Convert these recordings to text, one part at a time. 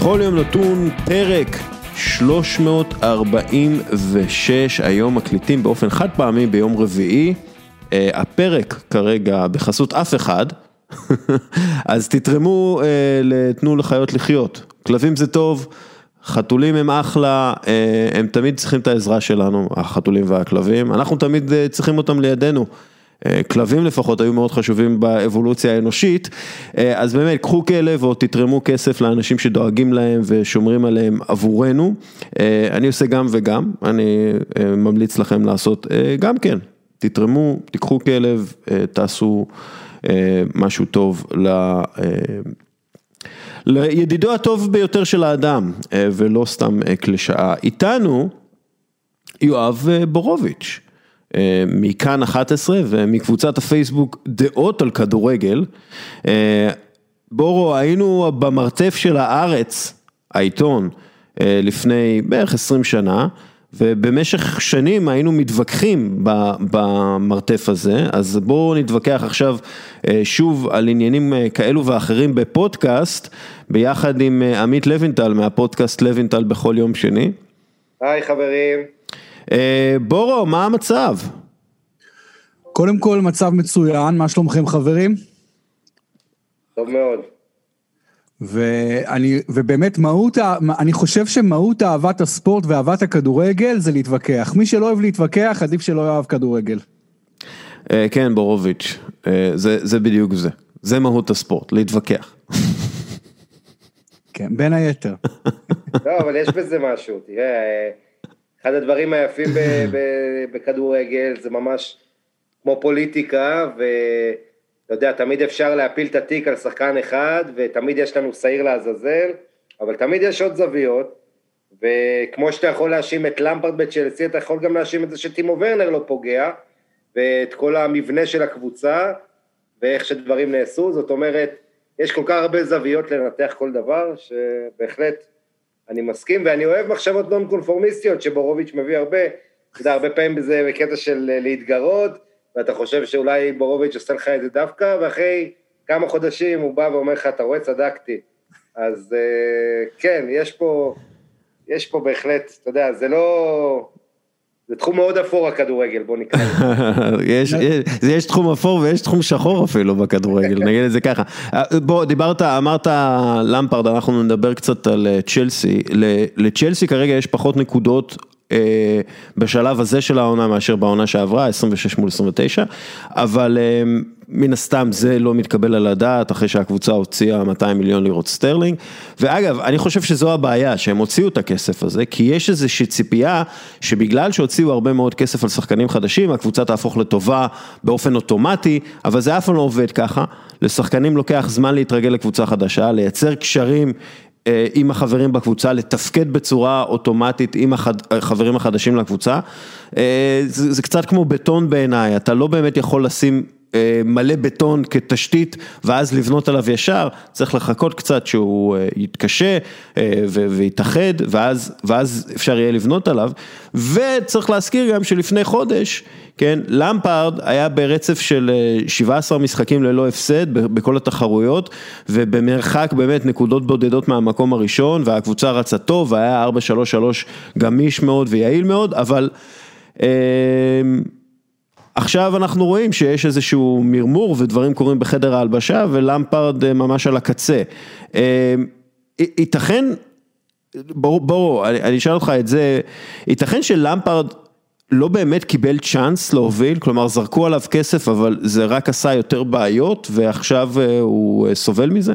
בכל יום נתון פרק 346, היום מקליטים באופן חד פעמי ביום רביעי. אה, הפרק כרגע בחסות אף אחד, אז תתרמו אה, לתנו לחיות לחיות. כלבים זה טוב, חתולים הם אחלה, אה, הם תמיד צריכים את העזרה שלנו, החתולים והכלבים, אנחנו תמיד צריכים אותם לידינו. כלבים לפחות היו מאוד חשובים באבולוציה האנושית, אז באמת קחו כלב או תתרמו כסף לאנשים שדואגים להם ושומרים עליהם עבורנו. אני עושה גם וגם, אני ממליץ לכם לעשות גם כן, תתרמו, תיקחו כלב, תעשו משהו טוב ל... לידידו הטוב ביותר של האדם, ולא סתם קלישאה. איתנו יואב בורוביץ'. מכאן 11 ומקבוצת הפייסבוק דעות על כדורגל. בורו, היינו במרתף של הארץ, העיתון, לפני בערך 20 שנה. ובמשך שנים היינו מתווכחים במרתף הזה, אז בואו נתווכח עכשיו שוב על עניינים כאלו ואחרים בפודקאסט, ביחד עם עמית לוינטל מהפודקאסט לוינטל בכל יום שני. היי חברים. בורו, מה המצב? קודם כל מצב מצוין, מה שלומכם חברים? טוב מאוד. ואני, ובאמת מהות, אני חושב שמהות אהבת הספורט ואהבת הכדורגל זה להתווכח. מי שלא אוהב להתווכח, עדיף שלא יאהב כדורגל. כן, בורוביץ', זה, זה בדיוק זה. זה מהות הספורט, להתווכח. כן, בין היתר. לא, אבל יש בזה משהו, תראה, אחד הדברים היפים בכדורגל זה ממש כמו פוליטיקה, ו... אתה יודע, תמיד אפשר להפיל את התיק על שחקן אחד, ותמיד יש לנו שעיר לעזאזל, אבל תמיד יש עוד זוויות, וכמו שאתה יכול להאשים את למפרד בצ'לסי, אתה יכול גם להאשים את זה שטימו ורנר לא פוגע, ואת כל המבנה של הקבוצה, ואיך שדברים נעשו, זאת אומרת, יש כל כך הרבה זוויות לנתח כל דבר, שבהחלט אני מסכים, ואני אוהב מחשבות נון קונפורמיסטיות, שבורוביץ' מביא הרבה, אתה יודע, הרבה פעמים זה בקטע של להתגרות, ואתה חושב שאולי בורוביץ' עושה לך את זה דווקא, ואחרי כמה חודשים הוא בא ואומר לך, אתה רואה, צדקתי. אז כן, יש פה, יש פה בהחלט, אתה יודע, זה לא... זה תחום מאוד אפור הכדורגל, בוא נקרא לזה. יש, יש, יש תחום אפור ויש תחום שחור אפילו בכדורגל, נגיד את זה ככה. בוא, דיברת, אמרת למפרד, אנחנו נדבר קצת על צ'לסי. לצ'לסי כרגע יש פחות נקודות בשלב הזה של העונה מאשר בעונה שעברה, 26 מול 29, אבל מן הסתם זה לא מתקבל על הדעת אחרי שהקבוצה הוציאה 200 מיליון לירות סטרלינג, ואגב, אני חושב שזו הבעיה, שהם הוציאו את הכסף הזה, כי יש איזושהי ציפייה שבגלל שהוציאו הרבה מאוד כסף על שחקנים חדשים, הקבוצה תהפוך לטובה באופן אוטומטי, אבל זה אף פעם לא עובד ככה, לשחקנים לוקח זמן להתרגל לקבוצה חדשה, לייצר קשרים עם החברים בקבוצה, לתפקד בצורה אוטומטית עם החברים החדשים לקבוצה, זה, זה קצת כמו בטון בעיניי, אתה לא באמת יכול לשים מלא בטון כתשתית ואז לבנות עליו ישר, צריך לחכות קצת שהוא יתקשה ויתאחד ואז, ואז אפשר יהיה לבנות עליו, וצריך להזכיר גם שלפני חודש, כן, למפארד היה ברצף של 17 משחקים ללא הפסד בכל התחרויות ובמרחק באמת נקודות בודדות מהמקום הראשון והקבוצה רצה טוב והיה 4-3-3 גמיש מאוד ויעיל מאוד, אבל עכשיו אנחנו רואים שיש איזשהו מרמור ודברים קורים בחדר ההלבשה ולמפארד ממש על הקצה. ייתכן, בואו, בוא, אני אשאל אותך את זה, ייתכן שלמפארד לא באמת קיבל צ'אנס להוביל, כלומר זרקו עליו כסף אבל זה רק עשה יותר בעיות ועכשיו הוא סובל מזה?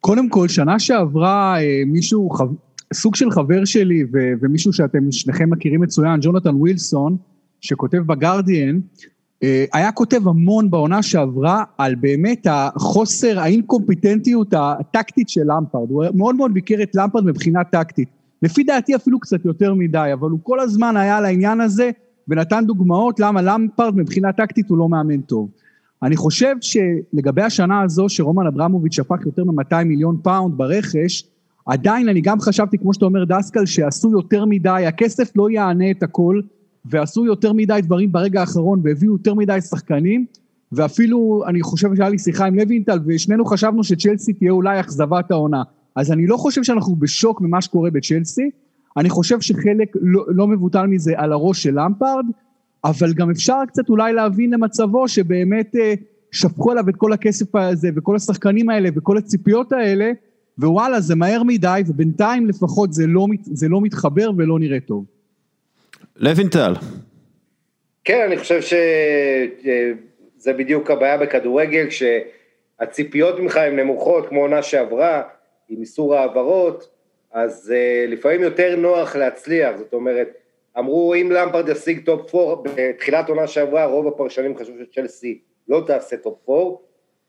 קודם כל, שנה שעברה מישהו, סוג של חבר שלי ומישהו שאתם שניכם מכירים מצוין, ג'ונתן ווילסון, שכותב בגרדיאן, היה כותב המון בעונה שעברה על באמת החוסר, האינקומפיטנטיות הטקטית של למפרד, הוא מאוד מאוד ביקר את למפרד מבחינה טקטית, לפי דעתי אפילו קצת יותר מדי, אבל הוא כל הזמן היה על העניין הזה ונתן דוגמאות למה למפרד מבחינה טקטית הוא לא מאמן טוב. אני חושב שלגבי השנה הזו שרומן אברמוביץ' שפך יותר מ-200 מיליון פאונד ברכש, עדיין אני גם חשבתי כמו שאתה אומר דסקל שעשו יותר מדי, הכסף לא יענה את הכל ועשו יותר מדי דברים ברגע האחרון והביאו יותר מדי שחקנים ואפילו אני חושב שהיה לי שיחה עם לוינטל ושנינו חשבנו שצ'לסי תהיה אולי אכזבת העונה. אז אני לא חושב שאנחנו בשוק ממה שקורה בצ'לסי, אני חושב שחלק לא, לא מבוטל מזה על הראש של למפארד, אבל גם אפשר קצת אולי להבין למצבו שבאמת אה, שפכו עליו את כל הכסף הזה וכל השחקנים האלה וכל הציפיות האלה, ווואלה זה מהר מדי ובינתיים לפחות זה לא, זה לא מתחבר ולא נראה טוב. לוינטל. כן, אני חושב שזה בדיוק הבעיה בכדורגל, כשהציפיות ממך הן נמוכות כמו עונה שעברה, עם איסור העברות, אז אה, לפעמים יותר נוח להצליח, זאת אומרת, אמרו אם למפרד ישיג top 4, בתחילת עונה שעברה רוב הפרשנים חשבו שצ'לסי לא תעשה top 4,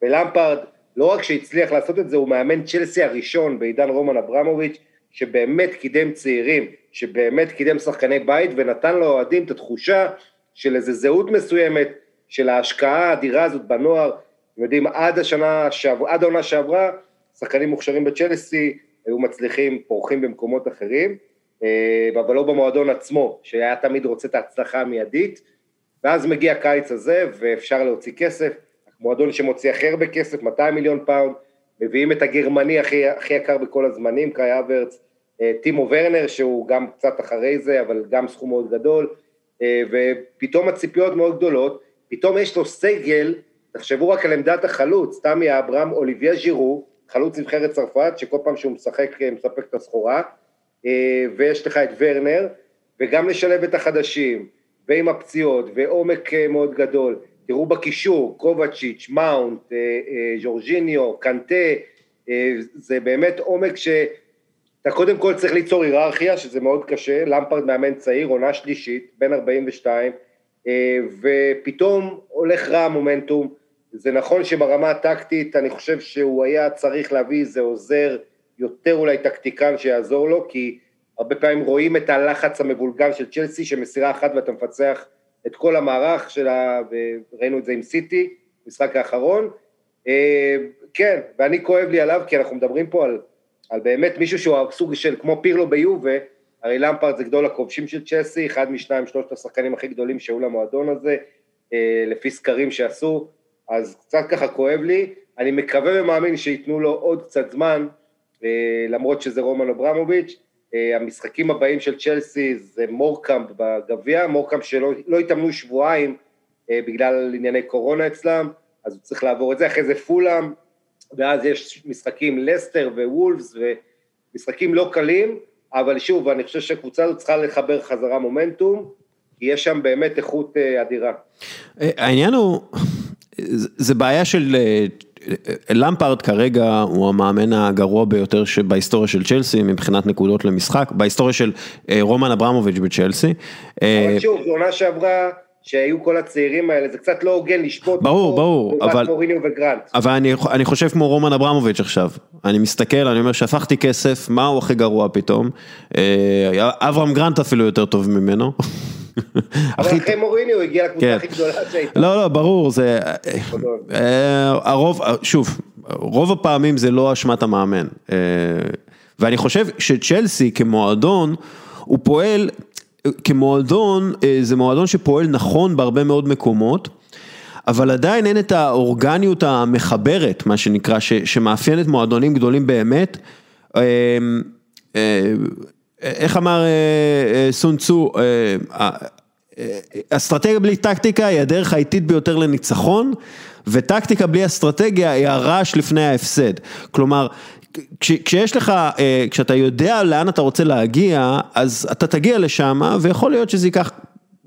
ולמפרד לא רק שהצליח לעשות את זה, הוא מאמן צ'לסי הראשון בעידן רומן אברמוביץ', שבאמת קידם צעירים, שבאמת קידם שחקני בית ונתן לאוהדים את התחושה של איזו זהות מסוימת, של ההשקעה האדירה הזאת בנוער, אתם יודעים, עד השנה, שעב, עד העונה שעברה, שחקנים מוכשרים בצ'לסי היו מצליחים, פורחים במקומות אחרים, אה, אבל לא במועדון עצמו, שהיה תמיד רוצה את ההצלחה המיידית, ואז מגיע הקיץ הזה ואפשר להוציא כסף, מועדון שמוציא הכי הרבה כסף, 200 מיליון פאונד, מביאים את הגרמני הכי, הכי יקר בכל הזמנים, קאי אברץ, אה, טימו ורנר שהוא גם קצת אחרי זה, אבל גם סכום מאוד גדול, אה, ופתאום הציפיות מאוד גדולות, פתאום יש לו סגל, תחשבו רק על עמדת החלוץ, תמי אברהם, אוליביה ז'ירו, חלוץ נבחרת צרפת, שכל פעם שהוא משחק אה, מספק את הסחורה, ויש לך את ורנר, וגם לשלב את החדשים, ועם הפציעות, ועומק מאוד גדול, תראו בקישור, קובצ'יץ', מאונט, ז'ורג'יניו, קנטה, זה באמת עומק ש... אתה קודם כל צריך ליצור היררכיה, שזה מאוד קשה, למפרד מאמן צעיר, עונה שלישית, בן 42, אה, ופתאום הולך רע המומנטום. זה נכון שברמה הטקטית אני חושב שהוא היה צריך להביא איזה עוזר יותר אולי טקטיקן שיעזור לו, כי הרבה פעמים רואים את הלחץ המבולגן של צ'לסי, שמסירה אחת ואתה מפצח את כל המערך שלה, וראינו את זה עם סיטי, משחק האחרון. אה, כן, ואני כואב לי עליו, כי אנחנו מדברים פה על על באמת מישהו שהוא סוג של כמו פירלו ביובה, הרי למפרד זה גדול הכובשים של צ'סי, אחד משניים שלושת השחקנים הכי גדולים שהיו למועדון הזה, אה, לפי סקרים שעשו, אז קצת ככה כואב לי, אני מקווה ומאמין שייתנו לו עוד קצת זמן, אה, למרות שזה רומן אברמוביץ', המשחקים הבאים של צ'לסי זה מורקאמפ בגביע, מורקאמפ שלא לא התאמנו שבועיים בגלל ענייני קורונה אצלם, אז הוא צריך לעבור את זה, אחרי זה פולאם, ואז יש משחקים לסטר ווולפס ומשחקים לא קלים, אבל שוב, אני חושב שהקבוצה הזאת צריכה לחבר חזרה מומנטום, כי יש שם באמת איכות אה, אדירה. אה, העניין הוא, זה בעיה של... אה, למפארד כרגע הוא המאמן הגרוע ביותר בהיסטוריה של צ'לסי מבחינת נקודות למשחק, בהיסטוריה של רומן אברמוביץ' בצ'לסי. אבל שוב, זו עונה שעברה שהיו כל הצעירים האלה, זה קצת לא הוגן לשפוט ברור, ברור, אבל, מוריניו וגרנט. אבל אני, אני חושב כמו רומן אברמוביץ' עכשיו, אני מסתכל, אני אומר שפכתי כסף, מה הוא הכי גרוע פתאום, אה, אברהם גרנט אפילו יותר טוב ממנו. אבל אחרי מוריניו הגיע לקבוצה כן. הכי גדולה שהייתה. לא, לא, ברור, זה, אה, הרוב, שוב, רוב הפעמים זה לא אשמת המאמן, אה, ואני חושב שצ'לסי כמועדון, הוא פועל כמועדון, אה, זה מועדון שפועל נכון בהרבה מאוד מקומות, אבל עדיין אין את האורגניות המחברת, מה שנקרא, ש, שמאפיינת מועדונים גדולים באמת. אה, אה, איך אמר סון צו, אסטרטגיה בלי טקטיקה היא הדרך האיטית ביותר לניצחון, וטקטיקה בלי אסטרטגיה היא הרעש לפני ההפסד. כלומר, כש, כשיש לך, אה, כשאתה יודע לאן אתה רוצה להגיע, אז אתה תגיע לשם, ויכול להיות שזה ייקח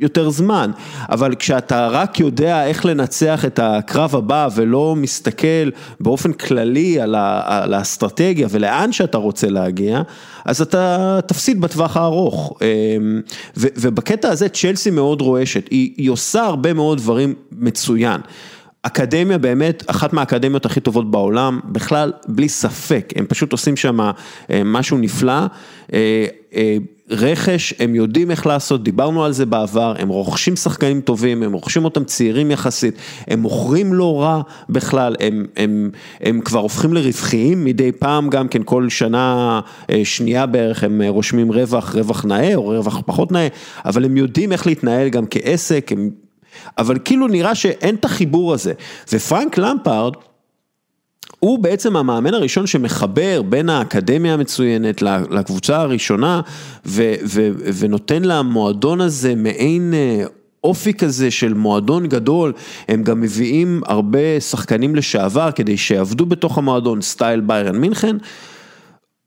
יותר זמן, אבל כשאתה רק יודע איך לנצח את הקרב הבא ולא מסתכל באופן כללי על, ה, על האסטרטגיה ולאן שאתה רוצה להגיע, אז אתה תפסיד בטווח הארוך. אמ, ו, ובקטע הזה צ'לסי מאוד רועשת, היא, היא עושה הרבה מאוד דברים מצוין. אקדמיה באמת, אחת מהאקדמיות הכי טובות בעולם, בכלל בלי ספק, הם פשוט עושים שם אה, משהו נפלא. אה, אה, רכש, הם יודעים איך לעשות, דיברנו על זה בעבר, הם רוכשים שחקנים טובים, הם רוכשים אותם צעירים יחסית, הם מוכרים לא רע בכלל, הם, הם, הם כבר הופכים לרווחיים מדי פעם גם כן, כל שנה שנייה בערך הם רושמים רווח, רווח נאה או רווח פחות נאה, אבל הם יודעים איך להתנהל גם כעסק, הם אבל כאילו נראה שאין את החיבור הזה, ופרנק למפארד, הוא בעצם המאמן הראשון שמחבר בין האקדמיה המצוינת לקבוצה הראשונה ו, ו, ונותן למועדון הזה מעין אה, אופי כזה של מועדון גדול, הם גם מביאים הרבה שחקנים לשעבר כדי שיעבדו בתוך המועדון, סטייל ביירן מינכן.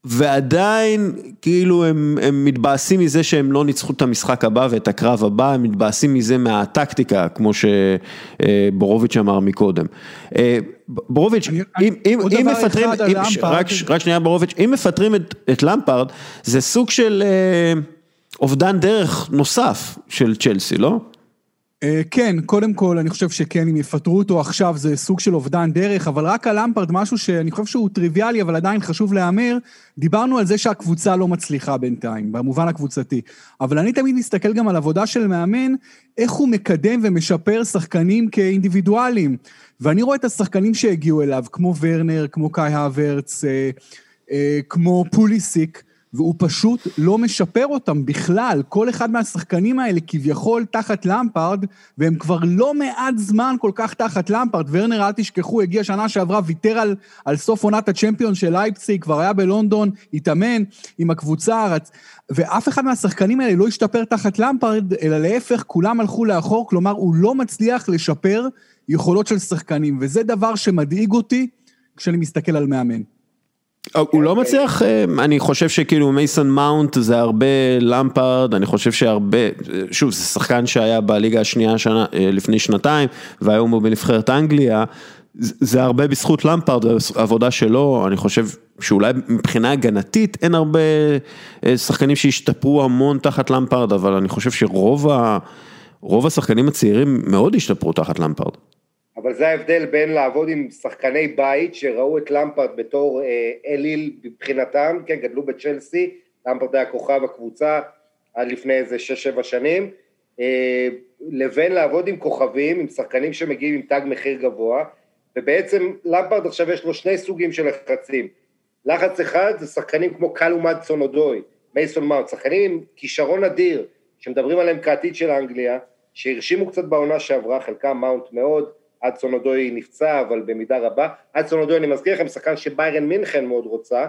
ועדיין כאילו הם, הם מתבאסים מזה שהם לא ניצחו את המשחק הבא ואת הקרב הבא, הם מתבאסים מזה מהטקטיקה, כמו שבורוביץ' אמר מקודם. אה, בורוביץ', אם, אם, אם מפטרים, אם, רק, רק שנייה בורוביץ', אם מפטרים את, את למפרד, זה סוג של אה, אובדן דרך נוסף של צ'לסי, לא? אה, כן, קודם כל אני חושב שכן, אם יפטרו אותו עכשיו זה סוג של אובדן דרך, אבל רק על למפרד, משהו שאני חושב שהוא טריוויאלי, אבל עדיין חשוב להיאמר, דיברנו על זה שהקבוצה לא מצליחה בינתיים, במובן הקבוצתי. אבל אני תמיד מסתכל גם על עבודה של מאמן, איך הוא מקדם ומשפר שחקנים כאינדיבידואלים. ואני רואה את השחקנים שהגיעו אליו, כמו ורנר, כמו קאי הוורץ, אה, אה, כמו פוליסיק, והוא פשוט לא משפר אותם בכלל. כל אחד מהשחקנים האלה כביכול תחת למפרד, והם כבר לא מעט זמן כל כך תחת למפרד. ורנר, אל תשכחו, הגיע שנה שעברה, ויתר על, על סוף עונת הצ'מפיון של לייפציג, כבר היה בלונדון, התאמן עם הקבוצה, רצ... ואף אחד מהשחקנים האלה לא השתפר תחת למפרד, אלא להפך, כולם הלכו לאחור, כלומר, הוא לא מצליח לשפר יכולות של שחקנים, וזה דבר שמדאיג אותי כשאני מסתכל על מאמן. הוא לא מצליח, אה, אני חושב שכאילו מייסון מאונט זה הרבה למפרד, אני חושב שהרבה, שוב זה שחקן שהיה בליגה השנייה שנה, אה, לפני שנתיים והיום הוא בנבחרת אנגליה, זה הרבה בזכות למפרד, העבודה שלו, אני חושב שאולי מבחינה הגנתית אין הרבה אה, שחקנים שהשתפרו המון תחת למפרד, אבל אני חושב שרוב ה, השחקנים הצעירים מאוד השתפרו תחת למפרד. אבל זה ההבדל בין לעבוד עם שחקני בית שראו את למפרד בתור אה, אליל מבחינתם, כן, גדלו בצ'לסי, למפרד היה כוכב הקבוצה עד לפני איזה שש-שבע שנים, אה, לבין לעבוד עם כוכבים, עם שחקנים שמגיעים עם תג מחיר גבוה, ובעצם למפרד עכשיו יש לו שני סוגים של לחצים. לחץ אחד זה שחקנים כמו קלומד צונודוי, מייסון מאונט, שחקנים עם כישרון אדיר, שמדברים עליהם כעתיד של אנגליה, שהרשימו קצת בעונה שעברה, חלקם מאונט מאוד, אדסון אודוי נפצע, אבל במידה רבה. אדסון אודוי, אני מזכיר לכם, שחקן שביירן מינכן מאוד רוצה,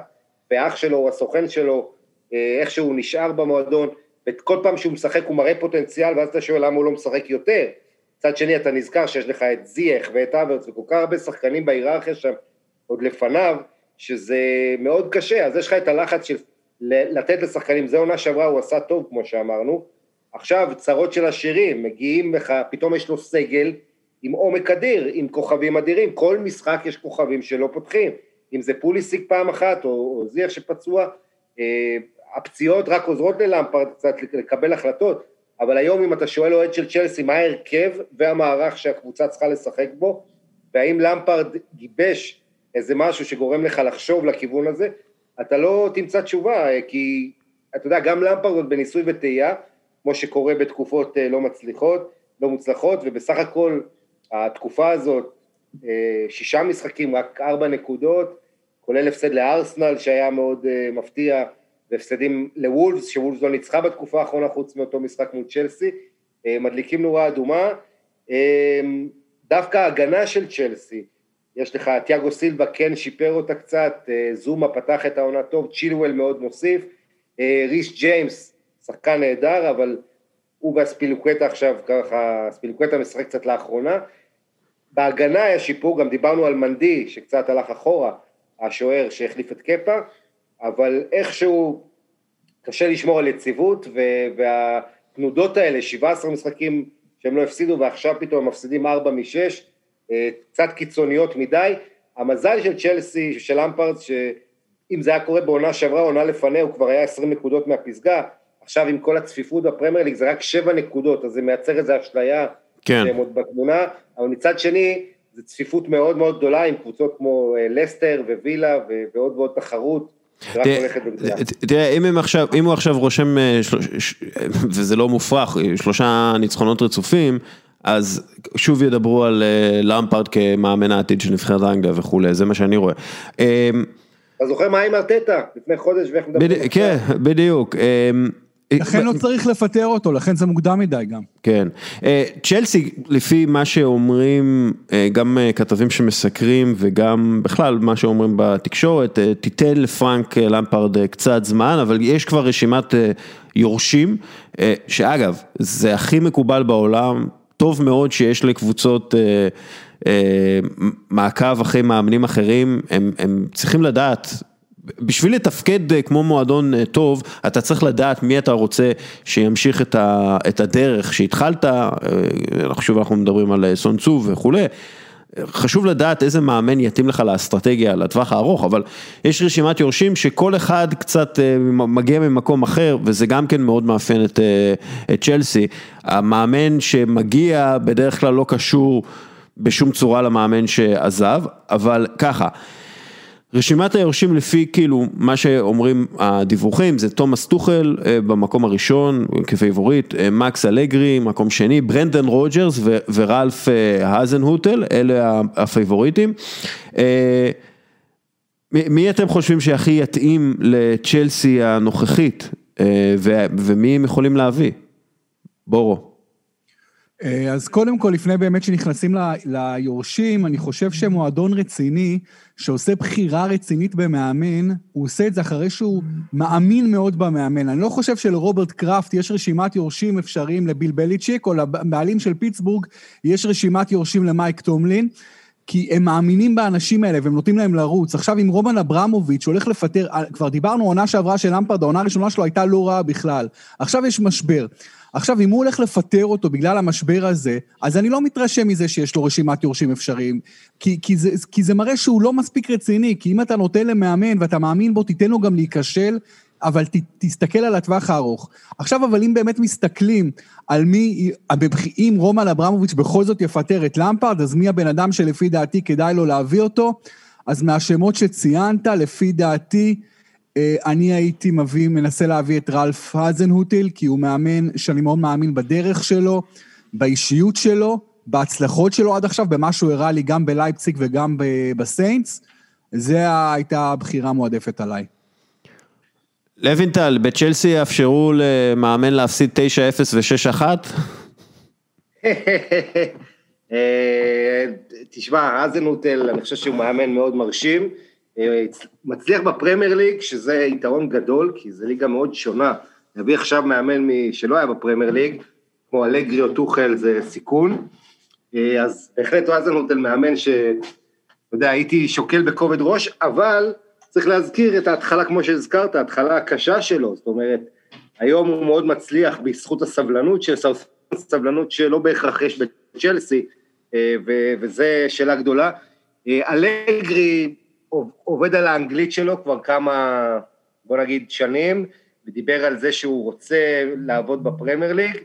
ואח שלו, הסוכן שלו, אה, איכשהו נשאר במועדון, וכל פעם שהוא משחק הוא מראה פוטנציאל, ואז אתה שואל למה הוא לא משחק יותר. מצד שני, אתה נזכר שיש לך את זייח ואת אברץ, וכל כך הרבה שחקנים בהיררכיה שם עוד לפניו, שזה מאוד קשה. אז יש לך את הלחץ של לתת לשחקנים, זה עונה שעברה, הוא עשה טוב, כמו שאמרנו. עכשיו, צרות של עשירים, מגיעים לך, פתאום יש לו סגל, עם עומק אדיר, עם כוכבים אדירים, כל משחק יש כוכבים שלא פותחים, אם זה פוליסיק פעם אחת, או, או זיח שפצוע, אה, הפציעות רק עוזרות ללמפרד קצת לקבל החלטות, אבל היום אם אתה שואל אוהד של צ'לסי מה ההרכב והמערך שהקבוצה צריכה לשחק בו, והאם למפרד גיבש איזה משהו שגורם לך לחשוב לכיוון הזה, אתה לא תמצא תשובה, אה, כי אתה יודע, גם למפרד עוד בניסוי וטעייה, כמו שקורה בתקופות אה, לא מצליחות, לא מוצלחות, ובסך הכל התקופה הזאת, אה, שישה משחקים, רק ארבע נקודות, כולל הפסד לארסנל שהיה מאוד אה, מפתיע, והפסדים לוולפס, שוולפס לא ניצחה בתקופה האחרונה חוץ מאותו משחק מול צ'לסי, אה, מדליקים נורה אדומה. דווקא ההגנה של צ'לסי, יש לך, תיאגו סילבה כן שיפר אותה קצת, זומה פתח את העונה טוב, צ'ילואל מאוד מוסיף, ריס ג'יימס, שחקן נהדר, אבל הוא והספילוקטה עכשיו, ככה, ספילוקטה משחק קצת לאחרונה, בהגנה היה שיפור, גם דיברנו על מנדי שקצת הלך אחורה, השוער שהחליף את קפה, אבל איכשהו קשה לשמור על יציבות, והתנודות האלה, 17 משחקים שהם לא הפסידו ועכשיו פתאום הם מפסידים 4 מ-6, אה, קצת קיצוניות מדי. המזל של צ'לסי, של אמפרדס, שאם זה היה קורה בעונה שעברה, עונה לפניה, הוא כבר היה 20 נקודות מהפסגה, עכשיו עם כל הצפיפות בפרמייר ליג זה רק 7 נקודות, אז זה מייצר איזו אשליה כן. שהם עוד בתמונה, אבל מצד שני, זו צפיפות מאוד מאוד גדולה עם קבוצות כמו אה, לסטר ווילה ועוד ועוד תחרות. תראה, אם, הם עכשיו, אם הוא עכשיו רושם, אה, וזה לא מופרך, שלושה ניצחונות רצופים, אז שוב ידברו על אה, למפרד כמאמן העתיד של נבחרת אנגליה וכולי, זה מה שאני רואה. אתה זוכר מה עם ארטטה לפני חודש ואיך מדברים? כן, בדיוק. לכן לא צריך לפטר אותו, לכן זה מוקדם מדי גם. כן. צ'לסי, לפי מה שאומרים גם כתבים שמסקרים וגם בכלל מה שאומרים בתקשורת, תיתן לפרנק למפרד קצת זמן, אבל יש כבר רשימת יורשים, שאגב, זה הכי מקובל בעולם, טוב מאוד שיש לקבוצות מעקב אחרי מאמנים אחרים, הם, הם צריכים לדעת. בשביל לתפקד אה, כמו מועדון אה, טוב, אתה צריך לדעת מי אתה רוצה שימשיך את הדרך שהתחלת, אה, שוב אנחנו מדברים על סון צו וכולי. חשוב לדעת איזה מאמן יתאים לך לאסטרטגיה לטווח הארוך, אבל יש רשימת יורשים שכל אחד קצת מגיע ממקום אחר, וזה גם כן מאוד מאפיין את, את צ'לסי. המאמן שמגיע בדרך כלל לא קשור בשום צורה למאמן שעזב, אבל ככה. רשימת היורשים לפי כאילו מה שאומרים הדיווחים זה תומאס טוחל אה, במקום הראשון כ favorite, אה, מקס אלגרי מקום שני, ברנדן רוג'רס ורלף האזנהוטל, אלה הפייבוריטים. אה, מי אתם חושבים שהכי יתאים לצ'לסי הנוכחית ומי הם יכולים להביא? בורו. אה, אז קודם כל, לפני באמת שנכנסים ליורשים, אני חושב שמועדון רציני, שעושה בחירה רצינית במאמן, הוא עושה את זה אחרי שהוא מאמין מאוד במאמן. אני לא חושב שלרוברט קראפט יש רשימת יורשים אפשריים לביל בליצ'יק, או לבעלים של פיטסבורג יש רשימת יורשים למייק טומלין. כי הם מאמינים באנשים האלה והם נותנים להם לרוץ. עכשיו, אם רומן אברמוביץ' הולך לפטר, כבר דיברנו, עונה שעברה של למפרד, העונה הראשונה שלו הייתה לא רעה בכלל. עכשיו יש משבר. עכשיו, אם הוא הולך לפטר אותו בגלל המשבר הזה, אז אני לא מתרשם מזה שיש לו רשימת יורשים אפשריים, כי, כי, זה, כי זה מראה שהוא לא מספיק רציני, כי אם אתה נותן למאמן ואתה מאמין בו, תיתן לו גם להיכשל, אבל ת, תסתכל על הטווח הארוך. עכשיו, אבל אם באמת מסתכלים על מי, אם רומן אברמוביץ' בכל זאת יפטר את למפרד, אז מי הבן אדם שלפי דעתי כדאי לו להביא אותו? אז מהשמות שציינת, לפי דעתי, אני הייתי מביא, מנסה להביא את רלף האזנהוטיל, כי הוא מאמן שאני מאוד מאמין בדרך שלו, באישיות שלו, בהצלחות שלו עד עכשיו, במה שהוא הראה לי גם בלייפציג וגם בסיינטס. זה הייתה הבחירה המועדפת עליי. לוינטל, בצ'לסי יאפשרו למאמן להפסיד 9-0 ו-6-1? אה, תשמע, אזנוטל, אני חושב שהוא מאמן מאוד מרשים. אה, מצליח בפרמייר ליג, שזה יתרון גדול, כי זו ליגה מאוד שונה. להביא עכשיו מאמן שלא היה בפרמייר ליג, כמו אלגרי או טוחל, זה סיכון. אה, אז בהחלט רזנוטל מאמן ש... אתה יודע, הייתי שוקל בכובד ראש, אבל צריך להזכיר את ההתחלה, כמו שהזכרת, ההתחלה הקשה שלו, זאת אומרת, היום הוא מאוד מצליח בזכות הסבלנות של סבלנות שלא בהכרח יש בצ'לסי, אה, וזו שאלה גדולה. אלגרי, עובד על האנגלית שלו כבר כמה, בוא נגיד, שנים, ודיבר על זה שהוא רוצה לעבוד בפרמייר ליג.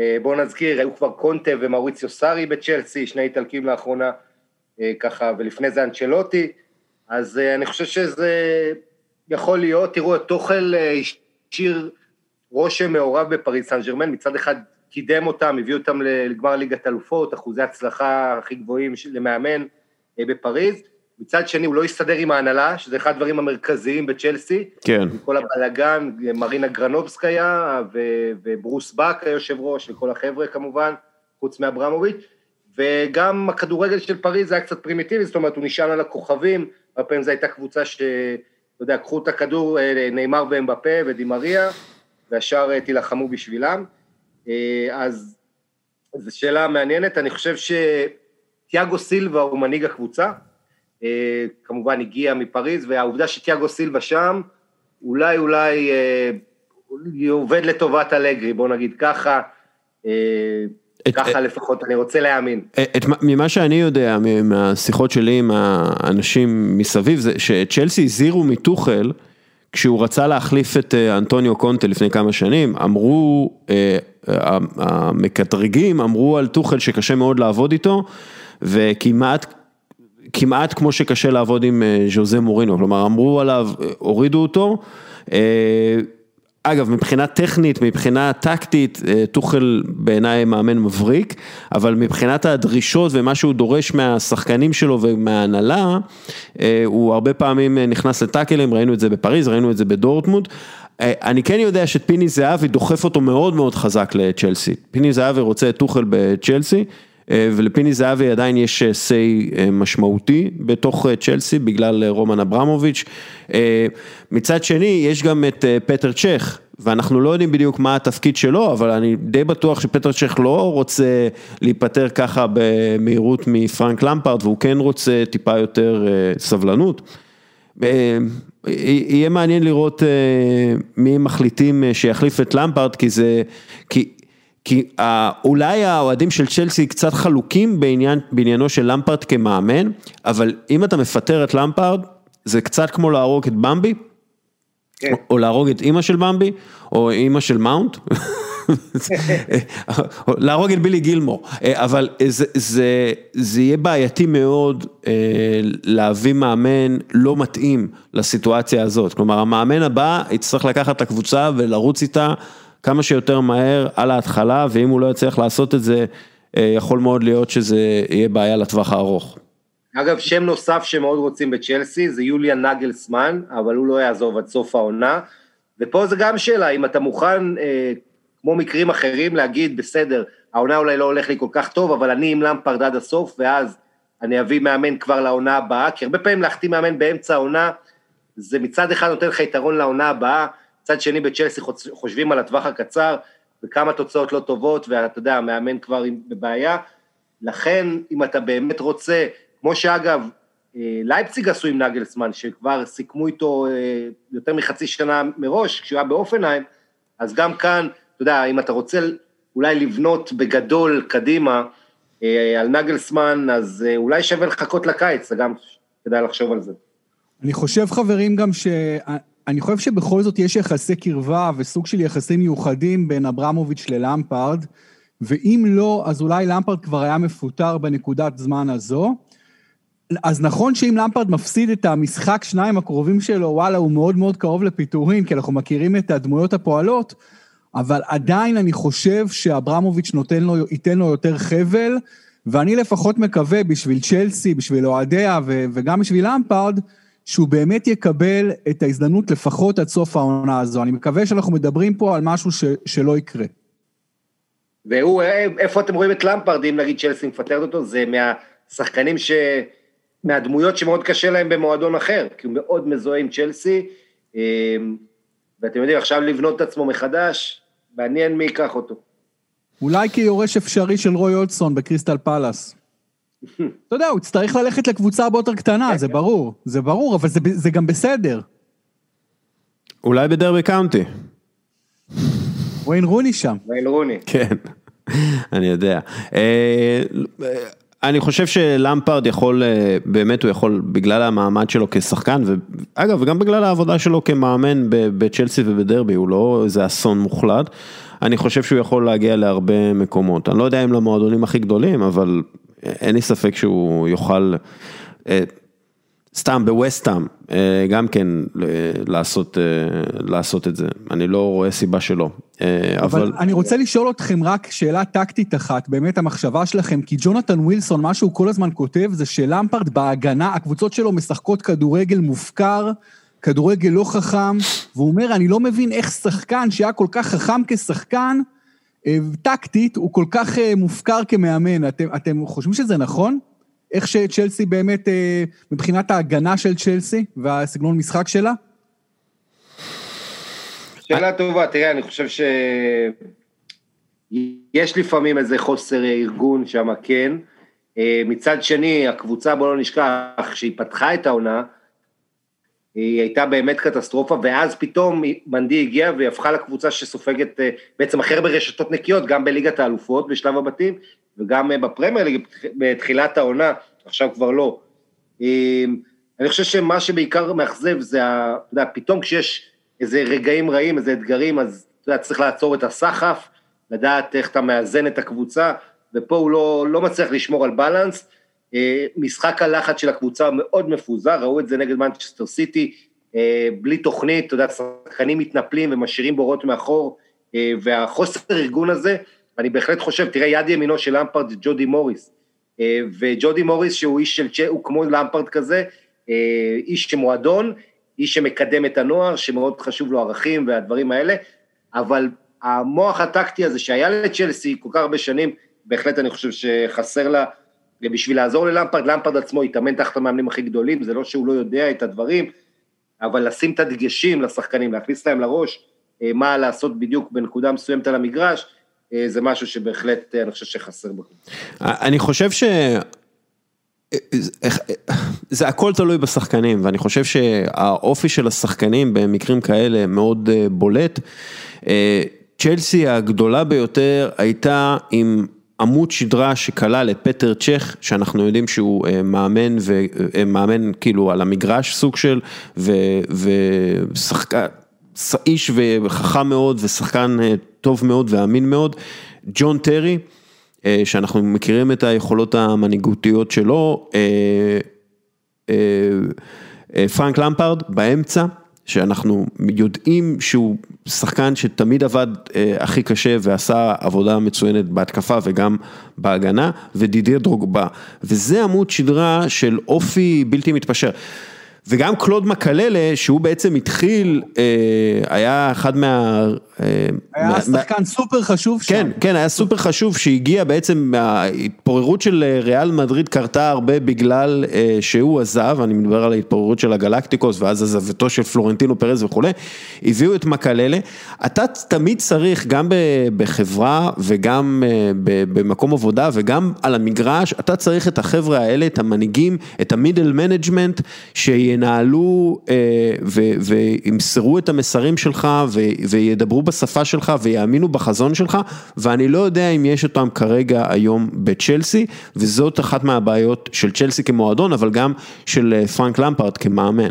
אה, בואו נזכיר, היו כבר קונטה ומאוריציו סארי בצ'לסי, שני איטלקים לאחרונה, אה, ככה, ולפני זה אנצ'לוטי, אז אה, אני חושב שזה יכול להיות, תראו, תוכל השאיר רושם מעורב בפריז סן ג'רמן, מצד אחד קידם אותם, הביא אותם לגמר ליגת אלופות, אחוזי הצלחה הכי גבוהים למאמן בפריז, מצד שני הוא לא הסתדר עם ההנהלה, שזה אחד הדברים המרכזיים בצ'לסי. כן. עם כל הבלאגן, מרינה גרנובסקיה ו- וברוס באק היושב ראש, וכל החבר'ה כמובן, חוץ מאברמוביץ', וגם הכדורגל של פריז היה קצת פרימיטיבי, זאת אומרת, הוא נשען על הכוכבים, הרבה פעמים זו הייתה קבוצה ש... אתה יודע, קחו את הכדור, אה, נאמר בפה ודימריה, והשאר אה, תילחמו בשבילם. אה, אז זו שאלה מעניינת, אני חושב שתיאגו סילבה הוא מנהיג הקבוצה, כמובן הגיע מפריז, והעובדה שתיאגו סילבה שם, אולי אולי אה, עובד לטובת אלגרי, בוא נגיד ככה. אה, את, ככה את, לפחות, אני רוצה להאמין. את, ממה שאני יודע, מהשיחות שלי עם האנשים מסביב, זה שצ'לסי הזהירו מטוחל, כשהוא רצה להחליף את אנטוניו קונטה לפני כמה שנים, אמרו, המקטרגים אמרו על טוחל שקשה מאוד לעבוד איתו, וכמעט כמעט כמו שקשה לעבוד עם אה, ז'וזה מורינו, כלומר אמרו עליו, אה, הורידו אותו. אה, אגב, מבחינה טכנית, מבחינה טקטית, טוחל בעיניי מאמן מבריק, אבל מבחינת הדרישות ומה שהוא דורש מהשחקנים שלו ומההנהלה, הוא הרבה פעמים נכנס לטאקלים, ראינו את זה בפריז, ראינו את זה בדורטמונד. אני כן יודע שפיני זהבי דוחף אותו מאוד מאוד חזק לצ'לסי. פיני זהבי רוצה את טוחל בצ'לסי, ולפיני זהבי עדיין יש סיי משמעותי בתוך צ'לסי בגלל רומן אברמוביץ'. מצד שני, יש גם את פטר צ'ך. ואנחנו לא יודעים בדיוק מה התפקיד שלו, אבל אני די בטוח שפטר צ'ך לא רוצה להיפטר ככה במהירות מפרנק למפרט, והוא כן רוצה טיפה יותר סבלנות. יהיה מעניין לראות מי מחליטים שיחליף את למפרט, כי זה, כי, כי אולי האוהדים של צ'לסי קצת חלוקים בעניין, בעניינו של למפרט כמאמן, אבל אם אתה מפטר את למפרט, זה קצת כמו להרוג את במבי. כן. או להרוג את אימא של במבי, או אימא של מאונט, להרוג את בילי גילמור, אבל זה, זה, זה יהיה בעייתי מאוד להביא מאמן לא מתאים לסיטואציה הזאת, כלומר המאמן הבא יצטרך לקחת את הקבוצה ולרוץ איתה כמה שיותר מהר על ההתחלה, ואם הוא לא יצליח לעשות את זה, יכול מאוד להיות שזה יהיה בעיה לטווח הארוך. אגב, שם נוסף שמאוד רוצים בצ'לסי זה יוליאן נגלסמן, אבל הוא לא יעזוב עד סוף העונה. ופה זה גם שאלה, אם אתה מוכן, אה, כמו מקרים אחרים, להגיד, בסדר, העונה אולי לא הולך לי כל כך טוב, אבל אני עם למפרד עד הסוף, ואז אני אביא מאמן כבר לעונה הבאה, כי הרבה פעמים להחתים מאמן באמצע העונה, זה מצד אחד נותן לך יתרון לעונה הבאה, מצד שני בצ'לסי חושבים על הטווח הקצר, וכמה תוצאות לא טובות, ואתה יודע, המאמן כבר בבעיה. לכן, אם אתה באמת רוצה כמו שאגב, אה, לייפציג עשו עם נגלסמן, שכבר סיכמו איתו אה, יותר מחצי שנה מראש, כשהוא היה באופנהיים, אז גם כאן, אתה יודע, אם אתה רוצה אולי לבנות בגדול קדימה אה, על נגלסמן, אז אולי שווה לחכות לקיץ, זה גם כדאי לחשוב על זה. אני חושב, חברים, גם ש... אני חושב שבכל זאת יש יחסי קרבה וסוג של יחסים מיוחדים בין אברמוביץ' ללמפרד, ואם לא, אז אולי למפרד כבר היה מפוטר בנקודת זמן הזו. אז נכון שאם למפרד מפסיד את המשחק שניים הקרובים שלו, וואלה, הוא מאוד מאוד קרוב לפיטורין, כי אנחנו מכירים את הדמויות הפועלות, אבל עדיין אני חושב שאברמוביץ' נותן לו, ייתן לו יותר חבל, ואני לפחות מקווה בשביל צ'לסי, בשביל אוהדיה ו- וגם בשביל למפרד, שהוא באמת יקבל את ההזדמנות לפחות עד סוף העונה הזו. אני מקווה שאנחנו מדברים פה על משהו ש- שלא יקרה. והוא, איפה אתם רואים את למפרד, אם נגיד צ'לסי מפטרת אותו? זה מהשחקנים ש... מהדמויות שמאוד קשה להם במועדון אחר, כי הוא מאוד מזוהה עם צ'לסי, אמ, ואתם יודעים, עכשיו לבנות את עצמו מחדש, מעניין מי ייקח אותו. אולי כיורש אפשרי של רוי אולדסון בקריסטל פלאס. אתה יודע, הוא יצטרך ללכת לקבוצה הרבה יותר קטנה, זה ברור, זה ברור, אבל זה, זה גם בסדר. אולי בדרבי קאונטי. וויין רוני שם. וויין רוני. כן, אני יודע. אה, אני חושב שלמפרד יכול, אה, באמת הוא יכול, בגלל המעמד שלו כשחקן, ואגב, וגם בגלל העבודה שלו כמאמן בצ'לסי ובדרבי, הוא לא איזה אסון מוחלט, אני חושב שהוא יכול להגיע להרבה מקומות. אני לא יודע אם למועדונים הכי גדולים, אבל אין לי ספק שהוא יוכל... אה, סתם בווסטאם, אה, גם כן לעשות, לעשות את זה, אני לא רואה סיבה שלא. אבל... אבל אני רוצה לשאול אתכם רק שאלה טקטית אחת, באמת המחשבה שלכם, כי ג'ונתן ווילסון, מה שהוא כל הזמן כותב, זה שלמפרד בהגנה, הקבוצות שלו משחקות כדורגל מופקר, כדורגל לא חכם, והוא אומר, אני לא מבין איך שחקן שהיה כל כך חכם כשחקן, אה, טקטית, הוא כל כך אה, מופקר כמאמן. אתם, אתם חושבים שזה נכון? איך שצ'לסי באמת, אה, מבחינת ההגנה של צ'לסי והסגנון משחק שלה? שאלה טובה, תראה, אני חושב שיש לפעמים איזה חוסר ארגון שם, כן. אה, מצד שני, הקבוצה, בוא לא נשכח, כשהיא פתחה את העונה, היא הייתה באמת קטסטרופה, ואז פתאום מנדי הגיע והיא הפכה לקבוצה שסופגת אה, בעצם הכי הרבה רשתות נקיות, גם בליגת האלופות בשלב הבתים, וגם אה, בפרמייר ליג בתחילת העונה, עכשיו כבר לא. אני חושב שמה שבעיקר מאכזב זה, אתה יודע, פתאום כשיש איזה רגעים רעים, איזה אתגרים, אז אתה יודע, צריך לעצור את הסחף, לדעת איך אתה מאזן את הקבוצה, ופה הוא לא, לא מצליח לשמור על בלנס. אה, משחק הלחץ של הקבוצה מאוד מפוזר, ראו את זה נגד מנצ'סטר סיטי, אה, בלי תוכנית, אתה יודע, שחקנים מתנפלים ומשאירים בורות מאחור, אה, והחוסר ארגון הזה, אני בהחלט חושב, תראה, יד ימינו של למפרד זה ג'ודי מוריס, וג'ודי מוריס שהוא איש של, הוא כמו למפרד כזה, איש שמועדון, איש שמקדם את הנוער, שמאוד חשוב לו ערכים והדברים האלה, אבל המוח הטקטי הזה שהיה לצ'לסי כל כך הרבה שנים, בהחלט אני חושב שחסר לה, ובשביל לעזור ללמפרד, למפרד עצמו התאמן תחת המאמנים הכי גדולים, זה לא שהוא לא יודע את הדברים, אבל לשים את הדגשים לשחקנים, להכניס להם לראש אה, מה לעשות בדיוק בנקודה מסוימת על המגרש, אה, זה משהו שבהחלט אני חושב שחסר בו. אני חושב ש... זה הכל תלוי בשחקנים ואני חושב שהאופי של השחקנים במקרים כאלה מאוד בולט. צ'לסי הגדולה ביותר הייתה עם עמוד שדרה שכלל את פטר צ'ך, שאנחנו יודעים שהוא מאמן ומאמן כאילו על המגרש סוג של, ושחקן, איש וחכם מאוד ושחקן טוב מאוד ואמין מאוד, ג'ון טרי. שאנחנו מכירים את היכולות המנהיגותיות שלו, פרנק למפרד באמצע, שאנחנו יודעים שהוא שחקן שתמיד עבד הכי קשה ועשה עבודה מצוינת בהתקפה וגם בהגנה, ודידיה דרוגבה, וזה עמוד שדרה של אופי בלתי מתפשר. וגם קלוד מקללה, שהוא בעצם התחיל, היה אחד מה... היה שחקן סופר חשוב שם. כן, כן, היה סופר חשוב שהגיע בעצם, ההתפוררות של ריאל מדריד קרתה הרבה בגלל שהוא עזב, אני מדבר על ההתפוררות של הגלקטיקוס ואז עזבתו של פלורנטינו פרז וכולי, הביאו את מקללה, אתה תמיד צריך גם בחברה וגם במקום עבודה וגם על המגרש, אתה צריך את החבר'ה האלה, את המנהיגים, את ה middle management, שינהלו וימסרו את המסרים שלך וידברו בשפה שלך ויאמינו בחזון שלך, ואני לא יודע אם יש אותם כרגע היום בצ'לסי, וזאת אחת מהבעיות של צ'לסי כמועדון, אבל גם של פרנק למפרד כמאמן.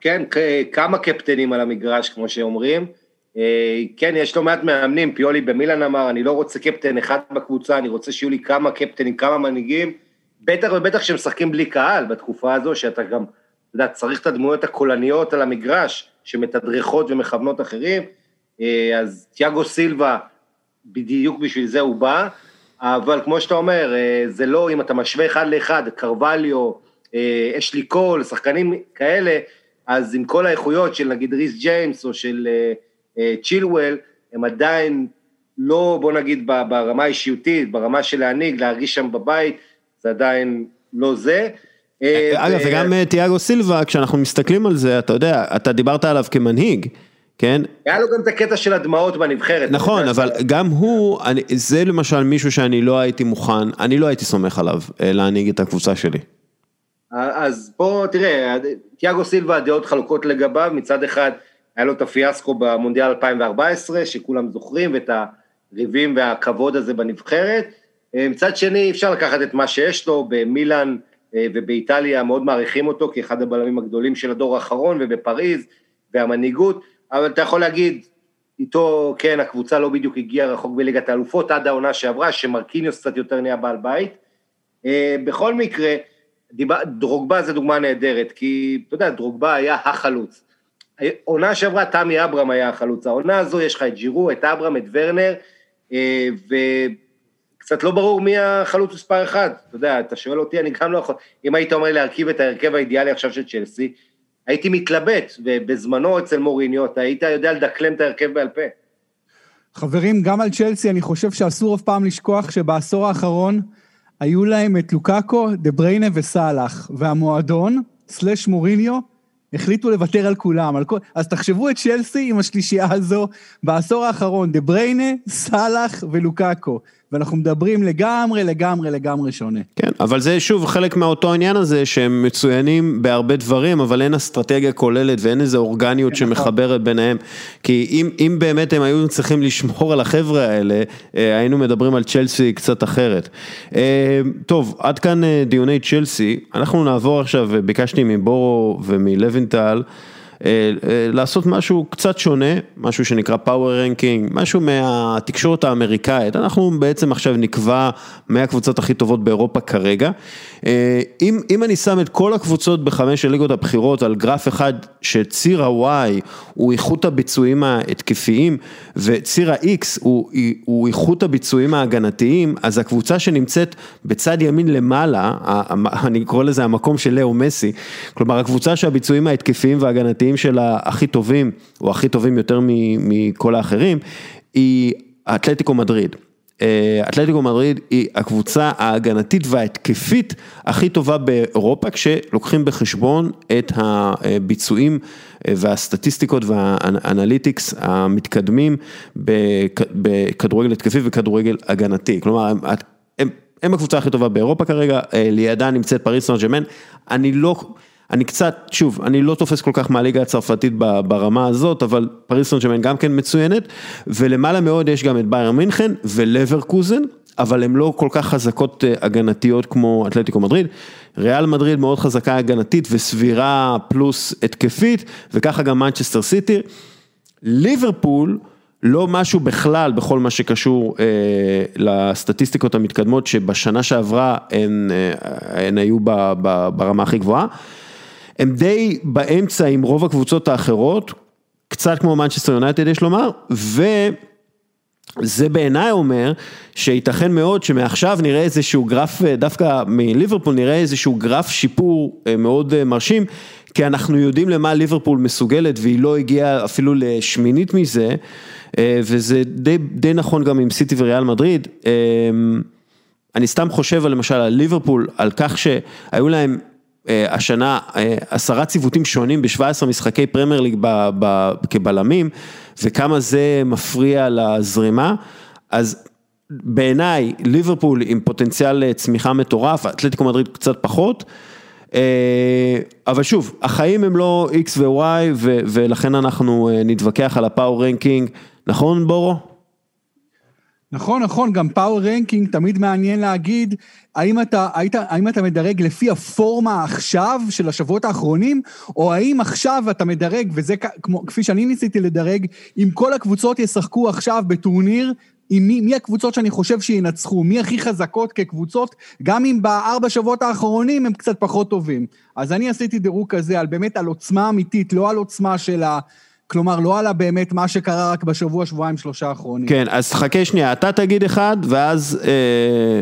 כן, כמה קפטנים על המגרש, כמו שאומרים. כן, יש לא מעט מאמנים, פיולי במילן אמר, אני לא רוצה קפטן אחד בקבוצה, אני רוצה שיהיו לי כמה קפטנים, כמה מנהיגים. בטח ובטח כשהם משחקים בלי קהל בתקופה הזו, שאתה גם, אתה יודע, צריך את הדמויות הקולניות על המגרש, שמתדרכות ומכוונות אחרים, אה, אז תיאגו סילבה, בדיוק בשביל זה הוא בא, אבל כמו שאתה אומר, אה, זה לא, אם אתה משווה אחד לאחד, קרווליו, אה, אשלי קול, שחקנים כאלה, אז עם כל האיכויות של נגיד ריס ג'יימס או של צ'ילואל, הם עדיין לא, בוא נגיד, ברמה האישיותית, ברמה של להנהיג, להרגיש שם בבית, זה עדיין לא זה. אגב, וגם תיאגו סילבה, כשאנחנו מסתכלים על זה, אתה יודע, אתה דיברת עליו כמנהיג. כן? היה לו גם את הקטע של הדמעות בנבחרת. נכון, אבל גם הוא, זה למשל מישהו שאני לא הייתי מוכן, אני לא הייתי סומך עליו להנהיג את הקבוצה שלי. אז בוא, תראה, תיאגו סילבה, הדעות חלוקות לגביו, מצד אחד היה לו את הפיאסקו במונדיאל 2014, שכולם זוכרים, ואת הריבים והכבוד הזה בנבחרת. מצד שני, אפשר לקחת את מה שיש לו, במילאן ובאיטליה מאוד מעריכים אותו כאחד הבלמים הגדולים של הדור האחרון, ובפריז, והמנהיגות. אבל אתה יכול להגיד, איתו, כן, הקבוצה לא בדיוק הגיעה רחוק בליגת האלופות עד העונה שעברה, שמרקיניוס קצת יותר נהיה בעל בית. בכל מקרה, דרוגבה זה דוגמה נהדרת, כי אתה יודע, דרוגבה היה החלוץ. עונה שעברה, תמי אברהם היה החלוץ. העונה הזו, יש לך את ג'ירו, את אברהם, את ורנר, וקצת לא ברור מי החלוץ מספר אחד. אתה יודע, אתה שואל אותי, אני גם לא יכול... אם היית אומר להרכיב את ההרכב האידיאלי עכשיו של צ'לסי, הייתי מתלבט, ובזמנו אצל מוריניו, אתה היית יודע לדקלם את ההרכב בעל פה. חברים, גם על צ'לסי, אני חושב שאסור אף פעם לשכוח שבעשור האחרון היו להם את לוקאקו, דה בריינה וסאלח, והמועדון, סלש מוריניו, החליטו לוותר על כולם. על כל... אז תחשבו את צ'לסי עם השלישייה הזו בעשור האחרון, דה בריינה, סאלח ולוקאקו. ואנחנו מדברים לגמרי, לגמרי, לגמרי שונה. כן, אבל זה שוב חלק מאותו העניין הזה שהם מצוינים בהרבה דברים, אבל אין אסטרטגיה כוללת ואין איזו אורגניות שמחברת ביניהם. כי אם, אם באמת הם היו צריכים לשמור על החבר'ה האלה, היינו מדברים על צ'לסי קצת אחרת. טוב, עד כאן דיוני צ'לסי, אנחנו נעבור עכשיו, ביקשתי מבורו ומלוינטל, אה, אה, לעשות משהו קצת שונה, משהו שנקרא power ranking, משהו מהתקשורת האמריקאית, אנחנו בעצם עכשיו נקבע מהקבוצות הכי טובות באירופה כרגע. אה, אם, אם אני שם את כל הקבוצות בחמש הליגות הבכירות על גרף אחד שציר ה-Y הוא איכות הביצועים ההתקפיים וציר ה-X הוא, הוא איכות הביצועים ההגנתיים, אז הקבוצה שנמצאת בצד ימין למעלה, אני קורא לזה המקום של לאו מסי, כלומר הקבוצה שהביצועים ההתקפיים וההגנתיים שלה הכי טובים, או הכי טובים יותר מכל האחרים, היא אתלטיקו מדריד. אה, אתלטיקו מדריד היא הקבוצה ההגנתית וההתקפית הכי טובה באירופה כשלוקחים בחשבון את הביצועים אה, והסטטיסטיקות וה analytics המתקדמים בכדורגל התקפי וכדורגל הגנתי, כלומר הם, הם הקבוצה הכי טובה באירופה כרגע, אה, לידה נמצאת פריס סן ג'מאן, אני לא... אני קצת, שוב, אני לא תופס כל כך מהליגה הצרפתית ברמה הזאת, אבל פריס סן ג'מאן גם כן מצוינת, ולמעלה מאוד יש גם את בייר מינכן ולברקוזן, אבל הן לא כל כך חזקות אה, הגנתיות כמו אתלטיקו מדריד. ריאל מדריד מאוד חזקה הגנתית וסבירה פלוס התקפית, וככה גם מנצ'סטר סיטי. ליברפול, לא משהו בכלל בכל מה שקשור אה, לסטטיסטיקות המתקדמות שבשנה שעברה הן, אה, הן היו ב, ב, ברמה הכי גבוהה. הם די באמצע עם רוב הקבוצות האחרות, קצת כמו מנצ'סטר יונייטד יש לומר, וזה בעיניי אומר שייתכן מאוד שמעכשיו נראה איזשהו גרף, דווקא מליברפול נראה איזשהו גרף שיפור אה, מאוד אה, מרשים, כי אנחנו יודעים למה ליברפול מסוגלת והיא לא הגיעה אפילו לשמינית מזה, אה, וזה די, די נכון גם עם סיטי וריאל מדריד. אני סתם חושב למשל על ליברפול, על כך שהיו להם השנה אה, עשרה ציוותים שונים ב-17 משחקי פרמייר ליג כבלמים, וכמה זה מפריע לזרימה, אז בעיניי ליברפול עם פוטנציאל צמיחה מטורף, אתלטיקו מדריד קצת פחות, אה, אבל שוב, החיים הם לא איקס ו-Y ולכן אנחנו נתווכח על ה power ranking, נכון בורו? נכון, נכון, גם power ranking, תמיד מעניין להגיד, האם אתה, היית, האם אתה מדרג לפי הפורמה עכשיו של השבועות האחרונים, או האם עכשיו אתה מדרג, וזה כמו, כפי שאני ניסיתי לדרג, אם כל הקבוצות ישחקו עכשיו בטורניר, עם מי, מי הקבוצות שאני חושב שינצחו, מי הכי חזקות כקבוצות, גם אם בארבע שבועות האחרונים הם קצת פחות טובים. אז אני עשיתי דירוג כזה על באמת על עוצמה אמיתית, לא על עוצמה של ה... כלומר, לא עלה באמת מה שקרה רק בשבוע, שבועיים, שלושה האחרונים. כן, אז חכה שנייה, אתה תגיד אחד, ואז אה,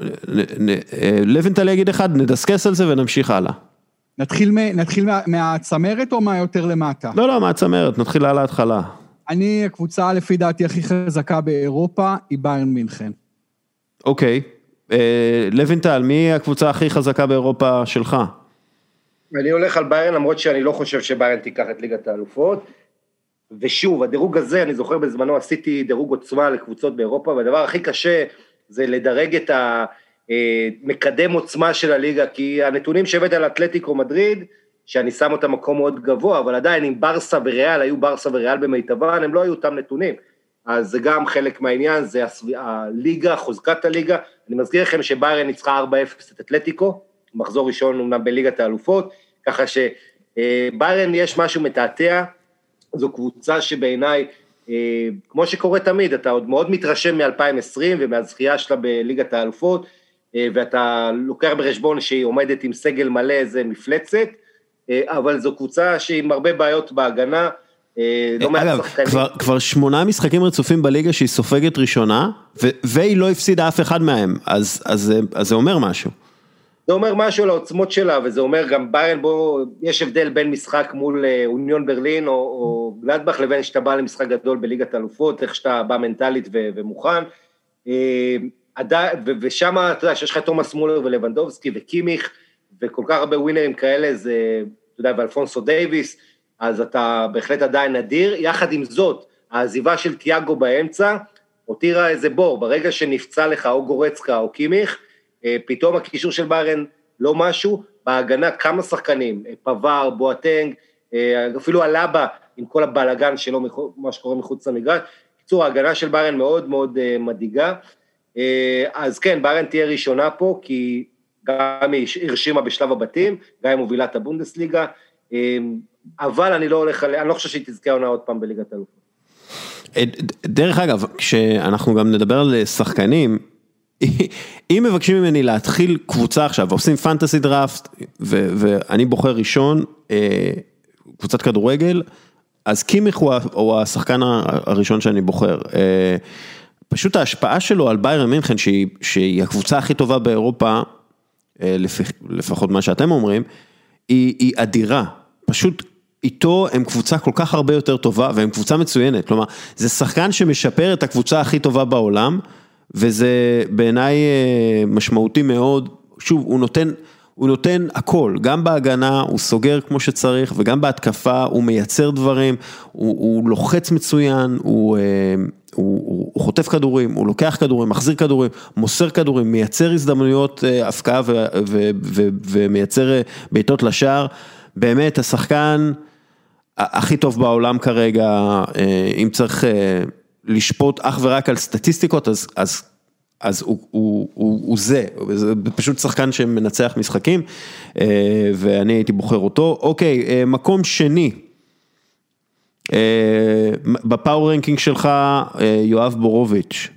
אה, לבנטל יגיד אחד, נדסקס על זה ונמשיך הלאה. נתחיל, נתחיל מה, מהצמרת או מהיותר למטה? לא, לא, מהצמרת, נתחיל על ההתחלה. אני, הקבוצה לפי דעתי הכי חזקה באירופה היא ביירן מינכן. אוקיי. אה, לוינטל, מי הקבוצה הכי חזקה באירופה שלך? אני הולך על ביירן, למרות שאני לא חושב שביירן תיקח את ליגת האלופות. ושוב, הדירוג הזה, אני זוכר בזמנו עשיתי דירוג עוצמה לקבוצות באירופה, והדבר הכי קשה זה לדרג את המקדם עוצמה של הליגה, כי הנתונים שהבאת על אתלטיקו מדריד, שאני שם אותם מקום מאוד גבוה, אבל עדיין אם ברסה וריאל היו ברסה וריאל במיטבן, הם לא היו אותם נתונים. אז זה גם חלק מהעניין, זה הליגה, חוזקת הליגה. אני מזכיר לכם שביירן ניצחה 4-0 את אתלטיקו, מחזור ראשון אמנם בליגת האלופות, ככה שביירן יש משהו מתעתע, זו קבוצה שבעיניי, אה, כמו שקורה תמיד, אתה עוד מאוד מתרשם מ-2020 ומהזכייה שלה בליגת האלופות, אה, ואתה לוקח בחשבון שהיא עומדת עם סגל מלא איזה מפלצת, אה, אבל זו קבוצה שעם הרבה בעיות בהגנה, לא מעט שחקנים. כבר, כבר שמונה משחקים רצופים בליגה שהיא סופגת ראשונה, והיא לא הפסידה אף אחד מהם, אז, אז, אז זה אומר משהו. זה אומר משהו על העוצמות שלה, וזה אומר גם ביירן, בו, יש הבדל בין משחק מול אה, אוניון ברלין או, או גלדבך לבין שאתה בא למשחק גדול בליגת האלופות, איך שאתה בא מנטלית ו, ומוכן. אה, ושם, אתה יודע, שיש לך תומאס מולר ולבנדובסקי וקימיך, וכל כך הרבה ווינרים כאלה, זה, אתה יודע, ואלפונסו דייוויס, אז אתה בהחלט עדיין נדיר. יחד עם זאת, העזיבה של תיאגו באמצע, הותירה איזה בור, ברגע שנפצע לך או גורצקה או קימיך, פתאום הקישור של ביירן לא משהו, בהגנה כמה שחקנים, אה, פבר, בואטנג, אה, אפילו הלבה עם כל הבלאגן שלו, מה שקורה מחוץ למגרש. בקיצור, ההגנה של ביירן מאוד מאוד מדאיגה. אז כן, ביירן תהיה ראשונה פה, כי גם היא הרשימה בשלב הבתים, גם היא מובילה את הבונדסליגה. אבל אני לא הולך אני לא חושב שהיא תזכה עונה עוד פעם בליגת אלופות. דרך אגב, כשאנחנו גם נדבר על שחקנים, אם מבקשים ממני להתחיל קבוצה עכשיו, עושים פנטסי דראפט, ואני בוחר ראשון, קבוצת כדורגל, אז קימיך הוא השחקן הראשון שאני בוחר. פשוט ההשפעה שלו על ביירן מינכן, שהיא הקבוצה הכי טובה באירופה, לפחות מה שאתם אומרים, היא אדירה. פשוט איתו הם קבוצה כל כך הרבה יותר טובה, והם קבוצה מצוינת. כלומר, זה שחקן שמשפר את הקבוצה הכי טובה בעולם, וזה בעיניי משמעותי מאוד. שוב, הוא נותן... הוא נותן הכל, גם בהגנה הוא סוגר כמו שצריך וגם בהתקפה הוא מייצר דברים, הוא, הוא לוחץ מצוין, הוא, הוא, הוא, הוא חוטף כדורים, הוא לוקח כדורים, מחזיר כדורים, מוסר כדורים, מייצר הזדמנויות הפקעה ו, ו, ו, ומייצר בעיטות לשער, באמת השחקן הכי טוב בעולם כרגע, אם צריך לשפוט אך ורק על סטטיסטיקות, אז, אז אז הוא הוא, הוא, הוא זה, זה פשוט שחקן שמנצח משחקים ואני הייתי בוחר אותו. אוקיי, מקום שני, בפאור רנקינג שלך יואב בורוביץ'.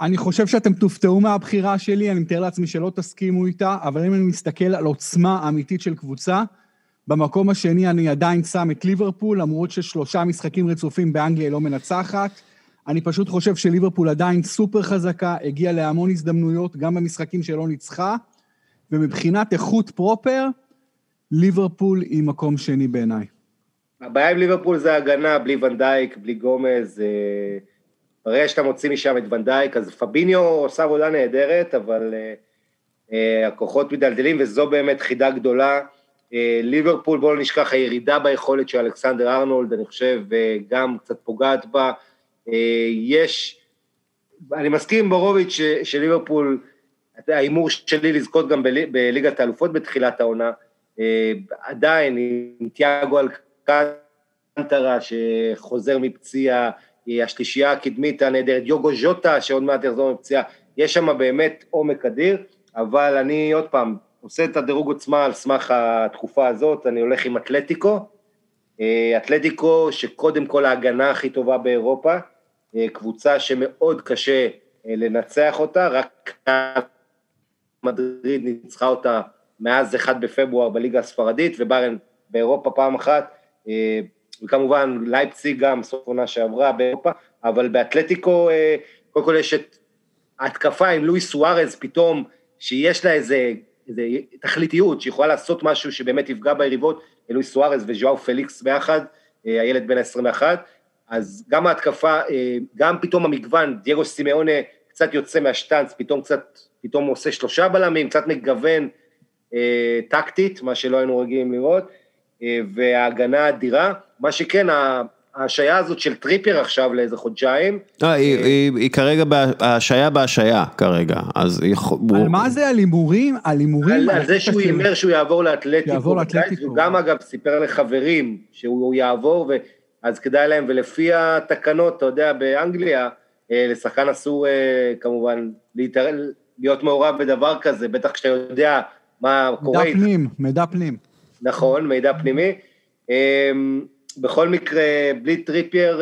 אני חושב שאתם תופתעו מהבחירה שלי, אני מתאר לעצמי שלא תסכימו איתה, אבל אם אני מסתכל על עוצמה אמיתית של קבוצה, במקום השני אני עדיין שם את ליברפול, למרות ששלושה משחקים רצופים באנגליה לא מנצחת. אני פשוט חושב שליברפול עדיין סופר חזקה, הגיעה להמון הזדמנויות, גם במשחקים שלא ניצחה, ומבחינת איכות פרופר, ליברפול היא מקום שני בעיניי. הבעיה עם ליברפול זה הגנה, בלי ונדייק, בלי גומז, ברגע שאתה מוציא משם את ונדייק, אז פביניו עושה עבודה נהדרת, אבל uh, הכוחות מדלדלים, וזו באמת חידה גדולה. Uh, ליברפול, בואו לא נשכח, הירידה ביכולת של אלכסנדר ארנולד, אני חושב, גם קצת פוגעת בה. יש, אני מסכים עם בורוביץ' שליברפול, ההימור שלי לזכות גם בליגת האלופות בתחילת העונה, עדיין עם תיאגו אלקנטרה שחוזר מפציעה, השלישייה הקדמית הנהדרת, יוגו ז'וטה שעוד מעט יחזור מפציעה, יש שם באמת עומק אדיר, אבל אני עוד פעם עושה את הדירוג עוצמה על סמך התקופה הזאת, אני הולך עם אתלטיקו, אתלטיקו שקודם כל ההגנה הכי טובה באירופה, קבוצה שמאוד קשה לנצח אותה, רק מדריד ניצחה אותה מאז 1 בפברואר בליגה הספרדית, ובארן באירופה פעם אחת, וכמובן לייפציג גם, סוף עונה שעברה באירופה, אבל באתלטיקו, קודם כל יש את ההתקפה עם לואי סוארז פתאום, שיש לה איזה, איזה תכליתיות, שיכולה לעשות משהו שבאמת יפגע ביריבות, לואי סוארז וז'ואר פליקס ביחד, הילד בן ה-21, אז גם ההתקפה, גם פתאום המגוון, דייגו סימאונה קצת יוצא מהשטאנץ, פתאום קצת, פתאום עושה שלושה בלמים, קצת מגוון אה, טקטית, מה שלא היינו רגילים לראות, אה, וההגנה האדירה, מה שכן, ההשעיה הזאת של טריפר עכשיו לאיזה חודשיים. לא, היא, היא, היא כרגע בהשעיה בהשעיה כרגע, אז היא... על מה זה על הימורים? על הימורים? על, על זה שהוא הימר שהוא יעבור לאתלטיקו. יעבור לאתלטיקו. הוא גם אגב סיפר לחברים שהוא יעבור, ו... אז כדאי להם, ולפי התקנות, אתה יודע, באנגליה, לשחקן אסור כמובן להיות מעורב בדבר כזה, בטח כשאתה יודע מה קורה. מידע פנים, מידע פנים. נכון, מידע פנימי. בכל מקרה, בלי טריפייר,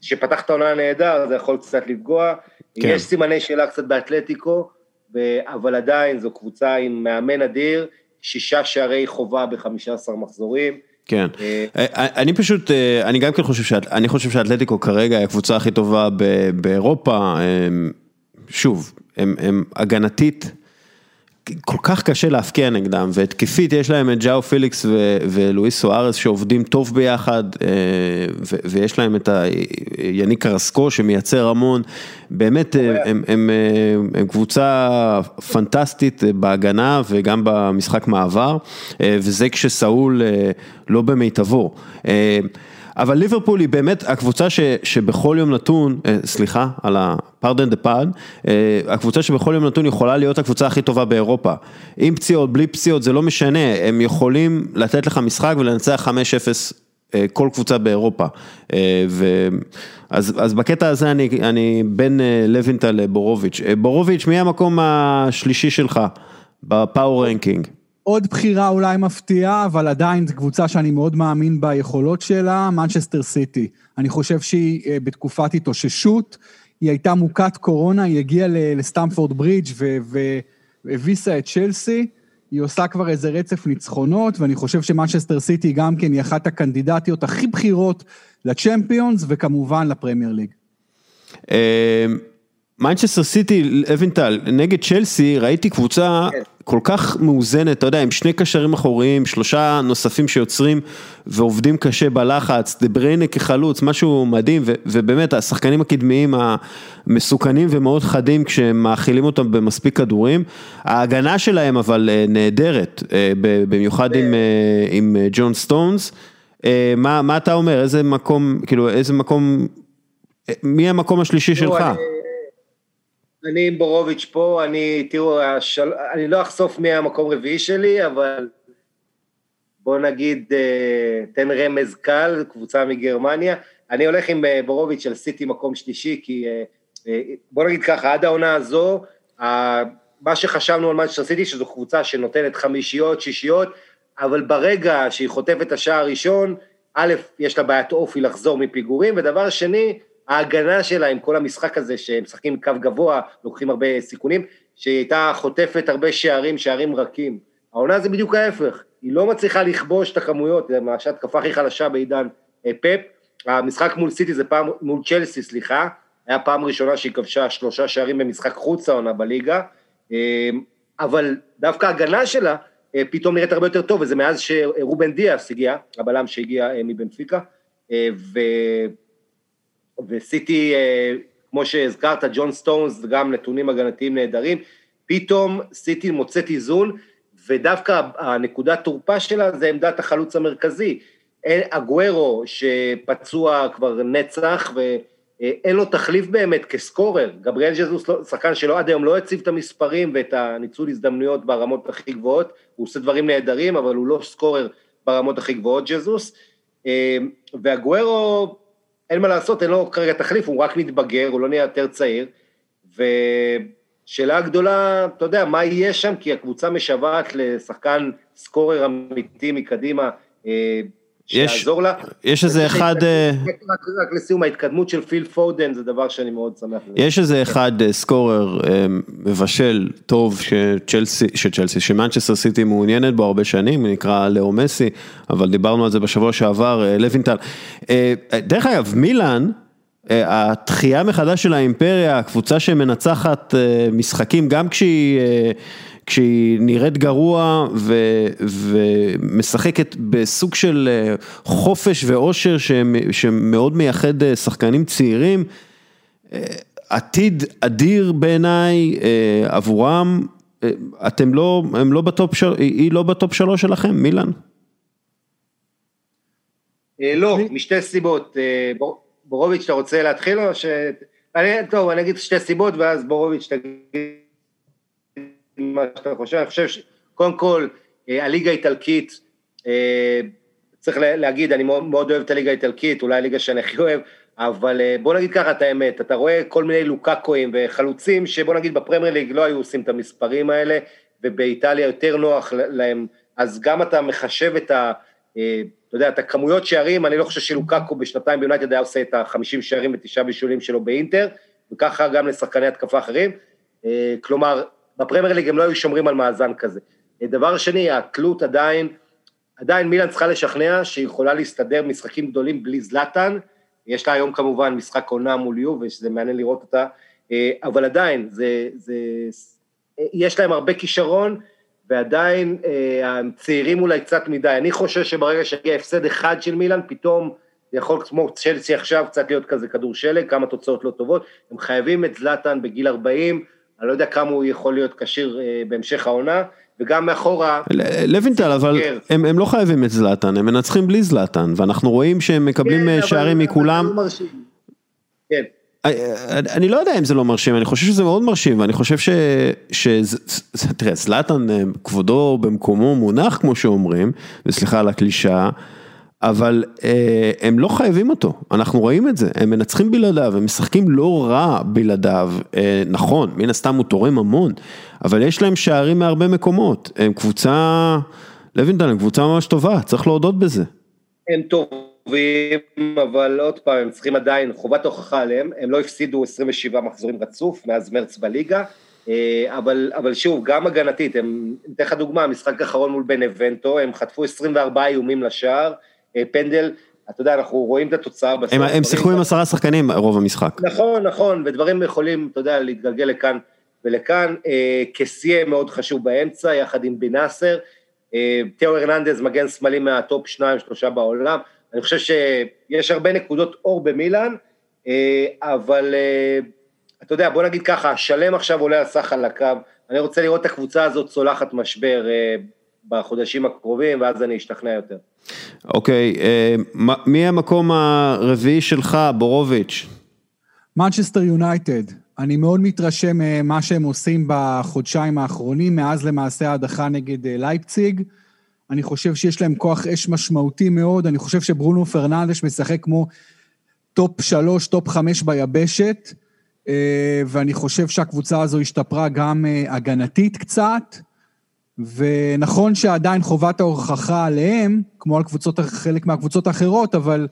שפתח את העונה נהדר, זה יכול קצת לפגוע. כן. יש סימני שאלה קצת באתלטיקו, אבל עדיין זו קבוצה עם מאמן אדיר, שישה שערי חובה ב-15 מחזורים. כן, אני פשוט, אני גם כן חושב, אני חושב שהאתלטיקו כרגע היא הקבוצה הכי טובה באירופה, שוב, הם הגנתית, כל כך קשה להפקיע נגדם, והתקפית יש להם את ג'או פיליקס ולואיס סוארס שעובדים טוב ביחד, ויש להם את יניק קרסקו שמייצר המון, באמת הם, הם, הם קבוצה פנטסטית בהגנה וגם במשחק מעבר, וזה כשסאול לא במיטבו. אבל ליברפול היא באמת הקבוצה ש, שבכל יום נתון, סליחה על ה-pardon the pardon, הקבוצה שבכל יום נתון יכולה להיות הקבוצה הכי טובה באירופה. עם פציעות, בלי פציעות, זה לא משנה, הם יכולים לתת לך משחק ולנצח 5-0 כל קבוצה באירופה. ו... אז, אז בקטע הזה אני, אני בין לוינטל לבורוביץ'. בורוביץ', מי המקום השלישי שלך ב power ranking? עוד בחירה אולי מפתיעה, אבל עדיין זו קבוצה שאני מאוד מאמין ביכולות שלה, מנצ'סטר סיטי. אני חושב שהיא אה, בתקופת התאוששות, היא הייתה מוכת קורונה, היא הגיעה לסטמפורד ברידג' והביסה את צ'לסי. היא עושה כבר איזה רצף ניצחונות, ואני חושב שמנצ'סטר סיטי גם כן היא אחת הקנדידטיות הכי בכירות לצ'מפיונס, וכמובן לפרמייר ליג. מנצ'סטר סיטי, אבנטל, נגד צ'לסי, ראיתי קבוצה כן. כל כך מאוזנת, אתה יודע, עם שני קשרים אחוריים, שלושה נוספים שיוצרים ועובדים קשה בלחץ, דה בריינה כחלוץ, משהו מדהים, ו- ובאמת השחקנים הקדמיים המסוכנים ומאוד חדים כשהם מאכילים אותם במספיק כדורים. ההגנה שלהם אבל אה, נהדרת, אה, במיוחד עם, אה, עם ג'ון סטונס. מה, מה אתה אומר, איזה מקום, כאילו, איזה מקום, מי המקום השלישי שלך? אני... אני עם בורוביץ' פה, אני, תראו, השל... אני לא אחשוף מי המקום רביעי שלי, אבל בוא נגיד, אה, תן רמז קל, קבוצה מגרמניה. אני הולך עם אה, בורוביץ' של סיטי מקום שלישי, כי אה, בוא נגיד ככה, עד העונה הזו, מה שחשבנו על מנצ'סטר סיטי, שזו קבוצה שנותנת חמישיות, שישיות, אבל ברגע שהיא חוטפת את השער הראשון, א', יש לה בעיית אופי לחזור מפיגורים, ודבר שני, ההגנה שלה עם כל המשחק הזה, שהם משחקים קו גבוה, לוקחים הרבה סיכונים, שהיא הייתה חוטפת הרבה שערים, שערים רכים. העונה זה בדיוק ההפך, היא לא מצליחה לכבוש את הכמויות, זה ממש התקפה הכי חלשה בעידן אה, פפ. המשחק מול סיטי זה פעם, מול צ'לסי, סליחה, היה פעם ראשונה שהיא כבשה שלושה שערים במשחק חוץ העונה בליגה, אה, אבל דווקא ההגנה שלה אה, פתאום נראית הרבה יותר טוב, וזה מאז שרובן דיאס הגיע, הבלם שהגיע מבנפיקה, ו... וסיטי, אה, כמו שהזכרת, ג'ון סטונס, גם נתונים הגנתיים נהדרים, פתאום סיטי מוצאת איזון, ודווקא הנקודת תורפה שלה זה עמדת החלוץ המרכזי. אגוורו שפצוע כבר נצח ואין לו תחליף באמת כסקורר, גבריאל ג'זוס לא, שחקן שלו עד היום לא הציב את המספרים ואת הניצול הזדמנויות ברמות הכי גבוהות, הוא עושה דברים נהדרים אבל הוא לא סקורר ברמות הכי גבוהות ג'זוס, אה, ואגוורו אין מה לעשות, אין לו כרגע תחליף, הוא רק מתבגר, הוא לא נהיה יותר צעיר, ושאלה גדולה, אתה יודע, מה יהיה שם, כי הקבוצה משוועת לשחקן סקורר אמיתי מקדימה, אה, שיעזור לה. יש איזה אחד... אה, רק, רק לסיום, ההתקדמות של פיל פודן זה דבר שאני מאוד שמח. יש איזה אחד אה, סקורר מבשל טוב שצ'לסי, שצ'לסי, שמנצ'סטר סיטי מעוניינת בו הרבה שנים, נקרא לאו מסי, אבל דיברנו על זה בשבוע שעבר, לוינטל. דרך אגב, מילאן, התחייה מחדש של האימפריה, הקבוצה שמנצחת משחקים, גם כשהיא... כשהיא נראית גרוע ו, ומשחקת בסוג של אה, חופש ואושר שמאוד מייחד אה, שחקנים צעירים, אה, עתיד אדיר בעיניי עבורם, אתם לא, הם לא בטופ, של, היא לא בטופ שלוש שלכם, מילן? לא, משתי סיבות. בורוביץ', אתה רוצה להתחיל או ש... טוב, אני אגיד שתי סיבות ואז בורוביץ' תגיד מה שאתה חושב, אני חושב שקודם כל, אה, הליגה האיטלקית, אה, צריך להגיד, אני מאוד, אוהב את הליגה האיטלקית, אולי הליגה שאני הכי אוהב, אבל אה, בוא נגיד ככה את האמת, אתה רואה כל מיני לוקקואים וחלוצים שבוא נגיד בפרמייר ליג לא היו עושים את המספרים האלה, ובאיטליה יותר נוח להם, אז גם אתה מחשב את ה... אתה יודע, את הכמויות שערים, אני לא חושב שלוקקו בשנתיים ביונייטד היה עושה את ה-50 שערים ותשעה בישולים שלו באינטר, וככה גם לשחקני התקפה אחרים. כלומר, בפרמייר ליג הם לא היו שומרים על מאזן כזה. דבר שני, התלות עדיין, עדיין מילאן צריכה לשכנע שהיא יכולה להסתדר משחקים גדולים בלי זלאטן, יש לה היום כמובן משחק עונה מול יובה, שזה מעניין לראות אותה, אה, אבל עדיין, זה, זה, יש להם הרבה כישרון, ועדיין אה, הצעירים אולי קצת מדי. אני חושב שברגע שיגיע הפסד אחד של מילאן, פתאום יכול כמו צ'לסי עכשיו קצת להיות כזה כדור שלג, כמה תוצאות לא טובות, הם חייבים את זלאטן בגיל 40, אני לא יודע כמה הוא יכול להיות כשיר אה, בהמשך העונה, וגם מאחורה... לוינטל, אבל הם, הם לא חייבים את זלאטן, הם מנצחים בלי זלאטן, ואנחנו רואים שהם מקבלים כן, אה, שערים מכולם. לא כן. אה, אני לא יודע אם זה לא מרשים, אני חושב שזה מאוד מרשים, ואני חושב ש... ש... תראה, זלאטן כבודו במקומו מונח, כמו שאומרים, וסליחה על הקלישאה, אבל אה, הם לא חייבים אותו, אנחנו רואים את זה, הם מנצחים בלעדיו, הם משחקים לא רע בלעדיו, אה, נכון, מן הסתם הוא תורם המון, אבל יש להם שערים מהרבה מקומות, הם קבוצה, לוינטל, הם קבוצה ממש טובה, צריך להודות בזה. הם טובים, אבל עוד פעם, הם צריכים עדיין, חובת הוכחה עליהם, הם לא הפסידו 27 מחזורים רצוף מאז מרץ בליגה, אה, אבל, אבל שוב, גם הגנתית, הם, אתן לך דוגמה, המשחק האחרון מול בנבנטו, הם חטפו 24 איומים לשער, פנדל, אתה יודע, אנחנו רואים את התוצאה בסוף. הם, הם שיחקו עם עשרה שחקנים רוב המשחק. נכון, נכון, ודברים יכולים, אתה יודע, להתגלגל לכאן ולכאן. אה, קסיה מאוד חשוב באמצע, יחד עם בנאסר. אה, תיאו הרננדז, מגן שמאלי מהטופ שניים, שלושה בעולם. אני חושב שיש הרבה נקודות אור במילאן, אה, אבל אה, אתה יודע, בוא נגיד ככה, שלם עכשיו עולה על סך על הקו. אני רוצה לראות את הקבוצה הזאת צולחת משבר אה, בחודשים הקרובים, ואז אני אשתכנע יותר. אוקיי, אה, מי המקום הרביעי שלך, בורוביץ'? מנצ'סטר יונייטד. אני מאוד מתרשם ממה שהם עושים בחודשיים האחרונים, מאז למעשה ההדחה נגד אה, לייפציג. אני חושב שיש להם כוח אש משמעותי מאוד, אני חושב שברונו פרננדש משחק כמו טופ שלוש, טופ חמש ביבשת, אה, ואני חושב שהקבוצה הזו השתפרה גם הגנתית קצת. ונכון שעדיין חובת ההוכחה עליהם, כמו על קבוצות, חלק מהקבוצות האחרות, אבל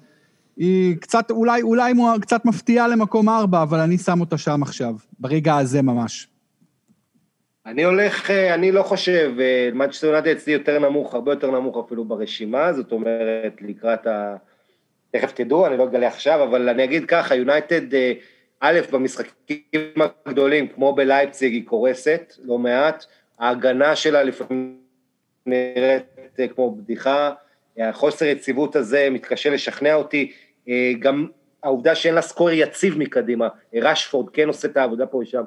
היא קצת, אולי, אולי קצת מפתיעה למקום ארבע, אבל אני שם אותה שם עכשיו, ברגע הזה ממש. אני הולך, אני לא חושב, מנצ'סטר יונטד אצלי יותר נמוך, הרבה יותר נמוך אפילו ברשימה, זאת אומרת, לקראת ה... תכף תדעו, אני לא אגלה עכשיו, אבל אני אגיד ככה, יונייטד, א', במשחקים הגדולים, כמו בלייפציג, היא קורסת, לא מעט, ההגנה שלה לפעמים נראית אה, כמו בדיחה, החוסר יציבות הזה מתקשה לשכנע אותי, אה, גם העובדה שאין לה סקור יציב מקדימה, רשפורד כן עושה את העבודה פה ושם,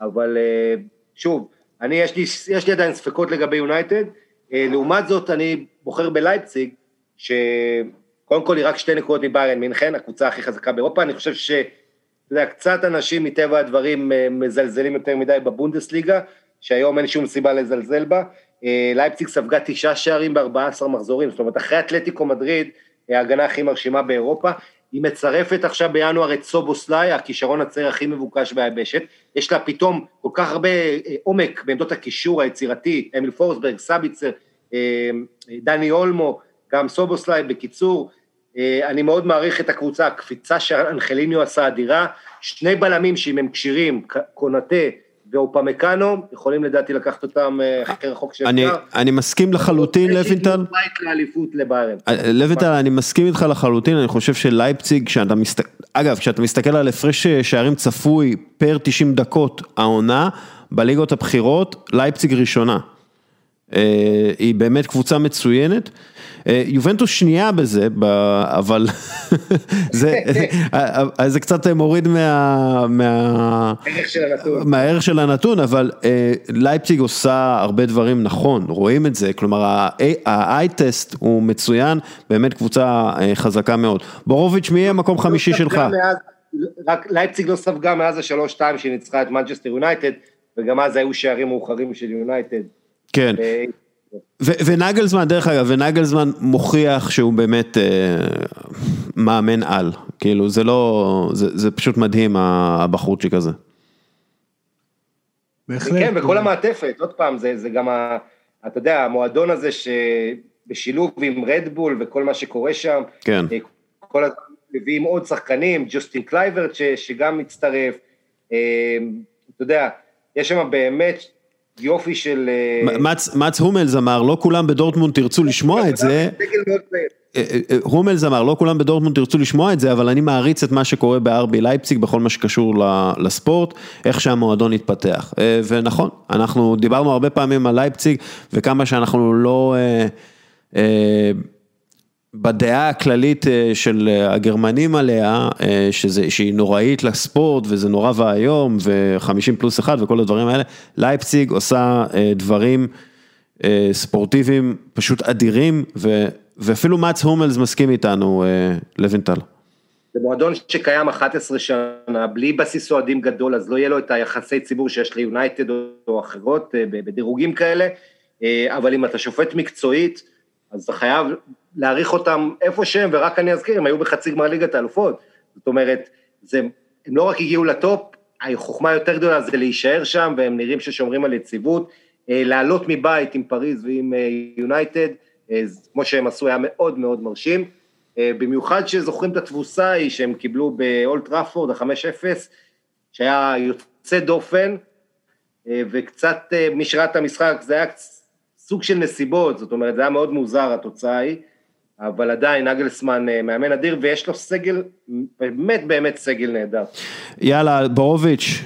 אבל אה, שוב, אני, יש לי, יש לי עדיין ספקות לגבי יונייטד, לעומת זאת אני בוחר בלייפציג, שקודם כל היא רק שתי נקודות מביירן מינכן, הקבוצה הכי חזקה באירופה, אני חושב ש... אתה יודע, קצת אנשים מטבע הדברים מזלזלים יותר מדי בבונדסליגה, שהיום אין שום סיבה לזלזל בה. אה, לייפציג ספגה תשעה שערים ב-14 מחזורים, זאת אומרת, אחרי אתלטיקו מדריד, אה, ההגנה הכי מרשימה באירופה, היא מצרפת עכשיו בינואר את סובוסליי, הכישרון הצעיר הכי מבוקש ביבשת, יש לה פתאום כל כך הרבה אה, עומק בעמדות הקישור היצירתי, אמיל פורסברג, סביצר, דני אולמו, גם סובוסליי, בקיצור, אני מאוד מעריך את הקבוצה, הקפיצה שאנחליניו עשה אדירה, שני בלמים שאם הם כשירים, קונטה ואופמקאנו, יכולים לדעתי לקחת אותם אה, הכי רחוק שאפשר. אני, אני מסכים לחלוטין, לוינטל. אה, לוינטל, אני מסכים איתך לחלוטין, אני חושב שלייפציג, כשאתה מסתכל, אגב, כשאתה מסתכל על הפרש שערים צפוי פר 90 דקות העונה, בליגות הבכירות, לייפציג ראשונה. אה, היא באמת קבוצה מצוינת. אה, יובנטוס שנייה בזה, אבל זה, אה, זה קצת מוריד מה... הנתון. מהערך של הנתון, אבל לייפציג עושה הרבה דברים נכון, רואים את זה, כלומר ה-i-טסט הוא מצוין, באמת קבוצה חזקה מאוד. בורוביץ', מי יהיה מקום חמישי שלך? רק לייפציג לא ספגה מאז השלוש-שתיים שהיא ניצחה את מנצ'סטר יונייטד, וגם אז היו שערים מאוחרים של יונייטד. כן. ונגלזמן, דרך אגב, ונגלזמן מוכיח שהוא באמת אה, מאמן על, כאילו זה לא, זה, זה פשוט מדהים הבחורצ'יק הזה. בהחלט. כן, וכל המעטפת, עוד פעם, זה, זה גם, ה, אתה יודע, המועדון הזה שבשילוב עם רדבול וכל מה שקורה שם, כן. אה, כל הזמן מביאים עוד שחקנים, ג'וסטין קלייברט שגם מצטרף, אה, אתה יודע, יש שם באמת יופי של... אה, מאץ הומלס אמר, לא כולם בדורטמונד ירצו לשמוע את זה. אה, אה, הומלס אמר, לא כולם בדורטמונד תרצו לשמוע את זה, אבל אני מעריץ את מה שקורה בארבי לייפציג בכל מה שקשור לספורט, איך שהמועדון התפתח. ונכון, אנחנו דיברנו הרבה פעמים על לייפציג, וכמה שאנחנו לא... בדעה הכללית אה, של אה, הגרמנים עליה, אה, שזה, שהיא נוראית לספורט וזה נורא ואיום ו-50 פלוס אחד וכל הדברים האלה, לייפציג עושה דברים ספורטיביים פשוט אדירים ו, ואפילו מאץ הומלס מסכים איתנו, לוינטל. זה מועדון שקיים 11 שנה, בלי בסיס אוהדים גדול, אז לא יהיה לו את היחסי ציבור שיש ליונייטד או אחרות בדירוגים כאלה, אבל אם אתה שופט מקצועית, אז אתה חייב להעריך אותם איפה שהם, ורק אני אזכיר, הם היו בחצי גמר ליגת האלופות. זאת אומרת, זה, הם לא רק הגיעו לטופ, החוכמה היותר גדולה זה להישאר שם, והם נראים ששומרים על יציבות. לעלות מבית עם פריז ועם יונייטד, כמו שהם עשו, היה מאוד מאוד מרשים. במיוחד שזוכרים את התבוסה ההיא שהם קיבלו באולט ראפורד, ה-5-0, שהיה יוצא דופן, וקצת, מי שראה את המשחק, זה היה סוג של נסיבות, זאת אומרת, זה היה מאוד מוזר התוצאה היא, אבל עדיין נגלסמן מאמן אדיר, ויש לו סגל, באמת באמת סגל נהדר. יאללה, בורוביץ'.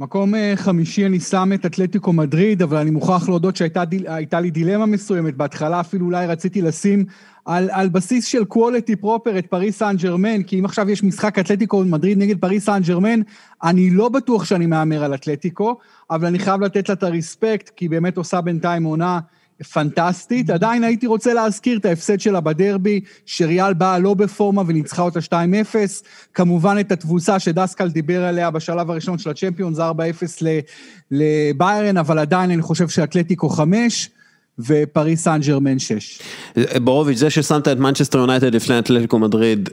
מקום חמישי אני שם את אתלטיקו מדריד, אבל אני מוכרח להודות שהייתה לי דילמה מסוימת, בהתחלה אפילו אולי רציתי לשים על, על בסיס של quality proper את פריס סן ג'רמן, כי אם עכשיו יש משחק אתלטיקו מדריד נגד פריס סן ג'רמן, אני לא בטוח שאני מהמר על אתלטיקו, אבל אני חייב לתת לה את הרספקט, כי היא באמת עושה בינתיים עונה פנטסטית. עדיין הייתי רוצה להזכיר את ההפסד שלה בדרבי, שריאל באה לא בפורמה וניצחה אותה 2-0. כמובן את התבוסה שדסקל דיבר עליה בשלב הראשון של הצ'מפיונס, 4-0 לביירן, אבל עדיין אני חושב שאתלטיקו 5. ופריס סן ג'רמן 6. בורוביץ', זה ששמת את מנצ'סטר יונייטד לפני אתלטיקו מדריד,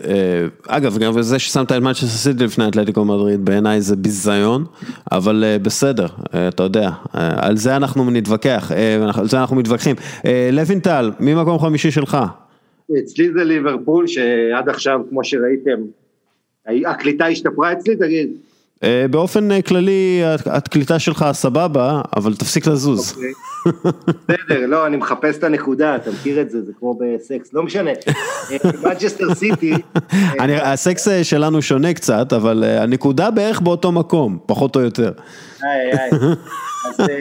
אגב, גם זה ששמת את מנצ'סטר סיטי לפני אתלטיקו מדריד, בעיניי זה ביזיון, אבל בסדר, אתה יודע, על זה אנחנו נתווכח, על זה אנחנו מתווכחים. לוינטל, מי מקום חמישי שלך? אצלי זה ליברפול, שעד עכשיו, כמו שראיתם, הקליטה השתפרה אצלי, תגיד. באופן כללי, הקליטה שלך סבבה, אבל תפסיק לזוז. בסדר, לא, אני מחפש את הנקודה, אתה מכיר את זה, זה כמו בסקס, לא משנה. מנצ'סטר סיטי... הסקס שלנו שונה קצת, אבל הנקודה בערך באותו מקום, פחות או יותר. איי, איי.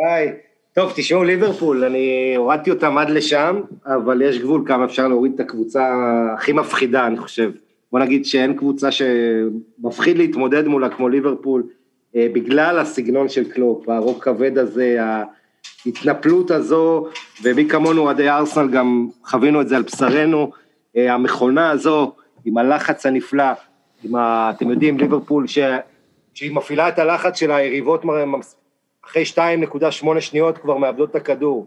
איי. טוב, תשמעו, ליברפול, אני הורדתי אותם עד לשם, אבל יש גבול כמה אפשר להוריד את הקבוצה הכי מפחידה, אני חושב. בוא נגיד שאין קבוצה שמפחיד להתמודד מולה כמו ליברפול, בגלל הסגנון של קלופ, הרוק כבד הזה, ההתנפלות הזו, ומי כמונו אוהדי ארסנל גם חווינו את זה על בשרנו, המכונה הזו עם הלחץ הנפלא, עם ה... אתם יודעים, ליברפול, ש... שהיא מפעילה את הלחץ של היריבות אחרי 2.8 שניות כבר מאבדות את הכדור.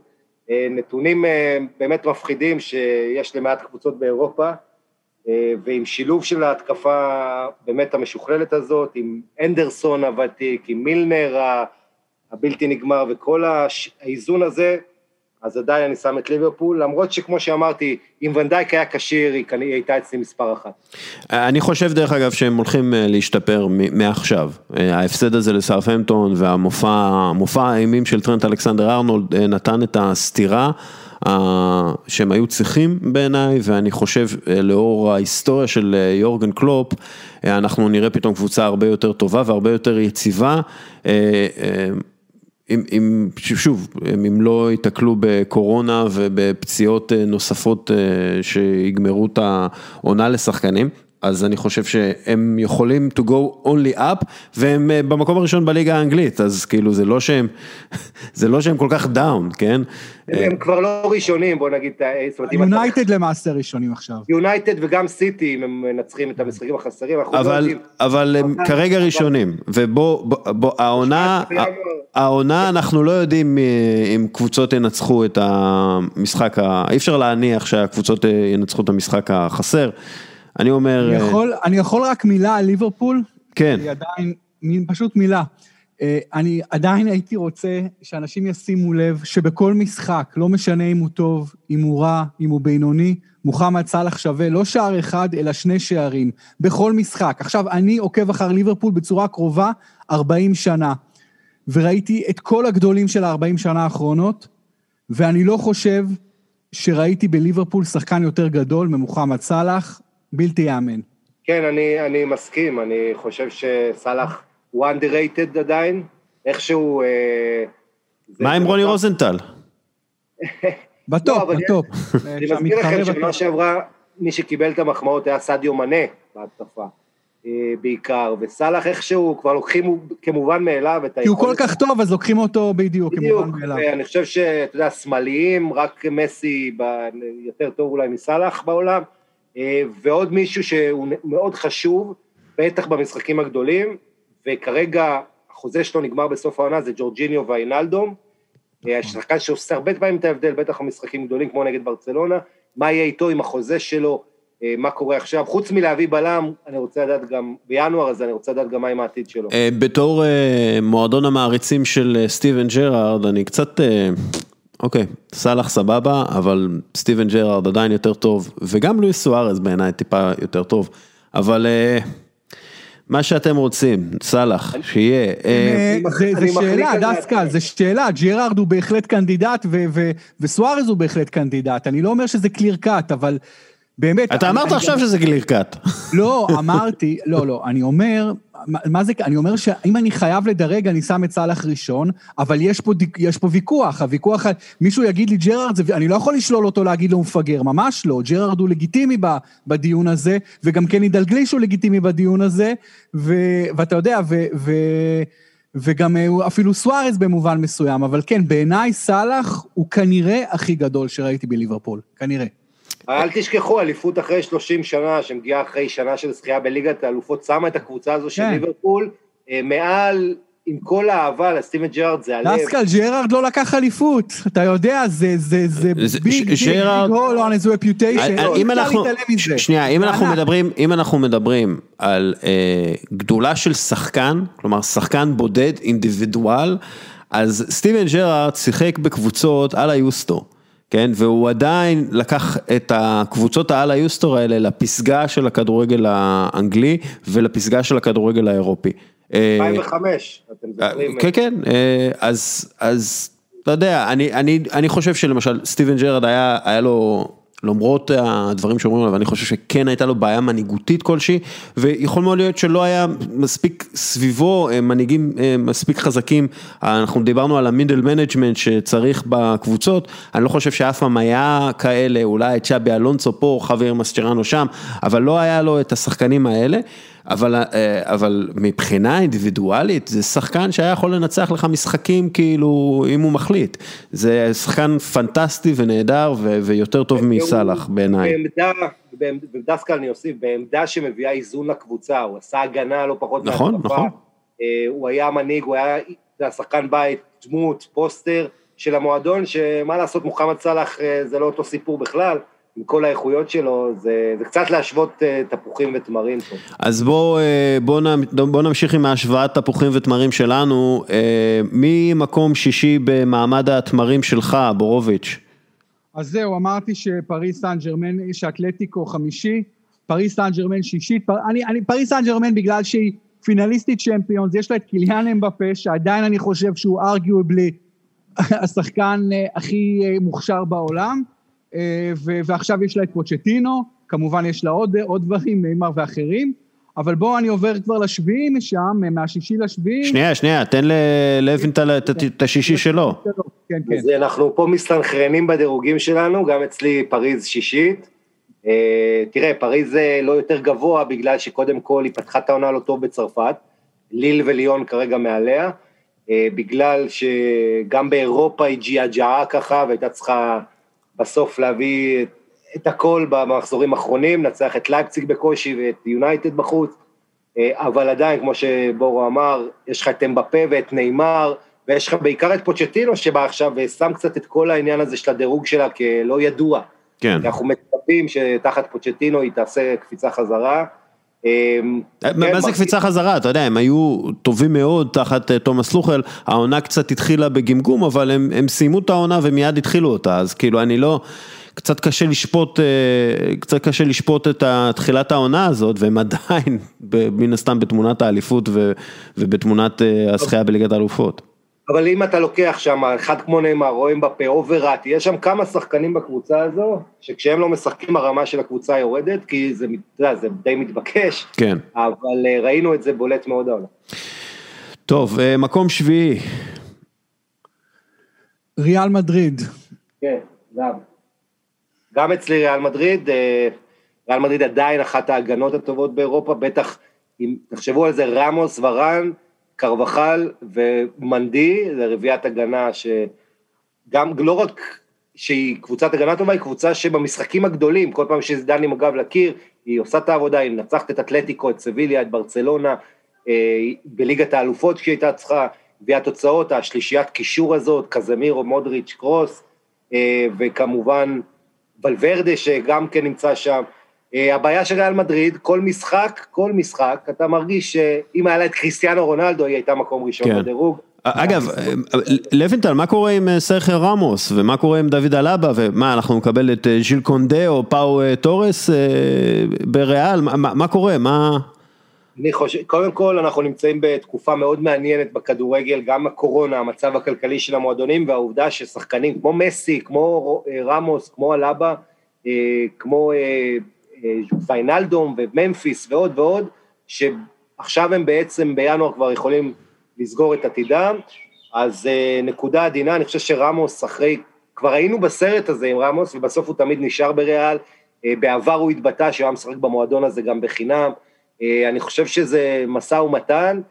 נתונים באמת מפחידים שיש למעט קבוצות באירופה, ועם שילוב של ההתקפה באמת המשוכללת הזאת, עם אנדרסון הוותיק, עם מילנר הבלתי נגמר, וכל האיזון הזה, אז עדיין אני שם את ליברפול, למרות שכמו שאמרתי, אם ונדייק היה כשיר, היא הייתה אצלי מספר אחת. אני חושב דרך אגב שהם הולכים להשתפר מעכשיו, ההפסד הזה לסרפמפטון והמופע האימים של טרנט אלכסנדר ארנולד נתן את הסתירה, שהם היו צריכים בעיניי, ואני חושב לאור ההיסטוריה של יורגן קלופ, אנחנו נראה פתאום קבוצה הרבה יותר טובה והרבה יותר יציבה. אם, שוב, אם לא ייתקלו בקורונה ובפציעות נוספות שיגמרו את העונה לשחקנים, אז אני חושב שהם יכולים to go only up, והם במקום הראשון בליגה האנגלית, אז כאילו זה לא שהם, זה לא שהם כל כך down, כן? הם כבר לא ראשונים, בוא נגיד. יונייטד למעשה ראשונים עכשיו. יונייטד וגם סיטי, אם הם מנצחים את המשחקים החסרים, אנחנו לא יודעים. אבל הם כרגע ראשונים, ובוא, העונה, העונה אנחנו לא יודעים אם קבוצות ינצחו את המשחק, אי אפשר להניח שהקבוצות ינצחו את המשחק החסר. אני אומר... אני יכול, אני יכול רק מילה על ליברפול? כן. אני עדיין, פשוט מילה. אני עדיין הייתי רוצה שאנשים ישימו לב שבכל משחק, לא משנה אם הוא טוב, אם הוא רע, אם הוא בינוני, מוחמד סאלח שווה לא שער אחד, אלא שני שערים. בכל משחק. עכשיו, אני עוקב אחר ליברפול בצורה קרובה 40 שנה, וראיתי את כל הגדולים של ה-40 שנה האחרונות, ואני לא חושב שראיתי בליברפול שחקן יותר גדול ממוחמד סאלח, בלתי יאמן. כן, אני, אני מסכים, אני חושב שסאלח הוא underrated עדיין, איכשהו... אה, מה עם רוני רוזנטל? בטופ, בטופ. אני מזכיר לכם שנה שעברה, מי שקיבל את המחמאות היה סדיו מנה בהתקפה, בעיקר, וסאלח איכשהו כבר לוקחים כמובן מאליו את היכולת... כי הוא כל כך טוב, אז לוקחים אותו בדיוק, כמובן מאליו. בדיוק, אני חושב שאתה יודע, שמאליים, רק מסי יותר טוב אולי מסאלח בעולם. ועוד מישהו שהוא מאוד חשוב, בטח במשחקים הגדולים, וכרגע החוזה שלו נגמר בסוף העונה, זה ג'ורג'יניו ואיינלדום, אה, שחקן שעושה הרבה פעמים את ההבדל, בטח במשחקים גדולים כמו נגד ברצלונה, מה יהיה איתו עם החוזה שלו, אה, מה קורה עכשיו, חוץ מלהביא בלם, אני רוצה לדעת גם, בינואר הזה אני רוצה לדעת גם מה עם העתיד שלו. אה, בתור מועדון המעריצים של סטיבן ג'רארד, אני קצת, אוקיי, סאלח סבבה, אבל סטיבן ג'רארד עדיין יותר טוב, וגם לואיס סוארז בעיניי טיפה יותר טוב, אבל... מה שאתם רוצים, סאלח, שיהיה. אה, זה שאלה, דסקל, זה שאלה, ג'רארד הוא בהחלט קנדידט וסוארז הוא בהחלט קנדידט, אני לא אומר שזה clear cut, אבל באמת... אתה אמרת עכשיו שזה clear cut. לא, אמרתי, לא, לא, אני אומר, מה זה, אני אומר שאם אני חייב לדרג, אני שם את סאלח ראשון, אבל יש פה, יש פה ויכוח, הוויכוח, מישהו יגיד לי ג'רארד, אני לא יכול לשלול אותו להגיד לו מפגר, ממש לא, ג'רארד הוא לגיטימי בדיון הזה, וגם קני דלגליש הוא לגיטימי בדיון הזה, ו, ואתה יודע, ו, ו, וגם אפילו סוארז במובן מסוים, אבל כן, בעיניי סאלח הוא כנראה הכי גדול שראיתי בליברפול, כנראה. אל תשכחו, אליפות אחרי 30 שנה, שמגיעה אחרי שנה של זכייה בליגת האלופות, שמה את הקבוצה הזו של כן. ליברפול אה, מעל, עם כל האהבה לסטיבן ג'רארד, זה הלב. דסקל, ג'רארד לא לקח אליפות, אתה יודע, זה, זה, זה big, big, hole on his reputation, אם אנחנו, שנייה, אם אנחנו מדברים, אם אנחנו מדברים על אה, גדולה של שחקן, כלומר שחקן בודד, אינדיבידואל, אז סטיבן ג'רארד שיחק בקבוצות אל היוסטון. כן, והוא עדיין לקח את הקבוצות האל היוסטון האלה לפסגה של הכדורגל האנגלי ולפסגה של הכדורגל האירופי. 2005, אה, אתם זוכרים? כן, כן, אה, אז, אז, אתה יודע, אני, אני, אני חושב שלמשל סטיבן ג'רארד היה, היה לו למרות הדברים שאומרים עליו, אני חושב שכן הייתה לו בעיה מנהיגותית כלשהי, ויכול מאוד להיות שלא היה מספיק סביבו אה, מנהיגים אה, מספיק חזקים, אנחנו דיברנו על ה middle management שצריך בקבוצות, אני לא חושב שאף פעם היה כאלה, אולי צ'אבי אלונסו פה, חאבייר מסצ'ראנו שם, אבל לא היה לו את השחקנים האלה. אבל, אה, אבל מבחינה אינדיבידואלית זה שחקן שהיה יכול לנצח לך משחקים כאילו אם הוא מחליט, זה שחקן פנטסטי ונהדר ו, ויותר טוב מסאלח בעיניי. בעמדה, ודווקא אני אוסיף, בעמדה שמביאה איזון לקבוצה, הוא עשה הגנה לא פחות נכון, מהתקפה, נכון. אה, הוא היה מנהיג, הוא היה שחקן בית, דמות, פוסטר של המועדון, שמה לעשות מוחמד סאלח אה, זה לא אותו סיפור בכלל. עם כל האיכויות שלו, זה, זה קצת להשוות אה, תפוחים ותמרים פה. אז בוא, אה, בוא, בוא נמשיך עם ההשוואת תפוחים ותמרים שלנו, אה, מי מקום שישי במעמד התמרים שלך, בורוביץ'? אז זהו, אמרתי שפריס סן ג'רמן, שאתלטיקו חמישי, פריס סן ג'רמן שישית, פר, אני, אני, פריס סן ג'רמן בגלל שהיא פינליסטית צ'מפיונס, יש לה את קיליאן אמבפה, שעדיין אני חושב שהוא arguably השחקן הכי מוכשר בעולם. אה, ועכשיו יש לה את פוצ'טינו, כמובן יש לה עוד, עוד דברים, ניימאר ואחרים, אבל בואו אני עובר כבר לשביעי משם, מהשישי לשביעי. שנייה, שנייה, תן ללוין את השישי שלו. כן, כן. אז אנחנו פה מסתנכרנים בדירוגים שלנו, גם אצלי פריז שישית. אה, תראה, פריז לא יותר גבוה בגלל שקודם כל היא פתחה את העונה לא טוב בצרפת, ליל וליון כרגע מעליה, אה, בגלל שגם באירופה היא ג'עג'עה ככה והייתה צריכה בסוף להביא את הכל במחזורים האחרונים, נצח את לייפציג בקושי ואת יונייטד בחוץ, אה, אבל עדיין, כמו שבורו אמר, יש לך את אמבפה ואת נאמר, ויש לך בעיקר את פוצ'טינו שבא עכשיו ושם קצת את כל העניין הזה של הדירוג שלה כלא ידוע. כן. אנחנו מצפים שתחת פוצ'טינו היא תעשה קפיצה חזרה. אמ, אה, מה זה קפיצה חזרה, אתה יודע, הם היו טובים מאוד תחת אה, תומאס לוחל, העונה קצת התחילה בגמגום, אבל הם, הם סיימו את העונה ומיד התחילו אותה, אז כאילו אני לא, קצת קשה לשפוט, אה, קצת קשה לשפוט את תחילת העונה הזאת, והם עדיין מן הסתם בתמונת האליפות ובתמונת הזכייה בליגת האלופות. אבל אם אתה לוקח שם, אחד כמו נאמר, רואים בפה, אובראט, יש שם כמה שחקנים בקבוצה הזו, שכשהם לא משחקים הרמה של הקבוצה יורדת, כי זה, אתה יודע, זה די מתבקש, כן. אבל אה, ראינו את זה בולט מאוד העונה. טוב, אה, מקום שביעי. ריאל מדריד. כן, גם. גם אצלי ריאל מדריד, אה, ריאל מדריד עדיין אחת ההגנות הטובות באירופה, בטח אם תחשבו על זה, רמוס ורן, קרבחל ומנדי, זה רביעיית הגנה שגם, לא רק שהיא קבוצת הגנה טובה, היא קבוצה שבמשחקים הגדולים, כל פעם שזידן עם הגב לקיר, היא עושה את העבודה, היא מנצחת את אתלטיקו, את סביליה, את ברצלונה, אה, בליגת האלופות כשהיא הייתה צריכה, מביאה תוצאות, השלישיית קישור הזאת, קזמירו, מודריץ', קרוס, אה, וכמובן ולוורדה שגם כן נמצא שם. אה, הבעיה של ריאל מדריד, כל משחק, כל משחק, אתה מרגיש שאם היה לה את קריסטיאנו רונלדו, היא הייתה מקום ראשון כן. בדירוג. אגב, לוינטל, מה קורה עם סרחר רמוס, ומה קורה עם דוד אלבה, ומה, אנחנו נקבל את ז'יל קונדה או פאו תורס בריאל, מה, מה קורה, מה... אני חושב, קודם כל אנחנו נמצאים בתקופה מאוד מעניינת בכדורגל, גם הקורונה, המצב הכלכלי של המועדונים והעובדה ששחקנים כמו מסי, כמו אה, רמוס, כמו אלבה, אה, כמו אה, פיינלדום וממפיס ועוד ועוד, שעכשיו הם בעצם בינואר כבר יכולים לסגור את עתידם, אז נקודה עדינה, אני חושב שרמוס אחרי, כבר היינו בסרט הזה עם רמוס ובסוף הוא תמיד נשאר בריאל, בעבר הוא התבטא שהוא היה משחק במועדון הזה גם בחינם, אה, אני חושב שזה משא ומתן,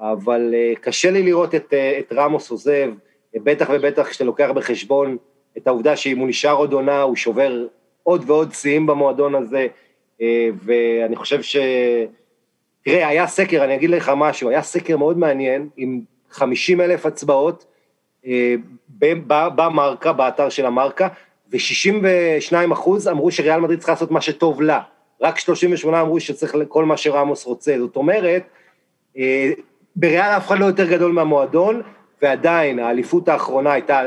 אבל אה, קשה לי לראות את, אה, את רמוס עוזב, בטח ובטח כשאתה לוקח בחשבון את העובדה שאם הוא נשאר עוד עונה, הוא שובר עוד ועוד שיאים במועדון הזה, ואני חושב ש... תראה, היה סקר, אני אגיד לך משהו, היה סקר מאוד מעניין, עם 50 אלף הצבעות במרקה, באתר של המרקה, ו-62 אחוז אמרו שריאל מדריד צריכה לעשות מה שטוב לה. רק 38 אמרו שצריך כל מה שרמוס רוצה. זאת אומרת, אה, בריאל אף אחד לא יותר גדול מהמועדון, ועדיין האליפות האחרונה הייתה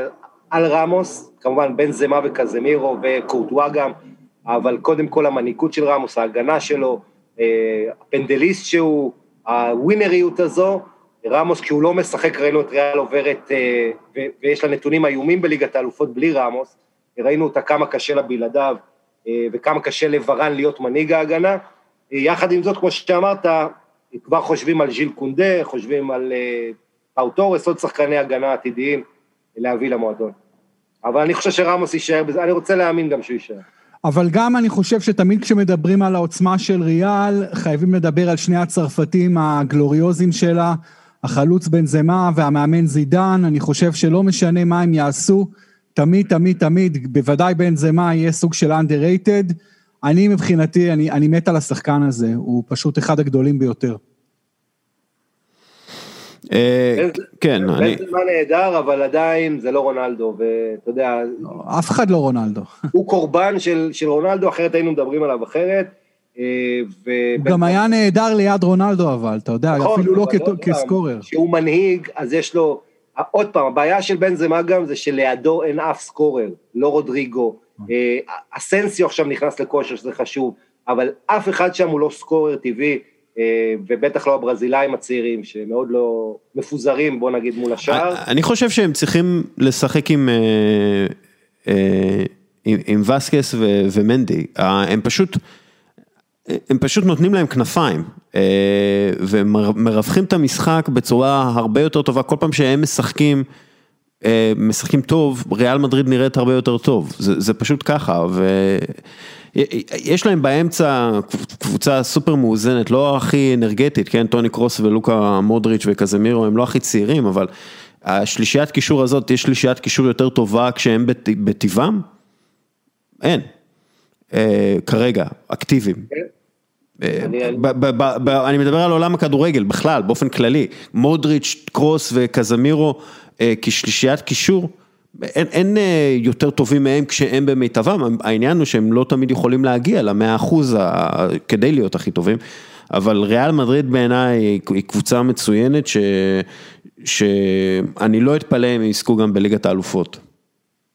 על, רמוס, כמובן בן זמה וקזמירו וקורטואה גם, אבל קודם כל המנהיגות של רמוס, ההגנה שלו, אה, הפנדליסט שהוא, הווינריות הזו, רמוס כשהוא לא משחק ראינו את ריאל עוברת, אה, ויש לה נתונים איומים בליגת האלופות בלי רמוס, ראינו אותה כמה קשה לה בלעדיו, אה, וכמה קשה לוורן להיות מנהיג ההגנה. יחד עם זאת, כמו שאמרת, כבר חושבים על ז'ול קונדה, חושבים על פאו טורס, עוד שחקני הגנה עתידיים להביא למועדון. אבל אני חושב שרמוס יישאר בזה, אני רוצה להאמין גם שהוא יישאר. אבל גם אני חושב שתמיד כשמדברים על העוצמה של ריאל, חייבים לדבר על שני הצרפתים הגלוריוסים שלה, החלוץ בן זמה והמאמן זידן, אני חושב שלא משנה מה הם יעשו, תמיד, תמיד, תמיד, בוודאי בן זמה יהיה סוג של underrated. אני מבחינתי, אני, אני מת על השחקן הזה, הוא פשוט אחד הגדולים ביותר. אה, כן, אני... בן זמה נהדר, אבל עדיין זה לא רונלדו, ואתה יודע... לא, אף אחד לא רונלדו. הוא קורבן של, של רונלדו, אחרת היינו מדברים עליו אחרת. אה, הוא גם היה נהדר ליד רונלדו, אבל, אתה יודע, נכון, אפילו לא כסקורר. כשהוא מנהיג, אז יש לו... עוד פעם, הבעיה של בן זמה גם זה שלידו אין אף סקורר, לא רודריגו. אה, אסנסיו עכשיו נכנס לכושר, שזה חשוב, אבל אף אחד שם הוא לא סקורר טבעי, אה, ובטח לא הברזילאים הצעירים, שמאוד לא מפוזרים, בוא נגיד, מול השאר. אני חושב שהם צריכים לשחק עם... אה, עם, עם וסקס ומנדי, הם פשוט, הם פשוט נותנים להם כנפיים, אה, ומרווחים את המשחק בצורה הרבה יותר טובה, כל פעם שהם משחקים, אה, משחקים טוב, ריאל מדריד נראית הרבה יותר טוב, זה, זה פשוט ככה, ויש להם באמצע קבוצה סופר מאוזנת, לא הכי אנרגטית, כן, טוני קרוס ולוקה מודריץ' וקזמירו הם לא הכי צעירים, אבל השלישיית קישור הזאת, יש שלישיית קישור יותר טובה כשהם בטבעם? אין. אה, כרגע, אקטיביים. כן. אני מדבר על עולם הכדורגל בכלל, באופן כללי, מודריץ', קרוס וקזמירו אה, כשלישיית קישור, אין, אין אה, יותר טובים מהם כשהם במיטבם, העניין הוא שהם לא תמיד יכולים להגיע למאה אחוז כדי להיות הכי טובים, אבל ריאל מדריד בעיניי היא קבוצה מצוינת ש, שאני לא אתפלא אם יזכו גם בליגת האלופות.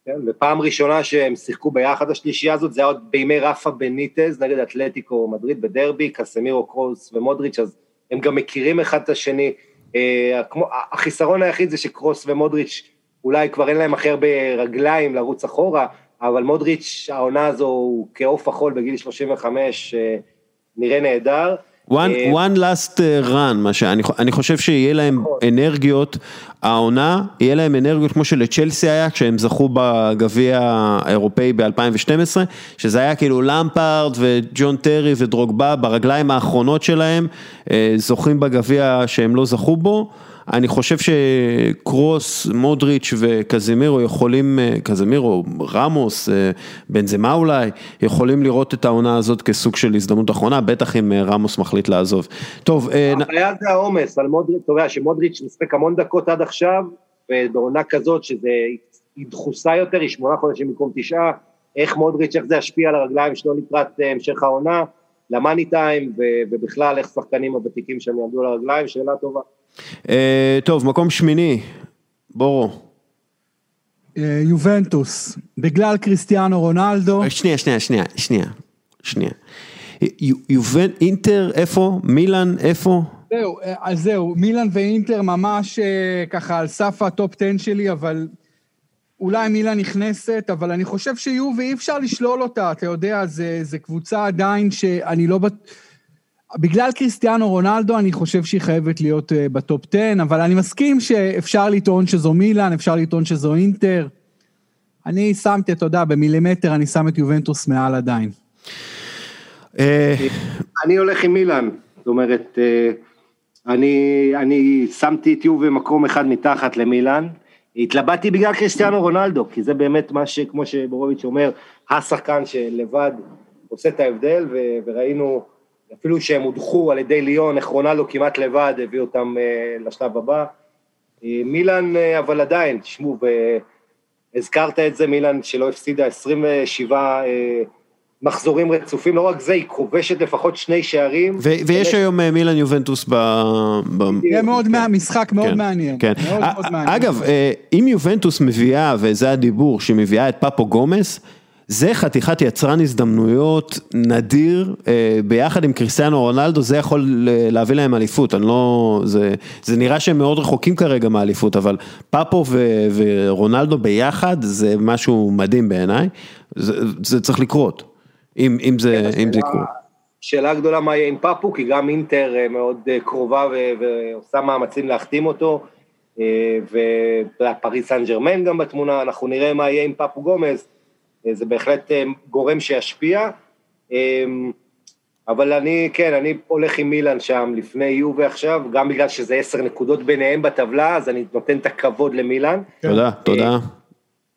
כן, ופעם ראשונה שהם שיחקו ביחד השלישייה הזאת, זה היה עוד בימי רפה בניטז נגד אתלטיקו מדריד בדרבי, קסמירו קרוס ומודריץ', אז הם גם מכירים אחד את השני. אה, החיסרון היחיד זה שקרוס ומודריץ' אולי כבר אין להם הכי הרבה רגליים לרוץ אחורה, אבל מודריץ', העונה הזו הוא כעוף החול בגיל 35, אה, נראה נהדר. one, אה, one last uh, run, מה שאני אני חושב שיהיה להם נכון. אנרגיות, העונה, יהיה להם אנרגיות כמו שלצ'לסי היה, כשהם זכו בגביע האירופאי ב-2012, שזה היה כאילו למפארד וג'ון טרי ודרוגבה ברגליים האחרונות שלהם, אה, זוכים בגביע שהם לא זכו בו. אני חושב שקרוס, מודריץ' וקזמירו יכולים, קזמירו, רמוס, בנזמה אולי, יכולים לראות את העונה הזאת כסוג של הזדמנות אחרונה, בטח אם רמוס מחליט לעזוב. טוב. הבעיה זה העומס על מודריץ', אתה יודע שמודריץ' מספק המון דקות עד עכשיו, ובעונה כזאת שזה היא דחוסה יותר, היא שמונה חודשים במקום תשעה, איך מודריץ', איך זה ישפיע על הרגליים שלו לקראת המשך העונה. למאני טיים, ובכלל איך שחקנים הוותיקים שם יעמדו על הרגליים, שאלה טובה. אה, טוב, מקום שמיני, בורו. אה, יובנטוס, בגלל קריסטיאנו רונלדו. אה, שנייה, שנייה, שנייה, שנייה, שנייה. יובנ... אינטר, איפה? מילאן, איפה? זהו, אז זהו, מילאן ואינטר ממש ככה על סף ה top 10 שלי, אבל אולי מילאן נכנסת, אבל אני חושב שיובה, אי אפשר לשלול אותה, אתה יודע, זו קבוצה עדיין שאני לא... בגלל קריסטיאנו רונלדו, אני חושב שהיא חייבת להיות uh, ב top 10, אבל אני מסכים שאפשר לטעון שזו מילאן, אפשר לטעון שזו אינטר. אני שמתי, אתה יודע, במילימטר אני שם את יובנטוס מעל עדיין. אה, אני הולך עם מילאן, זאת אומרת, אה, אני, אני שמתי את יובי מקום אחד מתחת למילאן, התלבטתי בגלל קריסטיאנו רונלדו, כי זה באמת מה שכמו שבורוביץ' אומר, השחקן שלבד עושה את ההבדל, וראינו אפילו שהם הודחו על ידי ליון, איך רונלדו כמעט לבד הביא אותם uh, לשלב הבא. Uh, מילאן, uh, אבל עדיין, תשמעו, והזכרת את זה, מילאן שלא הפסידה 27 uh, מחזורים רצופים, לא רק זה, היא כובשת לפחות שני שערים. ויש היום אה, מילן יובנטוס ב... יהיה מאוד, משחק מאוד כן, מעניין. כן. אגב, אה, אם יובנטוס מביאה, וזה הדיבור, שהיא מביאה את פפו גומס, זה חתיכת יצרן הזדמנויות נדיר, אה, ביחד עם קריסטיאנו רונלדו, זה יכול להביא להם אליפות, אני לא, זה, זה נראה שהם מאוד רחוקים כרגע מאליפות, אבל פאפו ו, ורונלדו ביחד זה משהו מדהים בעיניי, זה, זה צריך לקרות. אם, אם זה, כן, אם זה יקרה. שאלה גדולה מה יהיה עם פאפו, כי גם אינטר אה, מאוד אה, קרובה ועושה מאמצים להחתים אותו, ופריס סן ג'רמן גם בתמונה, אנחנו נראה מה יהיה עם פאפו גומז, זה בהחלט גורם שישפיע, אבל אני, כן, אני הולך עם מילאן שם לפני יובה עכשיו, גם בגלל שזה עשר נקודות ביניהם בטבלה, אז אני נותן את הכבוד למילאן. תודה, תודה.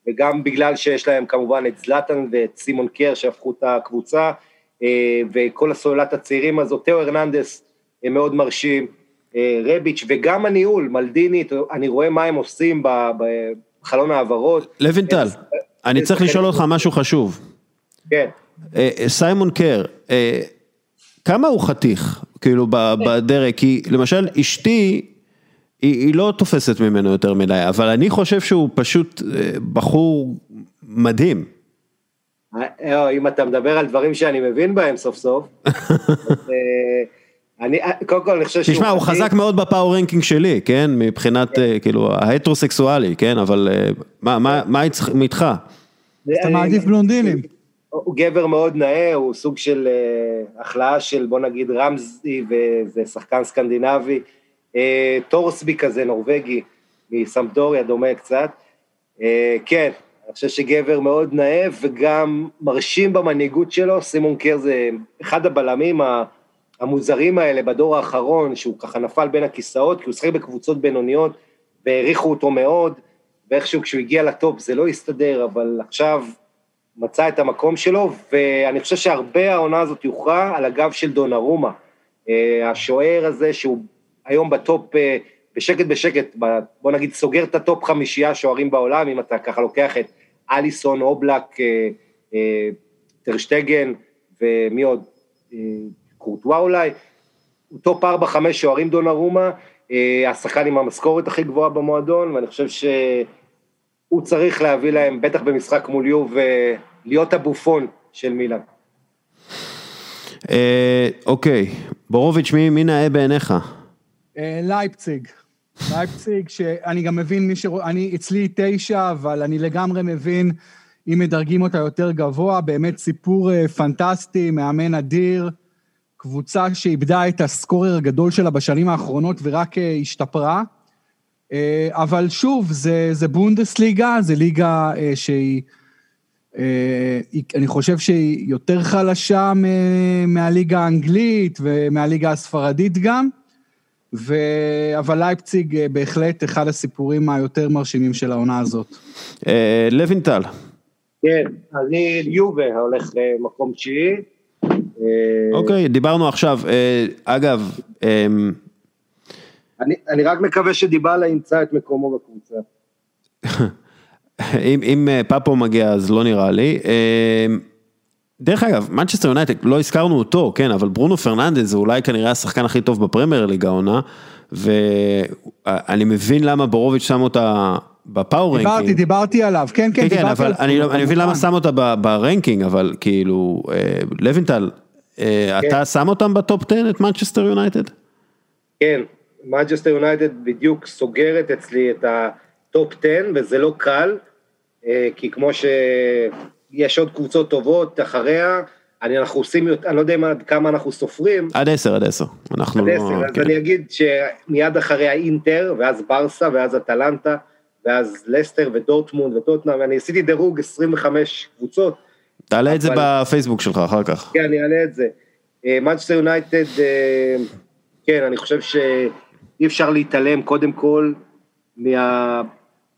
וגם בגלל שיש להם כמובן את זלאטן ואת סימון קר שהפכו את הקבוצה, אה, וכל הסוללת הצעירים הזאת, תאו הרננדס אה, מאוד מרשים, אה, רביץ' וגם הניהול, מלדיני, אני רואה מה הם עושים בחלון העברות. לוינטל, אני צריך לשאול אותך משהו חשוב. כן. סימון קיאר, כמה הוא חתיך, כאילו, בדרג, כי למשל אשתי היא היא לא תופסת ממנו יותר מדי, אבל אני חושב שהוא פשוט אה, בחור מדהים. אה, אם אתה מדבר על דברים שאני מבין בהם סוף סוף, אה, אני, קודם כל אני חושב שהוא... תשמע, הוא חזק מאוד ב power ranking שלי, כן? מבחינת, כאילו, ההטרוסקסואלי, כן? אבל מה איתך? אתה מעדיף בלונדינים. הוא גבר מאוד נאה, הוא סוג של החלאה של בוא נגיד רמזי וזה שחקן סקנדינבי. אה, טורסבי כזה, נורבגי, מסמפדוריה, דומה קצת. אה, כן, אני חושב שגבר מאוד נאה וגם מרשים במנהיגות שלו, סימון קר זה אחד הבלמים המוזרים האלה בדור האחרון, שהוא ככה נפל בין הכיסאות, כי הוא שחק בקבוצות בינוניות, והעריכו אותו מאוד, ואיכשהו כשהוא הגיע ל top זה לא הסתדר, אבל עכשיו מצא את המקום שלו, ואני חושב שהרבה העונה הזאת יוכרע על הגב של דונרומה. אה, השוער הזה שהוא היום ב top, אה, בשקט בשקט, בוא נגיד סוגר את ה top חמישייה שוערים בעולם, אם אתה ככה לוקח את אליסון, אובלק, אה, טרשטגן ומי עוד, קורטואה אולי, הוא top 4-5 שוערים דונרומה, השחקן עם המשכורת הכי גבוהה במועדון, ואני חושב שהוא צריך להביא להם, בטח במשחק מול יובה, להיות הבופון של מילאן. אוקיי, בורוביץ', מי נאה בעיניך? אה, לייפציג. לייפציג, שאני גם מבין מי ש... אני, אצלי תשע, אבל אני לגמרי מבין אם מדרגים אותה יותר גבוה, באמת סיפור אה, פנטסטי, מאמן אדיר, קבוצה שאיבדה את הסקורר הגדול שלה בשנים האחרונות ורק אה, השתפרה. אבל שוב, זה, זה בונדסליגה, זה ליגה שהיא... אני חושב שהיא יותר חלשה מהליגה האנגלית ומהליגה הספרדית גם. ו... אבל לייפציג אה, בהחלט אחד הסיפורים היותר מרשימים של העונה הזאת. אה, לוינטל. כן, אני יובה הולך למקום תשיעי. אוקיי, דיברנו עכשיו, אגב, אמ, אני, אני רק מקווה שדיבלה ימצא את מקומו בקבוצה. אם, אם פאפו מגיע אז לא נראה לי. דרך אגב, מנצ'סטר יונייטד, לא הזכרנו אותו, כן, אבל ברונו פרננדז זה אולי כנראה השחקן הכי טוב בפרמייר ליג העונה, ואני מבין למה בורוביץ' שם אותה ב power ranking. דיברתי, דיברתי עליו, כן, כן, כן, כן, אבל אני, לא- אני מבין למה שם אותה ב ranking, אבל כאילו, אה, לוינטל, אה, כן. אתה שם אותם ב top 10 את מנצ'סטר יונייטד? כן, מנצ'סטר יונייטד בדיוק סוגרת אצלי את ה top 10, וזה לא קל, אה, כי כמו ש... יש עוד קבוצות טובות אחריה, אני, אנחנו עושים, אני לא יודע עד כמה אנחנו סופרים. עד עשר, עד עשר. אנחנו עד עשר, לא, אז כן. אני אגיד שמיד אחריה אינטר, ואז ברסה, ואז אטלנטה, ואז לסטר ודורטמונד וטוטנאם, ואני עשיתי דירוג 25 קבוצות. תעלה. את זה בפייסבוק שלך אחר כך. כן, אני אעלה את זה. מנצ'סטר uh, יונייטד, uh, כן, אני חושב שאי אפשר להתעלם קודם כל מה...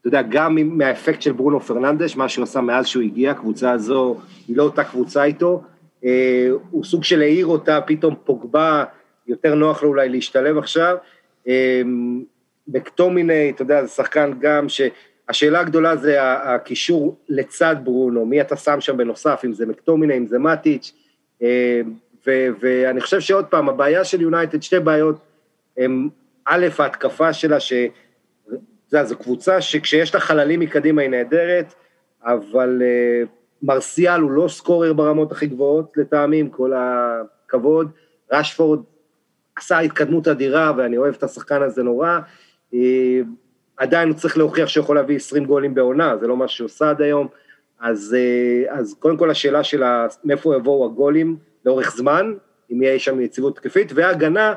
אתה יודע, גם מהאפקט של ברונו פרננדש, מה שהוא עשה מאז שהוא הגיע, הקבוצה הזו היא לא אותה קבוצה איתו, אה, הוא סוג של העיר אותה, פתאום פוגבה, יותר נוח לו אולי להשתלב עכשיו. אה, מקטומיני, אתה יודע, זה שחקן גם שהשאלה הגדולה זה הקישור לצד ברונו, מי אתה שם שם בנוסף, אם זה מקטומיני, אם זה מטיץ', אה, ואני חושב שעוד פעם, הבעיה של יונייטד, שתי בעיות, הם א', ההתקפה שלה, ש... זה, זו קבוצה שכשיש לה חללים מקדימה היא נהדרת, אבל uh, מרסיאל הוא לא סקורר ברמות הכי גבוהות לטעמי, עם כל הכבוד. רשפורד עשה התקדמות אדירה, ואני אוהב את השחקן הזה נורא. Uh, עדיין הוא צריך להוכיח שהוא יכול להביא 20 גולים בעונה, זה לא מה שהוא עושה עד היום. אז, uh, אז קודם כל השאלה של מאיפה יבואו הגולים לאורך זמן, אם יהיה שם יציבות תקפית, והגנה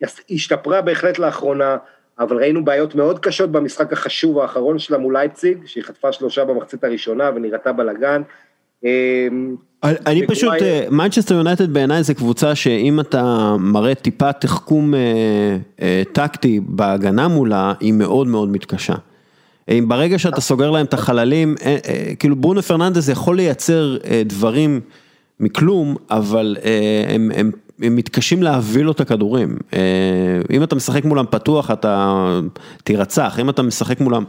שהשתפרה בהחלט לאחרונה, אבל ראינו בעיות מאוד קשות במשחק החשוב האחרון שלה מול לייפציג, שהיא חטפה שלושה במחצית הראשונה ונראתה בלאגן. אני פשוט, מנצ'סטר יונייטד בעיניי זה קבוצה שאם אתה מראה טיפה תחכום אה, אה, טקטי בהגנה מולה, היא מאוד מאוד מתקשה. אם ברגע שאתה סוגר להם את החללים, אה, כאילו ברונו פרננדס יכול לייצר דברים מכלום, אבל הם, הם הם מתקשים להביא לו את הכדורים. אה, אם אתה משחק מולם פתוח, אתה תירצח, אם אתה משחק מולם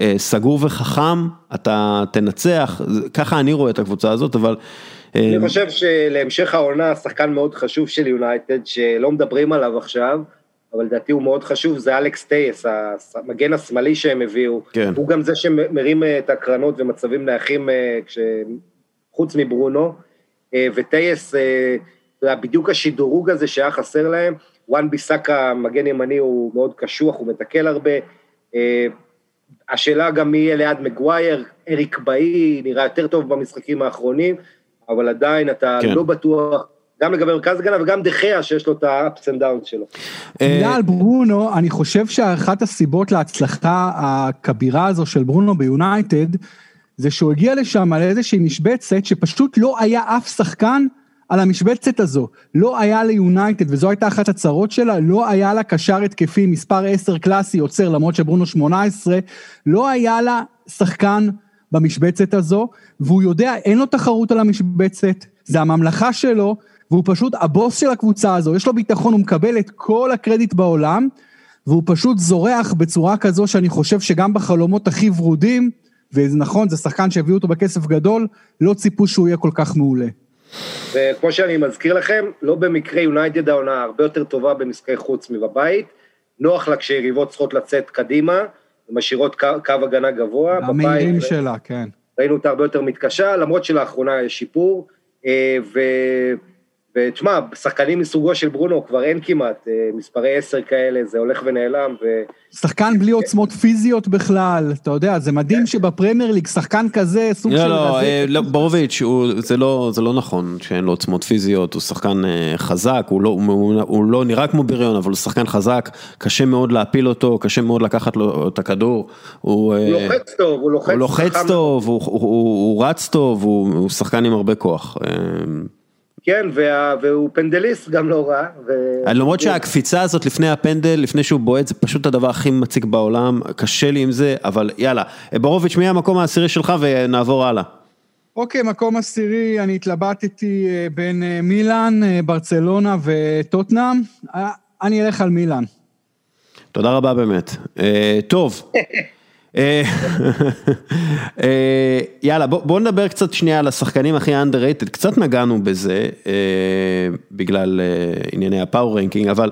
אה, סגור וחכם, אתה תנצח, ככה אני רואה את הקבוצה הזאת, אבל... אה, אני חושב שלהמשך העונה, שחקן מאוד חשוב של יונייטד, שלא מדברים עליו עכשיו, אבל לדעתי הוא מאוד חשוב, זה אלכס טייס, המגן השמאלי שהם הביאו. כן. הוא גם זה שמרים את הקרנות ומצבים נייחים חוץ מברונו, וטייס... בדיוק השדרוג הזה שהיה חסר להם, וואן ביסאקה, מגן ימני, הוא מאוד קשוח, הוא מתקל הרבה. אה, השאלה גם מי יהיה ליד מגווייר, אריק באי, נראה יותר טוב במשחקים האחרונים, אבל עדיין אתה כן. לא בטוח. גם לגבי מרכז הגנה וגם דחיה שיש לו את ה-ups and downs שלו. אה, מילה על ברונו, אני חושב שאחת הסיבות להצלחה הכבירה הזו של ברונו ביונייטד, זה שהוא הגיע לשם על איזושהי משבצת שפשוט לא היה אף שחקן על המשבצת הזו. לא היה ליונייטד, וזו הייתה אחת הצרות שלה, לא היה לה קשר התקפי מספר 10 קלאסי עוצר, למרות שברונו 18, לא היה לה שחקן במשבצת הזו, והוא יודע, אין לו תחרות על המשבצת, זה הממלכה שלו, והוא פשוט הבוס של הקבוצה הזו, יש לו ביטחון, הוא מקבל את כל הקרדיט בעולם, והוא פשוט זורח בצורה כזו שאני חושב שגם בחלומות הכי ורודים, ונכון, זה שחקן שהביאו אותו בכסף גדול, לא ציפו שהוא יהיה כל כך מעולה. וכמו שאני מזכיר לכם, לא במקרה יונייטד העונה הרבה יותר טובה במשחקי חוץ מבבית, נוח לה כשיריבות צריכות לצאת קדימה, ומשאירות קו, קו הגנה גבוה. המהירים שלה, כן. ראינו אותה הרבה יותר מתקשה, למרות שלאחרונה יש שיפור, אה, ו... ותשמע, שחקנים מסוגו של ברונו כבר אין כמעט, אה, מספרי עשר כאלה, זה הולך ונעלם. ו... שחקן בלי עוצמות פיזיות בכלל, אתה יודע, זה מדהים שבפרמייר ליג שחקן כזה, סוג לא, של... לא, אה, לא, בורוביץ', זה לא, זה לא נכון שאין לו עוצמות פיזיות, הוא שחקן אה, חזק, הוא לא, הוא, הוא לא נראה כמו בריון, אבל הוא שחקן חזק, קשה מאוד להפיל אותו, קשה מאוד לקחת לו את הכדור. הוא, הוא לוחץ טוב, הוא לוחץ, הוא לוחץ טוב, הוא, הוא, הוא, הוא רץ טוב, הוא, הוא שחקן עם הרבה כוח. כן, וה, והוא פנדליסט גם לא רע. ו... למרות שהקפיצה הזאת לפני הפנדל, לפני שהוא בועט, זה פשוט הדבר הכי מציג בעולם, קשה לי עם זה, אבל יאללה. בורוביץ', מי המקום העשירי שלך ונעבור הלאה. אוקיי, מקום עשירי, אני התלבטתי אה, בין אה, מילאן, אה, ברצלונה וטוטנאם. אני אלך על מילאן. תודה רבה באמת. טוב. יאללה, בוא, נדבר קצת שנייה על השחקנים הכי underrated, קצת נגענו בזה, בגלל ענייני ה power ranking, אבל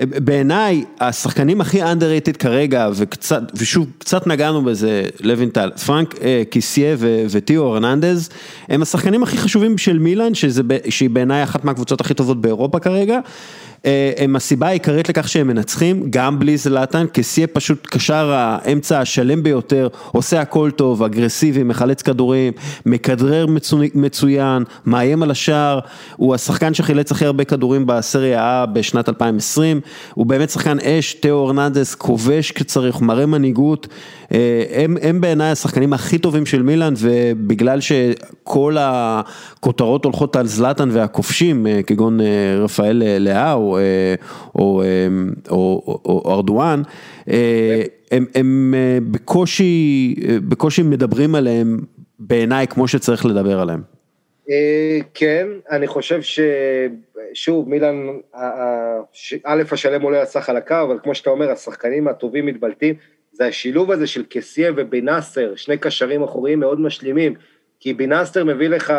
בעיניי, השחקנים הכי underrated כרגע, וקצת, ושוב, קצת נגענו בזה, לוינטל, פרנק אה, קסיה ותיאו ארננדז, הם השחקנים הכי חשובים של מילאן, שזה, שהיא בעיניי אחת מהקבוצות הכי טובות באירופה כרגע. אה, הם הסיבה העיקרית לכך שהם מנצחים, גם בלי זלאטן, קסיה פשוט קשר האמצע השלם ביותר, עושה הכל טוב, אגרסיבי, מחלץ כדורים, מכדרר מצוין, מאיים על השער, הוא השחקן שחילץ הכי הרבה כדורים בסריה A בשנת 2020, הוא באמת שחקן אש, תיאו ארננדס, כובש כצריך, מראה מנהיגות. אה, הם, הם בעיניי השחקנים הכי טובים של מילאן ובגלל שכל הכותרות הולכות על זלאטן והכובשים אה, כגון רפאל לאהו או, או, או, או ארדואן, הם, הם בקושי, בקושי מדברים עליהם בעיניי כמו שצריך לדבר עליהם. כן, אני חושב ששוב, מילאן, א', השלם עולה על סך על הקו, אבל כמו שאתה אומר, השחקנים הטובים מתבלטים. זה השילוב הזה של קסיה ובנאסר, שני קשרים אחוריים מאוד משלימים, כי בנאסר מביא לך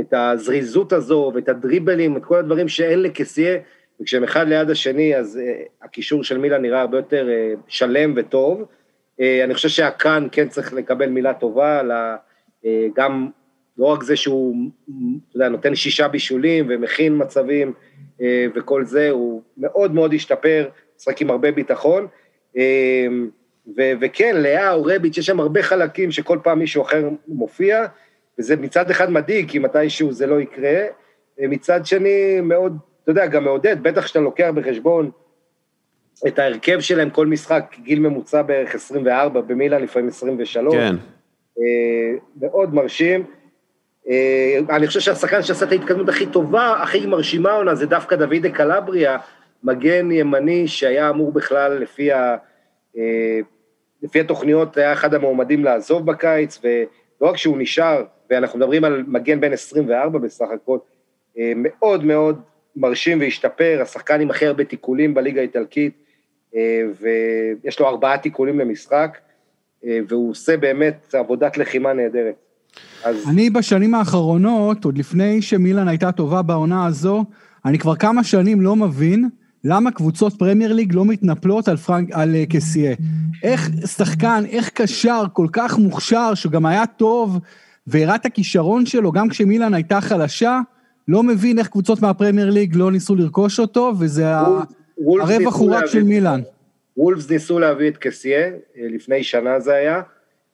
את הזריזות הזו ואת הדריבלים, את כל הדברים שאין לקסיה, וכשהם אחד ליד השני, אז uh, הקישור של מילה נראה הרבה יותר uh, שלם וטוב. Uh, אני חושב שהקאן כן צריך לקבל מילה טובה, לה, uh, גם לא רק זה שהוא, אתה יודע, נותן שישה בישולים ומכין מצבים uh, וכל זה, הוא מאוד מאוד השתפר, משחק עם הרבה ביטחון. Uh, ו- וכן, לאה או רביץ', יש שם הרבה חלקים שכל פעם מישהו אחר מופיע, וזה מצד אחד מדאיג, כי מתישהו זה לא יקרה, מצד שני מאוד, אתה יודע, גם מעודד, בטח שאתה לוקח בחשבון את ההרכב שלהם כל משחק, גיל ממוצע בערך 24, במילאן לפעמים 23. כן. אה, מאוד מרשים. אה, אני חושב שהשחקן שעשה את ההתקדמות הכי טובה, הכי מרשימה עונה, זה דווקא דוד קלבריה, מגן ימני שהיה אמור בכלל, לפי ה... אה, לפי התוכניות היה אחד המועמדים לעזוב בקיץ, ולא רק שהוא נשאר, ואנחנו מדברים על מגן בין 24 בסך הכל, מאוד מאוד מרשים והשתפר, השחקן עם הכי הרבה תיקולים בליגה האיטלקית, אה, ויש לו ארבעה תיקולים למשחק, אה, והוא עושה באמת עבודת לחימה נהדרת. אז... אני בשנים האחרונות, עוד לפני שמילן הייתה טובה בעונה הזו, אני כבר כמה שנים לא מבין למה קבוצות פרמייר ליג לא מתנפלות על, פרנק, על uh, קסיה? איך שחקן, איך קשר כל כך מוכשר, שגם היה טוב והראה את הכישרון שלו, גם כשמילן הייתה חלשה, לא מבין איך קבוצות מהפרמייר ליג לא ניסו לרכוש אותו, וזה הרווח הוא רק של מילן. וולפס ניסו להביא את קסיה, אה, לפני שנה זה היה,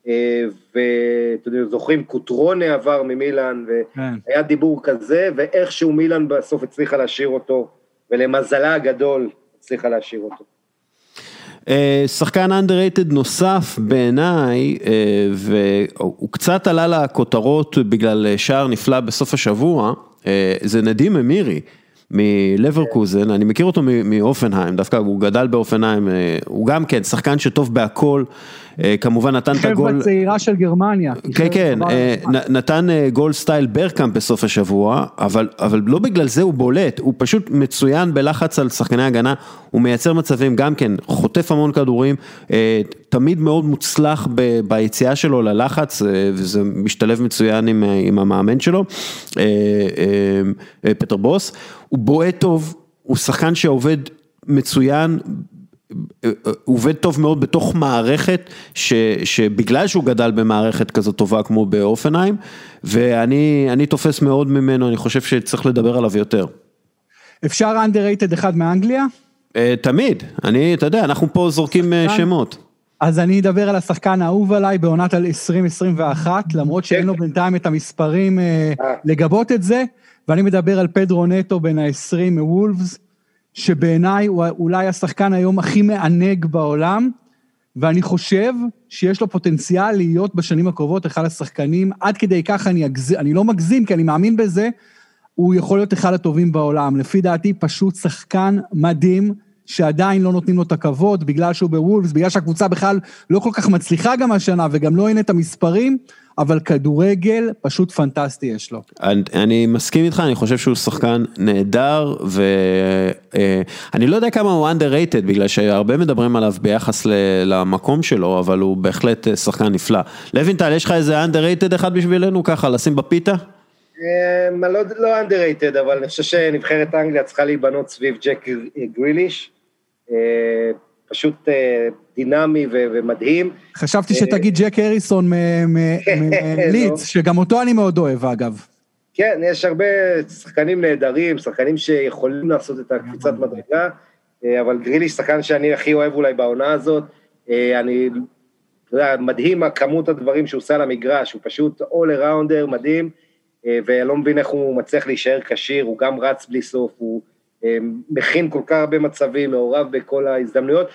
אה, ואתם יודעים, זוכרים, קוטרונה עבר ממילן, והיה כן. דיבור כזה, ואיכשהו מילן בסוף הצליחה להשאיר אותו. ולמזלה הגדול הצליחה להשאיר אותו. אה, שחקן underrated נוסף בעיניי, והוא קצת עלה לכותרות בגלל שער נפלא בסוף השבוע, זה נדים אמירי. מלברקוזן, אני מכיר אותו מאופנהיים, דווקא הוא גדל באופנהיים, הוא גם כן שחקן שטוב בהכל, אה, כמובן נתן את הגול... חבר'ה צעירה של גרמניה. כן, כן, אה, נתן אה, גול סטייל ברקאמפ בסוף השבוע, אבל, אבל לא בגלל זה הוא בולט, הוא פשוט מצוין בלחץ על שחקני הגנה, הוא מייצר מצבים גם כן, חוטף המון כדורים, תמיד מאוד מוצלח ב, ביציאה שלו ללחץ, וזה משתלב מצוין עם, עם המאמן שלו, פטר בוס, הוא בועט טוב, הוא שחקן שעובד מצוין עובד טוב מאוד בתוך מערכת, ש, שבגלל שהוא גדל במערכת כזאת טובה כמו באופנהיים, ואני תופס מאוד ממנו, אני חושב שצריך לדבר עליו יותר. אפשר underrated אחד מאנגליה? אה, תמיד, אני, אתה יודע, אנחנו פה זורקים אה, שחקן. שמות. אז אני אדבר על השחקן האהוב עליי בעונת 2021, למרות שאין לו בינתיים את המספרים אה, לגבות את זה, ואני מדבר על פדרו נטו בן ה-20 מוולפס. שבעיניי הוא אולי השחקן היום הכי מענג בעולם, ואני חושב שיש לו פוטנציאל להיות בשנים הקרובות אחד השחקנים, עד כדי כך אני, אגז... אני לא מגזים כי אני מאמין בזה, הוא יכול להיות אחד הטובים בעולם. לפי דעתי, פשוט שחקן מדהים, שעדיין לא נותנים לו את הכבוד, בגלל שהוא בוולפס, בגלל שהקבוצה בכלל לא כל כך מצליחה גם השנה, וגם לא אין את המספרים, אבל כדורגל פשוט פנטסטי יש לו. אני, אני מסכים איתך, אני חושב שהוא שחקן נהדר, ואני לא יודע כמה הוא underrated, בגלל שהרבה מדברים עליו ביחס למקום שלו, אבל הוא בהחלט שחקן נפלא. לוינטל, יש לך איזה underrated אחד בשבילנו, ככה, לשים בפיתה? אמ, לא, לא underrated, אבל אני חושב שנבחרת אנגליה צריכה להיבנות סביב ג'ק גריליש. אה, פשוט אה, דינמי ומדהים. חשבתי שתגיד ג'ק הריסון מליץ, לא. שגם אותו אני מאוד אוהב אגב. כן, יש הרבה שחקנים נהדרים, שחקנים שיכולים לעשות את הקפיצת מדרגה, אה, אבל גריליש שחקן שאני הכי אוהב אולי בעונה הזאת. אני, אתה יודע, מדהים הכמות הדברים שהוא עושה על המגרש, הוא פשוט all arounder מדהים. אה, ואני לא מבין איך הוא מצליח להישאר כשיר, הוא גם רץ בלי סוף, הוא אה, מכין כל כך הרבה מצבים, מעורב בכל ההזדמנויות,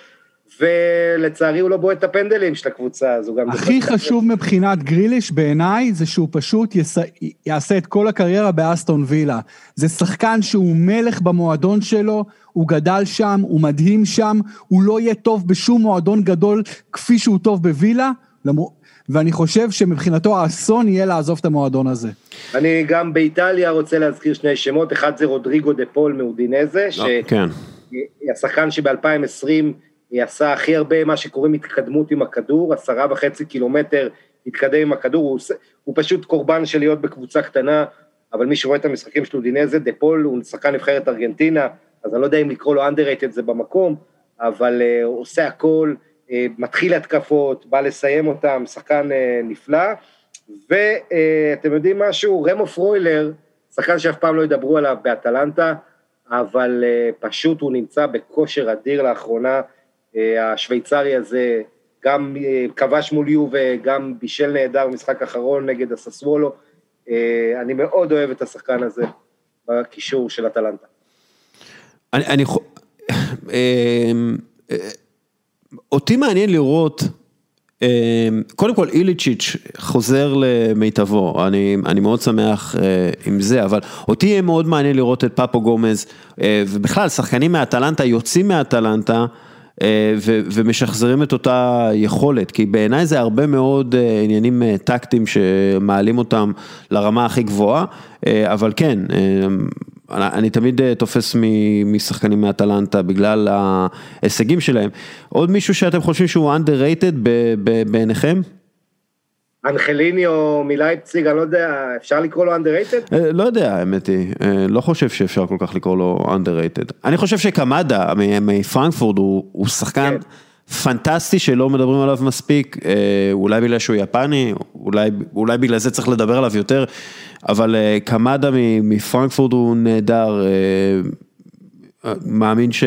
ולצערי הוא לא בועט את הפנדלים של הקבוצה, גם... הכי חשוב את... מבחינת גריליש בעיניי, זה שהוא פשוט יס... יעשה את כל הקריירה באסטון וילה. זה שחקן שהוא מלך במועדון שלו, הוא גדל שם, הוא מדהים שם, הוא לא יהיה טוב בשום מועדון גדול כפי שהוא טוב בווילה, למרות... ואני חושב שמבחינתו האסון יהיה לעזוב את המועדון הזה. אני גם באיטליה רוצה להזכיר שני שמות, אחד זה רודריגו דה פול מאודינזה, שהשחקן כן. שב-2020 עשה הכי הרבה מה שקוראים התקדמות עם הכדור, עשרה וחצי קילומטר התקדם עם הכדור, הוא, הוא פשוט קורבן של להיות בקבוצה קטנה, אבל מי שרואה את המשחקים של אודינזה, דה פול הוא שחקן נבחרת ארגנטינה, אז אני לא יודע אם לקרוא לו underrated זה במקום, אבל uh, הוא עושה הכל, אה, מתחיל התקפות, בא לסיים אותם, שחקן אה, נפלא, ואתם יודעים משהו, רמו פרוילר, שחקן שאף פעם לא ידברו עליו באטלנטה, אבל אה, פשוט הוא נמצא בכושר אדיר לאחרונה, השוויצרי הזה גם כבש מול יו וגם בישל נהדר במשחק האחרון נגד הססוולו, אני מאוד אוהב את השחקן הזה בקישור של אטלנטה. אני, אני, אותי מעניין לראות, אה, קודם כל איליצ'יץ' חוזר למיטבו, אני, אני מאוד שמח אה, עם זה, אבל אותי יהיה מאוד מעניין לראות את פאפו גומז, אה, ובכלל שחקנים מאטלנטה יוצאים מאטלנטה. ו- ומשחזרים את אותה יכולת, כי בעיניי זה הרבה מאוד עניינים טקטיים שמעלים אותם לרמה הכי גבוהה, אבל כן, אני תמיד אה, תופס משחקנים מאטלנטה בגלל ההישגים שלהם. עוד מישהו שאתם חושבים שהוא underrated בעיניכם? אנחליני או מלייפציג, אני לא יודע, אפשר לקרוא לו underrated? אה, לא יודע, האמת היא, אה, לא חושב שאפשר כל כך לקרוא לו underrated. אני חושב שקמדה מפרנקפורד הוא שחקן כן. פנטסטי שלא מדברים עליו מספיק, אולי בגלל שהוא יפני, אולי בגלל זה צריך לדבר עליו יותר. אבל אה, קמדה מפרנקפורט הוא נהדר, אה, מאמין ש...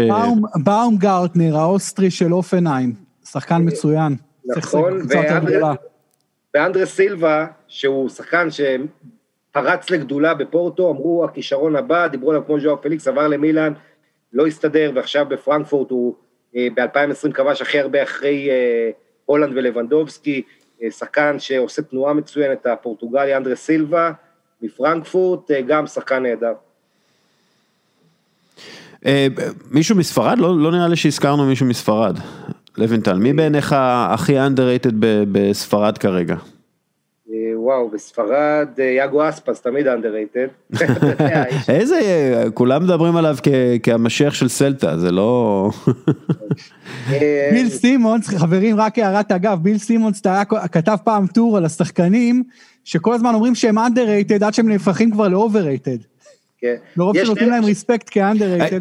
באומגרטנר, האוסטרי של הופנהיים, שחקן מצוין. נכון, ואנדרה סילבה, שהוא שחקן שפרץ לגדולה בפורטו, אמרו הכישרון הבא, דיברו עליו כמו ז'ואאו פליקס, עבר למילאן, לא הסתדר, ועכשיו בפרנקפורט הוא אה, ב-2020 כבש הכי הרבה אחרי הולנד ולבנדובסקי, שחקן שעושה תנועה מצוינת, הפורטוגלי אנדרה סילבה, מפרנקפורט, אה, גם שחקן נהדר. אה, מישהו מספרד? לא, לא נראה לי שהזכרנו מישהו מספרד. לוינטל, מי בעיניך הכי underrated בספרד כרגע? אה, וואו, בספרד, יאגו אספס תמיד underrated. איזה, כולם מדברים עליו כהמשיח של סלטה, זה לא... ביל סימונס, חברים, רק הערת אגב, ביל סימונס כתב פעם טור על השחקנים, שכל הזמן אומרים שהם underrated עד שהם נהפכים כבר ל-overrated. כן. מרוב שנותנים להם ריספקט כ-underrated.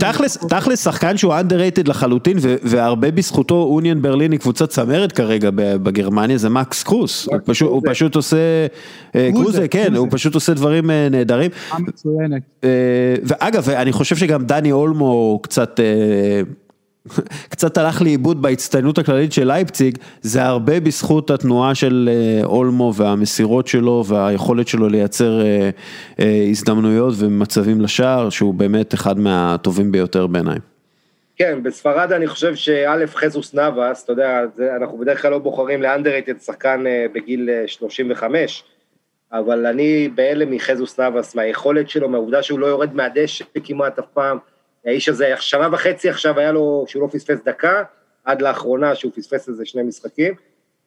תכלס שחקן שהוא underrated לחלוטין והרבה בזכותו אוניון ברלין היא קבוצת צמרת כרגע בגרמניה זה מקס קרוס, הוא פשוט עושה, אה, קרוזה כן, הוא פשוט עושה דברים אה, נהדרים. אה, ואגב אני חושב שגם דני אולמו קצת קצת הלך לאיבוד בהצטיינות הכללית של לייפציג, זה הרבה בזכות התנועה של אה, אולמו והמסירות שלו והיכולת שלו לייצר אה, אה, הזדמנויות ומצבים לשער, שהוא באמת אחד מהטובים ביותר בעיניי. כן, בספרד אני חושב שא' חזוס נאבס, אתה יודע, אנחנו בדרך כלל לא בוחרים לאנדרט את שחקן בגיל 35, אבל אני בהלם מחזוס נאבס, מהיכולת שלו, מהעובדה שהוא לא יורד מהדשא כמעט אף פעם. האיש הזה, שנה וחצי עכשיו היה לו, שהוא לא פספס דקה, עד לאחרונה שהוא פספס איזה שני משחקים.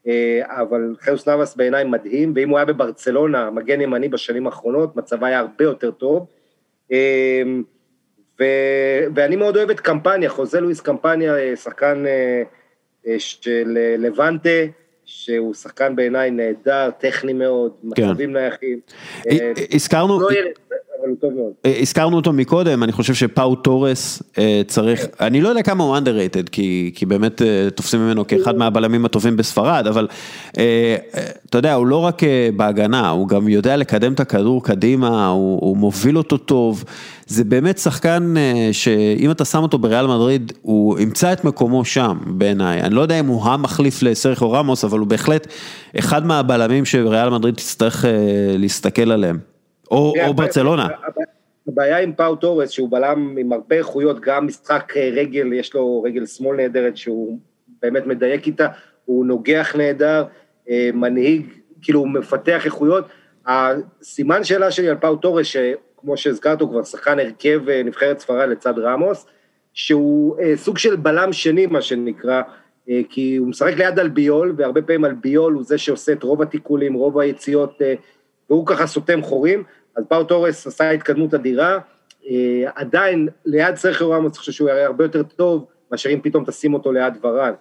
אה, אבל חזוס נאבס בעיניי מדהים, ואם הוא היה בברצלונה, מגן ימני בשנים האחרונות, מצבה היה הרבה יותר טוב. אה, ו, ואני מאוד אוהב את קמפניה, חוזה לואיס קמפניה, אה, שחקן של לבנטה, שהוא שחקן בעיניי נהדר, טכני מאוד, כן. מצבים נייחים. הזכרנו... לא טוב מאוד. אה, הזכרנו אותו מקודם, אני חושב שפאו תורס אה, צריך. אני לא יודע כמה הוא underrated, כי, באמת אה, תופסים ממנו כאחד מהבלמים הטובים בספרד, אבל אתה יודע, הוא לא רק בהגנה, הוא גם יודע לקדם את הכדור קדימה, הוא מוביל אותו טוב. זה באמת שחקן שאם אתה שם אותו בריאל מדריד, הוא ימצא את מקומו שם בעיניי. אני לא יודע אם הוא המחליף לסרחיו רמוס, אבל הוא בהחלט אחד מהבלמים שריאל מדריד תצטרך להסתכל עליהם. או, או ברצלונה. הבעיה עם פאו טורס שהוא בלם עם הרבה איכויות, גם משחק אה, רגל, יש לו רגל שמאל נהדרת שהוא באמת מדייק איתה, הוא נוגח נהדר, אה, מנהיג, כאילו הוא מפתח איכויות. הסימן שאלה שלי על פאו טורס, שכמו שהזכרת הוא כבר שחקן הרכב אה, נבחרת ספרד לצד רמוס, שהוא סוג של בלם שני מה שנקרא, כי הוא משחק ליד אלביול, והרבה פעמים אלביול הוא זה שעושה את רוב התיקולים, רוב היציאות, והוא ככה סותם חורים. אז פאו טורס עשה התקדמות אדירה, אה, עדיין ליד סרחיו רמוס, אני חושב שהוא יראה הרבה יותר טוב, מאשר אם פתאום תשים אותו ליד ורן.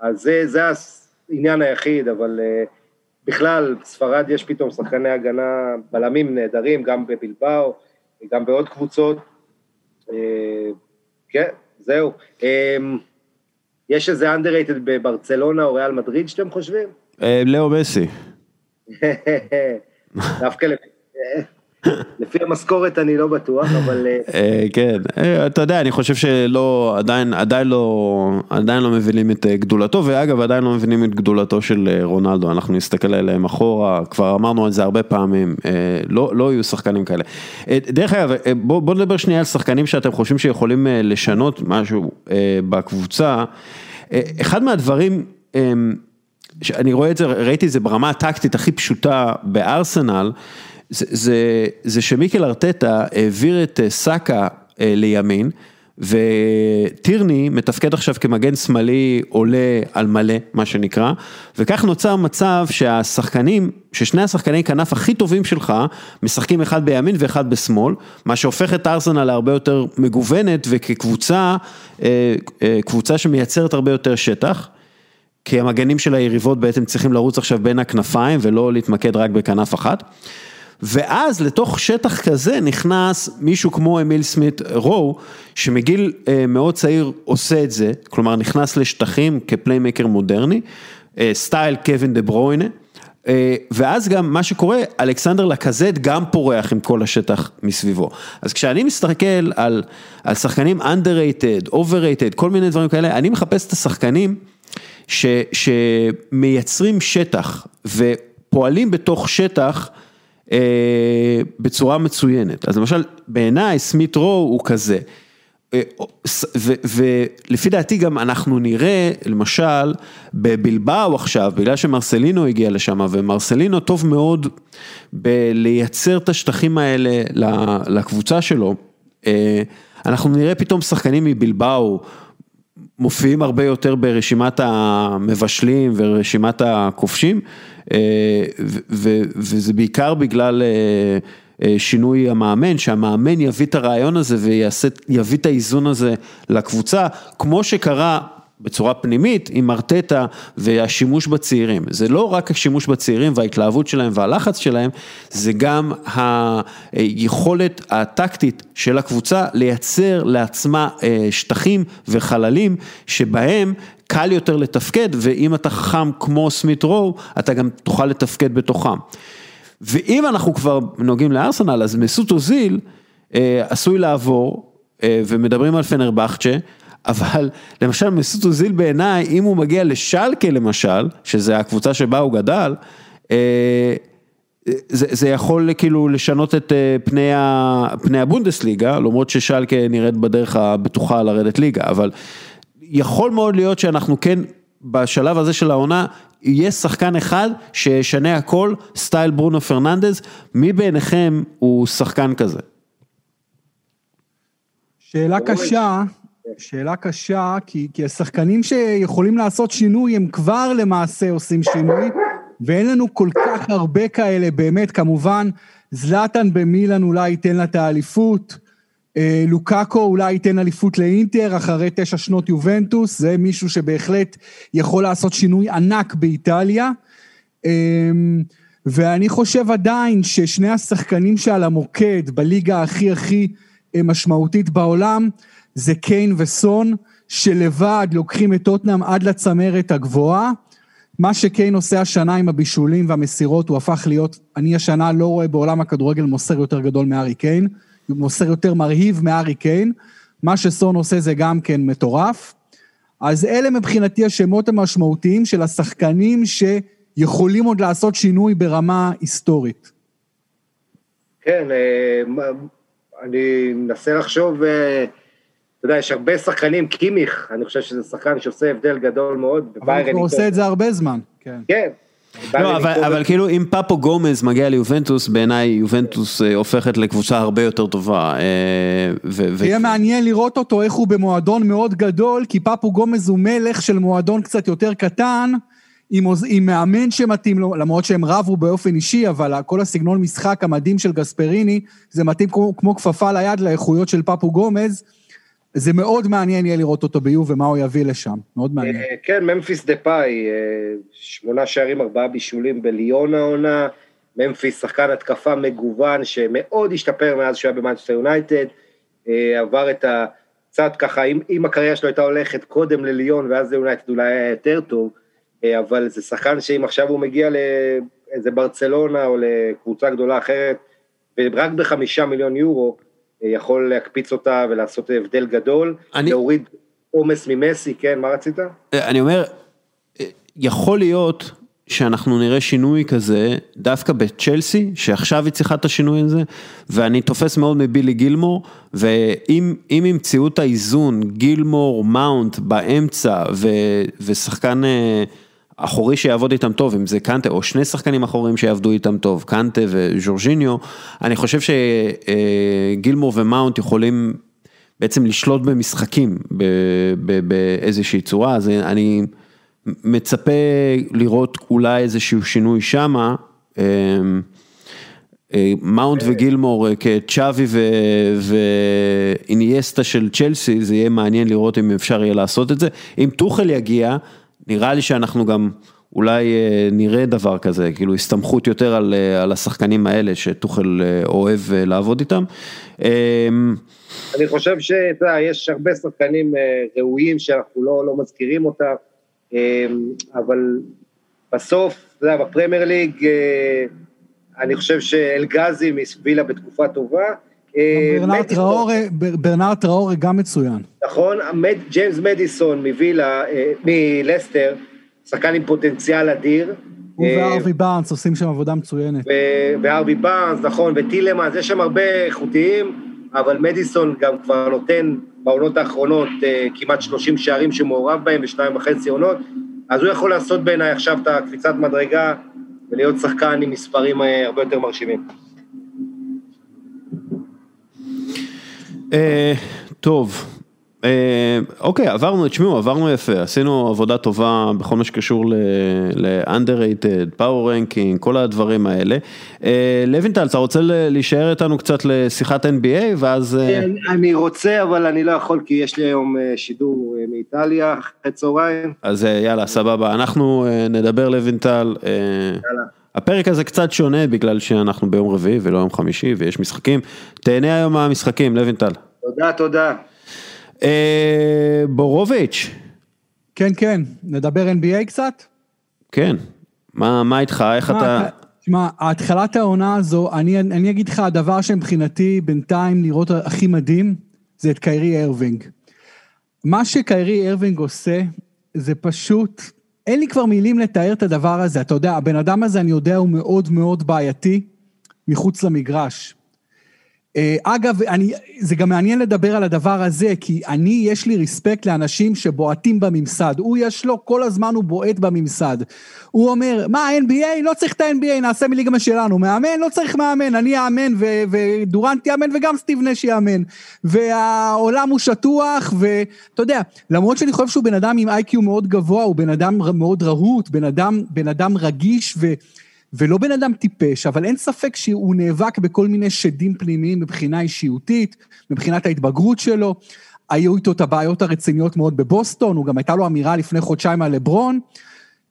אז זה, זה העניין היחיד, אבל אה, בכלל, ספרד יש פתאום שחקני הגנה, בלמים נהדרים, גם בבלבאו, גם בעוד קבוצות. אה, כן, זהו. יש איזה underrated בברצלונה או ריאל מדריד שאתם חושבים? לאו מסי. דווקא לפי... המשכורת אני לא בטוח, אבל... אה, אה, כן, אה, אתה יודע, אני חושב שלא, עדיין, עדיין לא, עדיין לא מבינים את גדולתו, ואגב, עדיין לא מבינים את גדולתו של רונלדו, אנחנו נסתכל עליהם אחורה, כבר אמרנו את זה הרבה פעמים, לא, לא יהיו שחקנים כאלה. דרך אגב, בואו בוא נדבר שנייה על שחקנים שאתם חושבים שיכולים לשנות משהו בקבוצה. אחד מהדברים, אני רואה את זה, ראיתי את זה ברמה הטקטית הכי פשוטה בארסנל, זה, זה, זה שמיקל ארטטה העביר את אה, סאקה אה, לימין, וטירני מתפקד עכשיו כמגן שמאלי עולה על מלא, מה שנקרא, וכך נוצר מצב שהשחקנים, ששני השחקני כנף הכי טובים שלך, משחקים אחד בימין ואחד בשמאל, מה שהופך את ארסנל להרבה יותר מגוונת וכקבוצה, אה, קבוצה שמייצרת הרבה יותר שטח. כי המגנים של היריבות בעצם צריכים לרוץ עכשיו בין הכנפיים ולא להתמקד רק בכנף אחת. ואז לתוך שטח כזה נכנס מישהו כמו אמיל סמית רו, שמגיל אה, מאוד צעיר עושה את זה, כלומר נכנס לשטחים כפליימקר מודרני, אה, סטייל קווין דה ברוינה. אה, ואז גם מה שקורה, אלכסנדר לקזט גם פורח עם כל השטח מסביבו. אז כשאני מסתכל על, על שחקנים underrated, overrated, כל מיני דברים כאלה, אני מחפש את השחקנים שמייצרים שטח ופועלים בתוך שטח אה, בצורה מצוינת. אז למשל, בעיניי סמית רו הוא כזה. אה, ולפי דעתי גם אנחנו נראה, למשל, בבלבאו עכשיו, בגלל שמרסלינו הגיע לשם, ומרסלינו טוב מאוד בלייצר את השטחים האלה לקבוצה שלו, אה, אנחנו נראה פתאום שחקנים מבלבאו מופיעים הרבה יותר ברשימת המבשלים ורשימת הכובשים, אה, וזה בעיקר בגלל אה, אה, שינוי המאמן, שהמאמן יביא את הרעיון הזה ויביא את האיזון הזה לקבוצה, כמו שקרה בצורה פנימית עם ארטטה והשימוש בצעירים. זה לא רק השימוש בצעירים וההתלהבות שלהם והלחץ שלהם, זה גם היכולת הטקטית של הקבוצה לייצר לעצמה שטחים וחללים שבהם קל יותר לתפקד, ואם אתה חכם כמו סמית רו, אתה גם תוכל לתפקד בתוכם. ואם אנחנו כבר נוגעים לארסנל, אז מסות אוזיל אה, עשוי לעבור, אה, ומדברים על פנרבכצ'ה, אבל למשל מסות אוזיל בעיניי, אם הוא מגיע לשלקה למשל, שזה הקבוצה שבה הוא גדל, אה, זה, זה יכול כאילו לשנות את אה, פני, ה, פני הבונדסליגה, למרות ששלקה נראית בדרך הבטוחה לרדת ליגה, אבל יכול מאוד להיות שאנחנו כן בשלב הזה של העונה יהיה שחקן אחד שישנה הכל, סטייל ברונו פרננדז, מי בעיניכם הוא שחקן כזה? שאלה קשה, שאלה קשה, כי, כי השחקנים שיכולים לעשות שינוי, הם כבר למעשה עושים שינוי, ואין לנו כל כך הרבה כאלה, באמת, כמובן, זלאטן במילאן אולי ייתן לה את האליפות, אה, לוקאקו אולי ייתן אליפות לאינטר אחרי תשע שנות יובנטוס, זה מישהו שבהחלט יכול לעשות שינוי ענק באיטליה. אמ, ואני חושב עדיין ששני השחקנים שעל המוקד בליגה הכי הכי אה, משמעותית בעולם, זה קיין וסון, שלבד לוקחים את טוטנאם עד לצמרת הגבוהה. מה שקיין עושה השנה עם הבישולים והמסירות, הוא הפך להיות, אני השנה לא רואה בעולם הכדורגל מוסר יותר גדול מארי קיין, מוסר יותר מרהיב מארי קיין. מה שסון עושה זה גם כן מטורף. אז אלה מבחינתי השמות המשמעותיים של השחקנים שיכולים עוד לעשות שינוי ברמה היסטורית. כן, אה, אני מנסה לחשוב, אה, אתה יודע, יש הרבה שחקנים, קימיך, אני חושב שזה שחקן שעושה הבדל גדול מאוד. אבל הוא עושה את זה הרבה זמן, כן. כן. לא, אבל, אבל כאילו אם פאפו גומז מגיע ליובנטוס, בעיניי יובנטוס אה, הופכת לקבוצה הרבה יותר טובה. יהיה ו... מעניין לראות אותו איך הוא במועדון מאוד גדול, כי פאפו גומז הוא מלך של מועדון קצת יותר קטן, עם, עם מאמן שמתאים לו, למרות שהם רבו באופן אישי, אבל כל הסגנון משחק המדהים של גספריני, זה מתאים כמו, כמו כפפה ליד לאיכויות של פפו גומז. זה מאוד מעניין יהיה לראות אותו ביובה ומה הוא יביא לשם, מאוד מעניין. אה, כן, ממפיס דה פאי, אה, שמונה שערים, ארבעה בישולים בליון העונה, ממפיס שחקן התקפה מגוון שמאוד השתפר מאז שהוא היה במאנצ'סטר יונייטד, אה, עבר את ה... קצת ככה, אם, אם הקריירה שלו הייתה הולכת קודם לליון ואז ליונייטד אולי היה יותר טוב, אבל זה שחקן שאם עכשיו הוא מגיע לאיזה ברצלונה או לקבוצה גדולה אחרת, ורק בחמישה מיליון יורו, יכול להקפיץ אותה ולעשות הבדל גדול, אני... להוריד עומס ממסי, כן, מה רצית? אה, אני אומר, יכול להיות שאנחנו נראה שינוי כזה דווקא בצ'לסי, שעכשיו היא צריכה את השינוי הזה, ואני תופס מאוד מבילי גילמור, ואם ימצאו את האיזון, גילמור, מאונט באמצע, ו, ושחקן... אחורי שיעבוד איתם טוב, אם זה קנטה, או שני שחקנים אחוריים שיעבדו איתם טוב, קנטה וז'ורג'יניו, אני חושב שגילמור ומאונט יכולים בעצם לשלוט במשחקים באיזושהי צורה, אז אני מצפה לראות אולי איזשהו שינוי שמה. אמ, אה, מאונט וגילמור אה, כצ'אבי ואינייסטה של צ'לסי, זה יהיה מעניין לראות אם אפשר יהיה לעשות את זה. אם טוחל יגיע, נראה לי שאנחנו גם אולי אה, נראה דבר כזה, כאילו הסתמכות יותר על, אה, על השחקנים האלה שטוחל אה, אוהב לעבוד איתם. אמ, אני חושב שאתה יודע, יש הרבה שחקנים ראויים שאנחנו לא, לא מזכירים אותם, אמ, אבל בסוף, אתה יודע, בפרמייר ליג, אני חושב שאלגזי מסבילה בתקופה טובה. ברנרד טראורי גם מצוין. נכון, ג'יימס מדיסון מווילה, אה, מלסטר, שחקן עם פוטנציאל אדיר. הוא אה, וארווי בארנס עושים שם עבודה מצוינת. וארווי בארנס, נכון, וטילמנס, יש שם הרבה איכותיים, אבל מדיסון גם כבר נותן בעונות האחרונות אה, כמעט 30 שערים שמעורב בהם ושניים וחצי עונות, אז הוא יכול לעשות בעיניי עכשיו את הקפיצת מדרגה ולהיות שחקן עם מספרים הרבה יותר מרשימים. טוב, אה, אוקיי, עברנו, תשמעו, עברנו יפה, עשינו עבודה טובה בכל מה שקשור ל-underrated, power ranking, כל הדברים האלה. אה, לוינטל, אתה רוצה להישאר איתנו קצת לשיחת NBA ואז... אה, כן, אני רוצה, אבל אני לא יכול כי יש לי היום שידור מאיטליה אחרי צהריים. אז יאללה, סבבה, אנחנו נדבר לוינטל. יאללה. הפרק הזה קצת שונה בגלל שאנחנו ביום רביעי ולא יום חמישי ויש משחקים. תהנה היום מהמשחקים, לוינטל. תודה, תודה. אה, בורוביץ'. כן, כן, נדבר NBA קצת? כן, מה, מה איתך, איך אתה... תשמע, התחלת העונה הזו, אני, אני אגיד לך, הדבר שמבחינתי בינתיים לראות הכי מדהים, זה את קיירי ארווינג. מה שקיירי ארווינג עושה, זה פשוט, אין לי כבר מילים לתאר את הדבר הזה. אתה יודע, הבן אדם הזה, אני יודע, הוא מאוד מאוד בעייתי מחוץ למגרש. אה, אגב, אני, זה גם מעניין לדבר על הדבר הזה, כי אני, יש לי respect לאנשים שבועטים בממסד. הוא יש לו, כל הזמן הוא בועט בממסד. הוא אומר, מה, NBA? לא צריך את ה-NBA, נעשה ליגה משלנו. מאמן? לא צריך מאמן, אני אאמן, ו- ודורנט יאמן, וגם סטיב נש יאמן. והעולם הוא שטוח, ואתה יודע, למרות שאני חושב שהוא בן אדם עם איי-קיו מאוד גבוה, הוא בן אדם מאוד רהוט, בן אדם, בן אדם רגיש, ו... ולא בן אדם טיפש, אבל אין ספק שהוא נאבק בכל מיני שדים פנימיים מבחינה אישיותית, מבחינת ההתבגרות שלו. היו איתו את הבעיות הרציניות מאוד בבוסטון, הוא גם הייתה לו אמירה לפני חודשיים על לברון.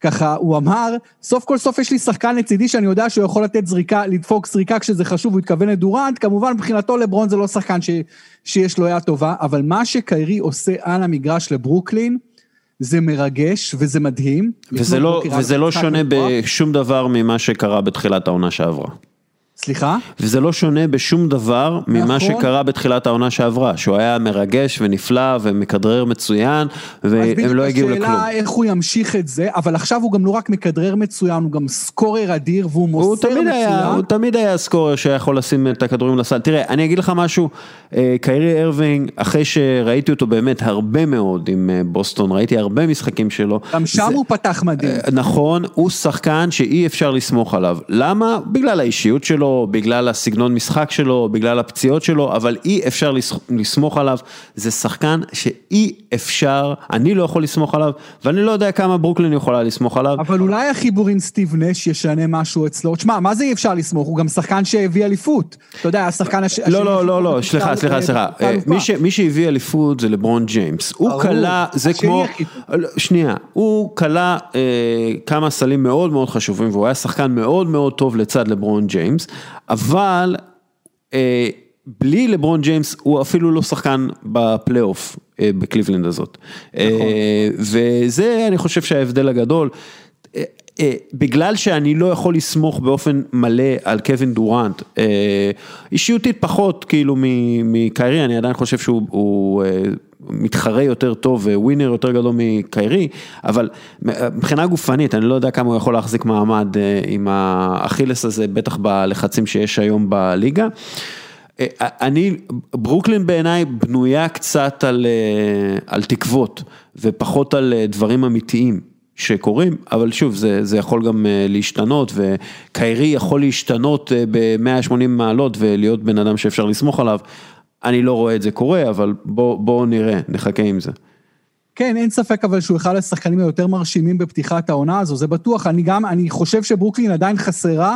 ככה, הוא אמר, סוף כל סוף יש לי שחקן לצידי שאני יודע שהוא יכול לתת זריקה, לדפוק זריקה כשזה חשוב, הוא התכוון לדורנט, כמובן מבחינתו לברון זה לא שחקן ש, שיש לו יד טובה, אבל מה שקיירי עושה על המגרש לברוקלין, זה מרגש וזה מדהים. וזה לא, וזה לא שונה בשום דבר ממה שקרה בתחילת העונה שעברה. סליחה? וזה לא שונה בשום דבר נכון. ממה שקרה בתחילת העונה שעברה, שהוא היה מרגש ונפלא ומכדרר מצוין, והם לא הגיעו לכלום. אז השאלה איך הוא ימשיך את זה, אבל עכשיו הוא גם לא רק מכדרר מצוין, הוא גם סקורר אדיר והוא מוסר מצוין. היה, הוא תמיד היה סקורר שיכול לשים את הכדורים לסל. תראה, אני אגיד לך משהו, אה, קיירי ארווינג, אחרי שראיתי אותו באמת הרבה מאוד עם אה, בוסטון, ראיתי הרבה משחקים שלו. גם שם זה, הוא פתח מדהים. אה, נכון, הוא שחקן שאי אפשר לסמוך עליו. למה? בגלל האישיות שלו. בגלל הסגנון משחק שלו, בגלל הפציעות שלו, אבל אי אפשר לסמוך עליו, זה שחקן שאי אפשר, אני לא יכול לסמוך עליו, ואני לא יודע כמה ברוקלין יכולה לסמוך עליו. אבל אולי החיבור עם סטיב נש ישנה משהו אצלו, תשמע, מה זה אי אפשר לסמוך? הוא גם שחקן שהביא אליפות, אתה יודע, השחקן הש... לא, לא, לא, לא, סליחה, סליחה, סליחה, אה, מי שהביא אליפות זה לברון ג'יימס, הוא קלע, זה כמו, לא, שנייה, הוא קלע אה, כמה סלים מאוד מאוד חשובים, והוא היה שחקן מאוד מאוד טוב לצד לברון ג'יימס, אבל אה, בלי לברון ג'יימס הוא אפילו לא שחקן בפלייאוף אה, בקליבלנד הזאת. אה, נכון. אה, וזה אני חושב שההבדל הגדול. אה, אה, בגלל שאני לא יכול לסמוך באופן מלא על קווין דורנט, אה, אישיותית פחות כאילו מקיירי, אני עדיין חושב שהוא אה, מתחרה יותר טוב וווינר יותר גדול מקיירי, אבל מבחינה גופנית אני לא יודע כמה הוא יכול להחזיק מעמד עם האכילס הזה, בטח בלחצים שיש היום בליגה. אני, ברוקלין בעיניי בנויה קצת על, על תקוות ופחות על דברים אמיתיים. שקורים, אבל שוב, זה, זה יכול גם אה, להשתנות, וקיירי יכול להשתנות אה, ב-180 מעלות ולהיות בן אדם שאפשר לסמוך עליו. אני לא רואה את זה קורה, אבל בואו בוא נראה, נחכה עם זה. כן, אין ספק אבל שהוא אחד השחקנים היותר מרשימים בפתיחת העונה הזו, זה בטוח. אני גם, אני חושב שברוקלין עדיין חסרה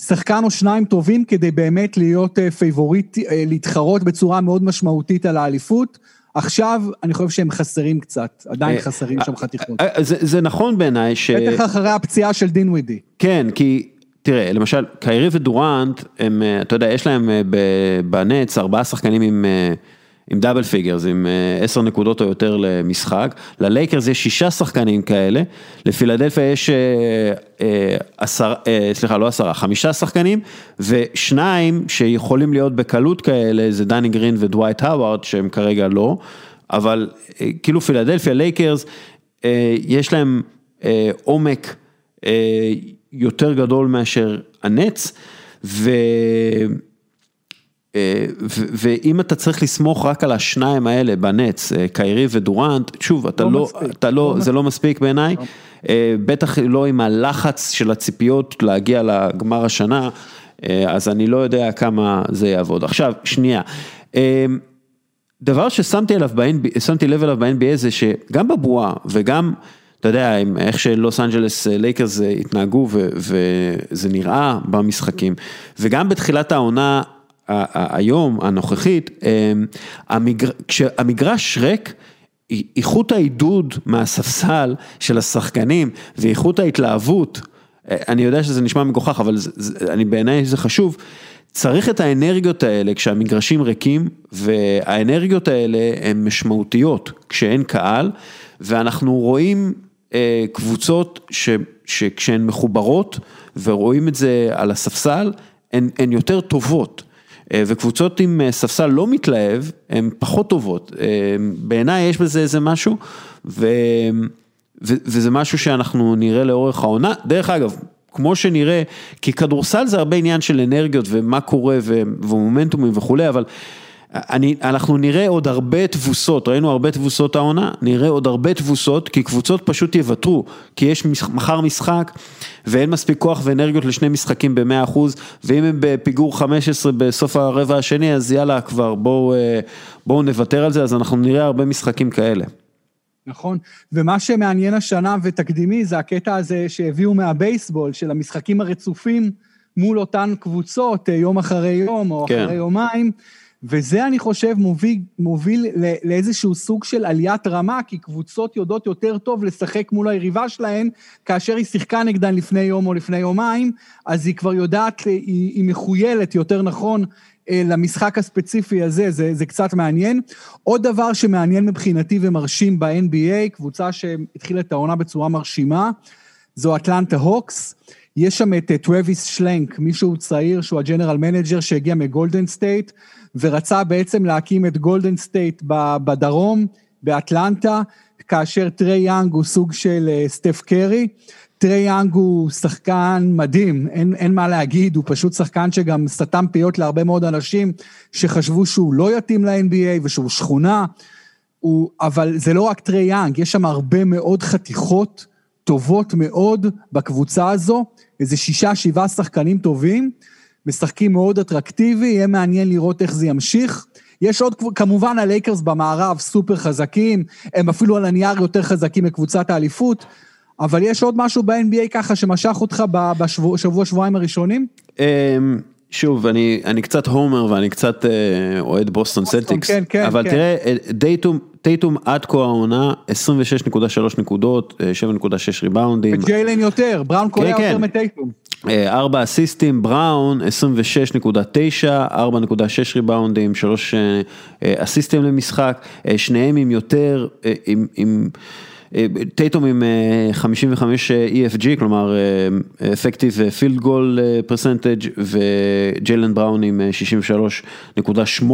שחקן או שניים טובים כדי באמת להיות אה, favorite, להתחרות בצורה מאוד משמעותית על האליפות. עכשיו, אני חושב שהם חסרים קצת, עדיין אה, חסרים שם אה, חתיכות. אה, זה נכון בעיניי ש... בטח אחרי הפציעה של דינווידי. כן, כי תראה, למשל, קיירי ודורנט, הם, אתה יודע, יש להם בנטס ארבעה שחקנים עם... עם double figures, עם אה, עשר נקודות או יותר למשחק, ללייקרס יש שישה שחקנים כאלה, לפילדלפיה יש אה, אה, עשר, סליחה לא עשרה, חמישה שחקנים, ושניים שיכולים להיות בקלות כאלה, זה דני גרין ודווייט האווארד, שהם כרגע לא, אבל כאילו פילדלפיה, לייקרס, יש להם עומק יותר גדול מאשר הנטס, ו... אה, ואם אתה צריך לסמוך רק על השניים האלה בנטס, אה, קיירי ודורנט, שוב, אתה לא, לא אתה לא, לא זה לא מספיק בעיניי, לא. אה, בטח לא עם הלחץ של הציפיות להגיע לגמר השנה, אז אני לא יודע כמה זה יעבוד. עכשיו, שנייה, דבר ששמתי לב אליו ב-NBA זה שגם בבועה וגם, אתה יודע, איך שלוס אנג'לס לייקרס התנהגו וזה נראה במשחקים, וגם בתחילת העונה, היום, הנוכחית, אמ, המגר... כשהמגרש ריק, איכות העידוד מהספסל של השחקנים ואיכות ההתלהבות, אה, אני יודע שזה נשמע מגוחך, אבל זה, אני בעיניי זה חשוב, צריך את האנרגיות האלה כשהמגרשים ריקים, והאנרגיות האלה הן משמעותיות כשאין קהל, ואנחנו רואים אה, קבוצות ש, שכשהן מחוברות ורואים את זה על הספסל, הן, הן יותר טובות. אה, וקבוצות עם אה, ספסל לא מתלהב, הן פחות טובות. אה, בעיניי יש בזה איזה משהו, ו... ו... וזה משהו שאנחנו נראה לאורך העונה. דרך אגב, כמו שנראה, כי כדורסל זה הרבה עניין של אנרגיות ומה קורה ומומנטומים וכולי, אבל אני, אנחנו נראה עוד הרבה תבוסות, ראינו הרבה תבוסות העונה, נראה עוד הרבה תבוסות, כי קבוצות פשוט יוותרו, כי יש מחר משחק ואין מספיק כוח ואנרגיות לשני משחקים ב-100%, ואם הם בפיגור 15 בסוף הרבע השני, אז יאללה כבר בואו בוא נוותר על זה, אז אנחנו נראה הרבה משחקים כאלה. נכון, ומה שמעניין השנה ותקדימי זה הקטע הזה שהביאו מהבייסבול, של המשחקים הרצופים מול אותן קבוצות, יום אחרי יום או כן. אחרי יומיים. וזה אני חושב מוביל, מוביל לאיזשהו סוג של עליית רמה, כי קבוצות יודעות יותר טוב לשחק מול היריבה שלהן, כאשר היא שיחקה נגדן לפני יום או לפני יומיים, אז היא כבר יודעת, היא, היא מכויילת יותר נכון אה, למשחק הספציפי הזה, זה, זה קצת מעניין. עוד דבר שמעניין מבחינתי ומרשים ב-NBA, קבוצה שהתחילה את העונה בצורה מרשימה, זו אטלנטה הוקס. יש שם את טרוויס שלנק, מישהו צעיר שהוא ה general manager שהגיע מגולדן סטייט, ורצה בעצם להקים את גולדן סטייט בדרום, באטלנטה, כאשר טרי יאנג הוא סוג של אה, סטף קרי. טרי יאנג הוא שחקן מדהים, אין, אין מה להגיד, הוא פשוט שחקן שגם סתם פיות להרבה מאוד אנשים שחשבו שהוא לא יתאים ל-NBA ושהוא שכונה, הוא, אבל זה לא רק טרי יאנג, יש שם הרבה מאוד חתיכות טובות מאוד בקבוצה הזו, איזה שישה, שבעה שחקנים טובים. משחקים מאוד אטרקטיבי, יהיה מעניין לראות איך זה ימשיך. יש עוד, כמובן הלייקרס במערב סופר חזקים, הם אפילו על הנייר יותר חזקים מקבוצת האליפות, אבל יש עוד משהו ב-NBA ככה שמשך אותך בשבוע, שבועיים הראשונים? אמ, שוב, אני, אני קצת homer ואני קצת אה, אוהד בוסטון סלטיקס, כן, כן, אבל כן. תראה, אה, טייטום, טייטום עד כה העונה, 26.3 נקודות, 7.6 אה, ריבאונדים. וג'יילן יותר, בראון קולע כן, יותר כן. מטייטום. ארבע אסיסטים, בראון 26.9, 4.6 ריבאונדים, 3 אסיסטים למשחק, שניהם עם יותר, עם... עם טייטום עם 55 EFG, כלומר אפקטיב פילד גול פרסנטג' וג'לן בראון עם 63.8.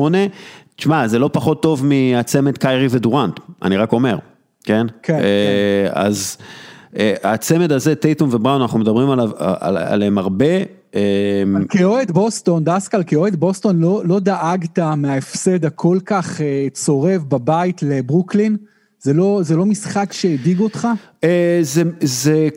תשמע, זה לא פחות טוב מהצמד קיירי ודורנט, אני רק אומר, כן? כן. כן. אז הצמד הזה, טייטום ובראון, אנחנו מדברים עליו, על, עליהם הרבה. כאוהד בוסטון, דסקל, כאוהד בוסטון, לא, לא דאגת מההפסד הכל כך צורב בבית לברוקלין? זה לא, זה לא משחק שהדאיג אותך? אה, זה, זה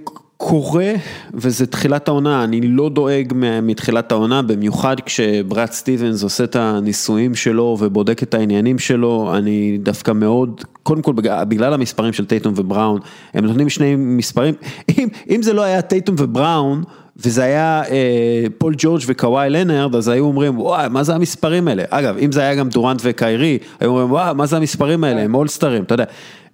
קורה וזה תחילת העונה, אני לא דואג מתחילת העונה, במיוחד כשברד סטיבנס עושה את הניסויים שלו ובודק את העניינים שלו, אני דווקא מאוד, קודם כל בגלל המספרים של טייטום ובראון, הם נותנים שני מספרים, אם, אם זה לא היה טייטום ובראון, וזה היה אה, פול ג'ורג' וקוואי לנרד, אז היו אומרים, וואי, מה זה המספרים האלה? אגב, אם זה היה גם דורנט וקיירי, היו אומרים, וואי, מה זה המספרים האלה? הם אולסטרים, אתה יודע,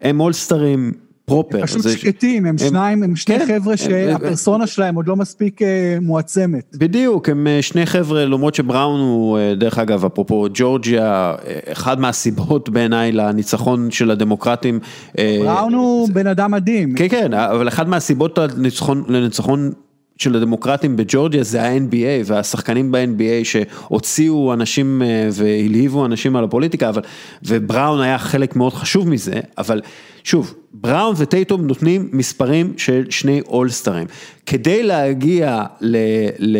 הם אולסטרים proper. הם פשוט שקטים, הם שניים, הם שני כן, חבר'ה שהפרסונה שלהם עוד לא מספיק אה, מועצמת. בדיוק, הם אה, שני חבר'ה, למרות שבראון הוא, אה, דרך אגב, אפרופו ג'ורג'יה, אחד מהסיבות בעיניי לניצחון של הדמוקרטים. בראון הוא בן אדם מדהים. כן, כן, אבל אחד מהסיבות לניצחון של הדמוקרטים בג'ורג'יה זה ה-NBA והשחקנים ב-NBA שהוציאו אנשים אה, והלהיבו אנשים על הפוליטיקה, אבל, ובראון היה חלק מאוד חשוב מזה, אבל שוב, בראון וטייטום נותנים מספרים של שני אולסטרים. כדי להגיע ל... ל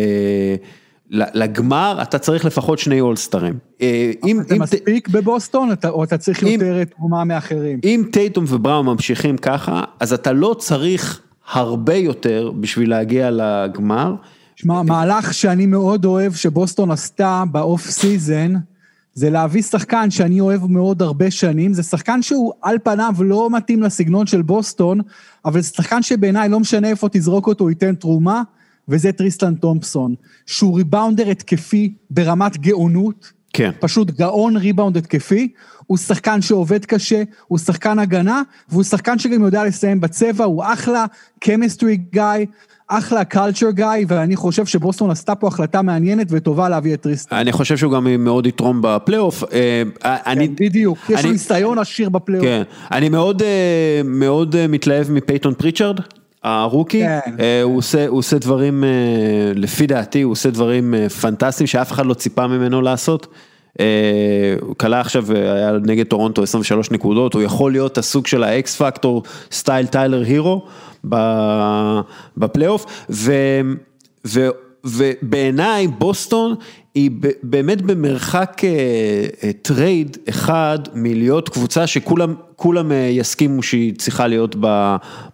לגמר אתה צריך לפחות שני אולסטרים. אה, אתה מספיק בבוסטון או אתה צריך יותר תרומה מאחרים? אם טייטום ובראון ממשיכים ככה, אז אתה לא צריך הרבה יותר בשביל להגיע לגמר. שמע, מהלך שאני מאוד אוהב שבוסטון עשתה ב off season, זה להביא שחקן שאני אוהב מאוד הרבה שנים, זה שחקן שהוא על פניו לא מתאים לסגנון של בוסטון, אבל זה שחקן שבעיניי לא משנה איפה תזרוק אותו, ייתן תרומה, וזה טריסטן תומפסון, שהוא ריבאונדר התקפי ברמת גאונות, כן. פשוט גאון ריבאונד התקפי, הוא שחקן שעובד קשה, הוא שחקן הגנה, והוא שחקן שגם יודע לסיים בצבע, הוא אחלה chemistry guy, אחלה culture guy, ואני חושב שבוסטון עשתה פה החלטה מעניינת וטובה להביא את טריסטן. אני חושב שהוא גם מאוד יתרום בפלייאוף. אה, אני... כן, בדיוק, יש לו ניסיון עשיר בפלייאוף. כן, אני מאוד, אה, מאוד אה, מתלהב מפייתון פריצ'רד. הרוקי, כן. הוא, עושה, הוא עושה דברים, לפי דעתי, הוא עושה דברים פנטסטיים שאף אחד לא ציפה ממנו לעשות. הוא קלע עכשיו, היה נגד טורונטו 23 נקודות, הוא יכול להיות הסוג של ה X factor style טיילר הירו בפלייאוף, ובעיניי בוסטון היא באמת במרחק טרייד אחד מלהיות קבוצה שכולם יסכימו שהיא צריכה להיות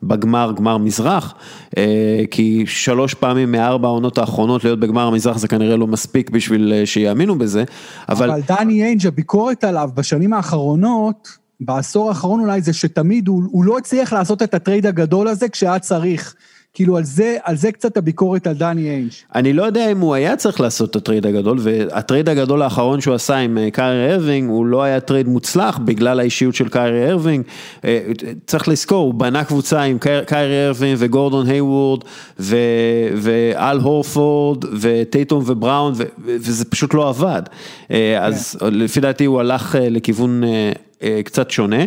בגמר, גמר מזרח, כי שלוש פעמים מארבע העונות האחרונות להיות בגמר המזרח זה כנראה לא מספיק בשביל שיאמינו בזה, אבל... אבל דני איינג' הביקורת עליו בשנים האחרונות, בעשור האחרון אולי זה שתמיד הוא, הוא לא הצליח לעשות את הטרייד הגדול הזה כשהיה צריך. כאילו על זה, על זה קצת הביקורת על דני איינג'. אני לא יודע אם הוא היה צריך לעשות את הטרייד הגדול, והטרייד הגדול האחרון שהוא עשה עם אה, קיירי ארווינג, הוא לא היה טרייד מוצלח בגלל האישיות של קיירי ארווינג. אה, צריך לזכור, הוא בנה קבוצה עם קיירי ארווינג וגורדון היוורד, ואל הורפורד, וטייטום ובראון, וזה פשוט לא עבד. אה, אז כן. לפי דעתי הוא הלך לכיוון קצת שונה.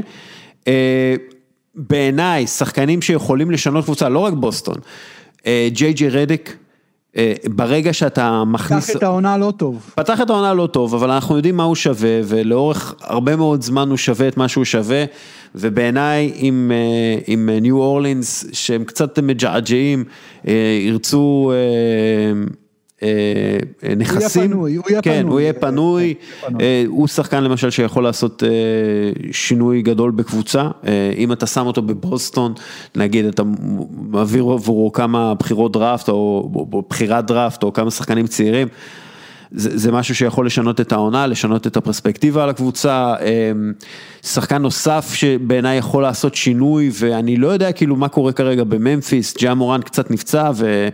בעיניי, שחקנים שיכולים לשנות קבוצה, לא רק בוסטון, אה, ג'יי ג'י רדיק, אה, ברגע שאתה מכניס... פתח את העונה לא טוב. פתח את העונה לא טוב, אבל אנחנו יודעים מה הוא שווה, ולאורך הרבה מאוד זמן הוא שווה את מה שהוא שווה, ובעיניי עם, אה, עם ניו אורלינס, שהם קצת מג'עג'עים, ירצו אה, נכסים, הוא יהיה פנוי, הוא יהיה כן, פנוי, הוא יהיה פנוי, אה, הוא שחקן למשל שיכול לעשות אה, שינוי גדול בקבוצה, אם אתה שם אותו בבוסטון, נגיד אתה מעביר עבורו כמה בחירות דראפט או בחירת דראפט או כמה שחקנים צעירים. זה, זה משהו שיכול לשנות את העונה, לשנות את הפרספקטיבה על הקבוצה, אמ, שחקן נוסף שבעיניי יכול לעשות שינוי ואני לא יודע כאילו מה קורה כרגע בממפיס, ג'ה מורן קצת נפצע ו,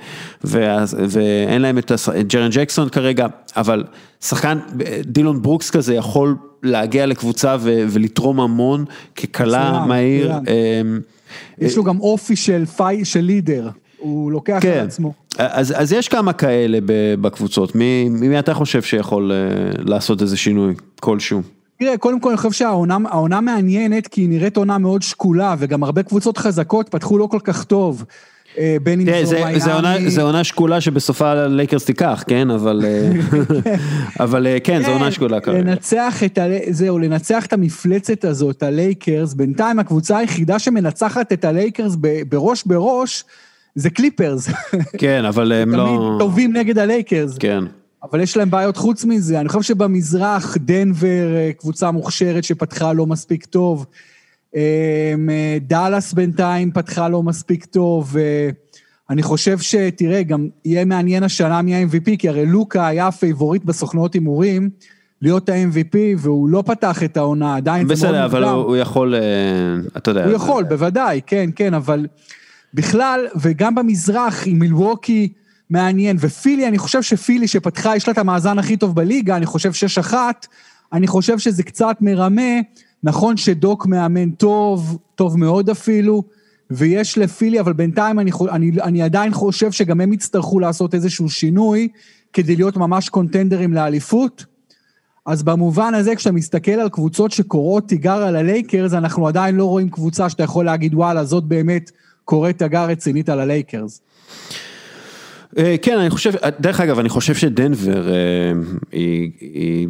ו, ואין להם את ג'רן ג'קסון כרגע, אבל שחקן, דילון ברוקס כזה יכול להגיע לקבוצה ו, ולתרום המון כקלה מהיר. אמ, יש לו גם אופי של פי, של לידר. הוא לוקח כן. על עצמו. אז, אז יש כמה כאלה בקבוצות, מי, מי אתה חושב שיכול אה, לעשות איזה שינוי כלשהו? תראה, קודם כל אני חושב שהעונה מעניינת כי היא נראית עונה מאוד שקולה וגם הרבה קבוצות חזקות פתחו לא כל כך טוב. אה, בין אם זו מיאמי. זה עונה שקולה שבסופה לייקרס תיקח, כן? אבל, אה, אבל כן, זו עונה שקולה כרגע. לנצח את, ה... זהו, לנצח את המפלצת הזאת, הלייקרס, בינתיים הקבוצה היחידה שמנצחת את הלייקרס בראש בראש, זה קליפרס. כן, אבל הם לא... תמיד טובים נגד הלייקרס. כן. אבל יש להם בעיות חוץ מזה, אני חושב שבמזרח דנבר אה, קבוצה מוכשרת שפתחה לא מספיק טוב, אה, אה, דאלאס בינתיים פתחה לא מספיק טוב, אני חושב שתראה, גם יהיה מעניין השנה מי ה-MVP, כי הרי לוקה היה פייבוריט בסוכנות הימורים, להיות ה-MVP, והוא לא פתח את העונה, עדיין בסדר, זה מאוד מוקדם. בסדר, אבל הוא יכול, אתה יודע. הוא יכול, בוודאי, כן, כן, אבל... בכלל, וגם במזרח עם מילווקי מעניין, ופילי, אני חושב שפילי שפתחה, יש לה את המאזן הכי טוב בליגה, אני חושב שש אחת, אני חושב שזה קצת מרמה, נכון שדוק מאמן טוב, טוב מאוד אפילו, ויש לפילי, אבל בינתיים אני, אני, אני עדיין חושב שגם הם יצטרכו לעשות איזשהו שינוי, כדי להיות ממש קונטנדרים לאליפות. אז במובן הזה, כשאתה מסתכל על קבוצות שקוראות תיגר על הלייקרס, אנחנו עדיין לא רואים קבוצה שאתה יכול להגיד, וואלה, זאת באמת קוראת תגר רצינית על הלייקרס. אה, כן, אני חושב, דרך אגב, אני חושב שדנבר אה, היא, היא,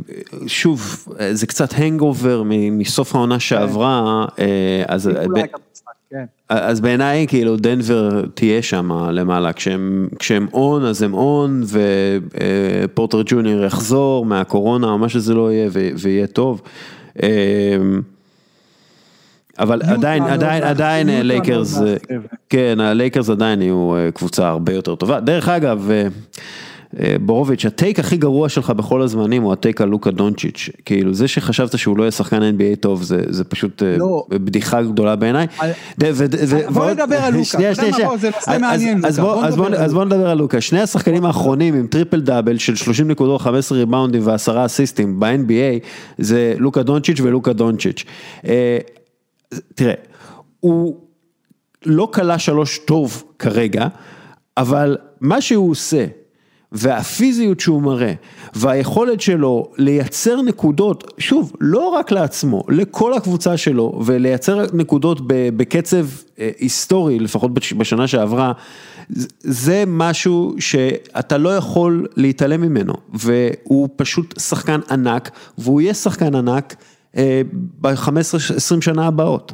שוב, זה קצת hangover מסוף העונה שעברה, אה, אז, כן. אז בעיניי כאילו דנבר תהיה שם למעלה, כשהם, כשהם און אז הם און ופורטר ג'וניור יחזור מהקורונה או מה שזה לא יהיה ויהיה טוב. אבל עדיין, עדיין, עדיין לייקרס, כן, הלייקרס עדיין יהיו אה, קבוצה הרבה יותר טובה. דרך אגב, אה, אה, בורוביץ', ה take הכי גרוע שלך בכל הזמנים הוא ה take על לוקה דונצ'יץ', כאילו זה שחשבת שהוא לא יהיה שחקן NBA טוב זה, זה פשוט לא. בדיחה גדולה בעיניי. בוא נדבר על לוקה, שנייה, שנייה, שנייה. זה נושא מעניין, אז בוא נדבר על לוקה, שני השחקנים האחרונים עם טריפל דאבל של 30 נקודות, 15 ריבאונדים ועשרה אסיסטים ב-NBA זה לוקה דונצ'יץ' ולוקה דונצ'יץ'. תראה, הוא לא קלה שלוש טוב כרגע, אבל מה שהוא עושה, והפיזיות שהוא מראה, והיכולת שלו לייצר נקודות, שוב, לא רק לעצמו, לכל הקבוצה שלו, ולייצר נקודות בקצב אה, היסטורי, לפחות בשנה שעברה, זה משהו שאתה לא יכול להתעלם ממנו, והוא פשוט שחקן ענק, והוא יהיה שחקן ענק ב-15-20 שנה הבאות.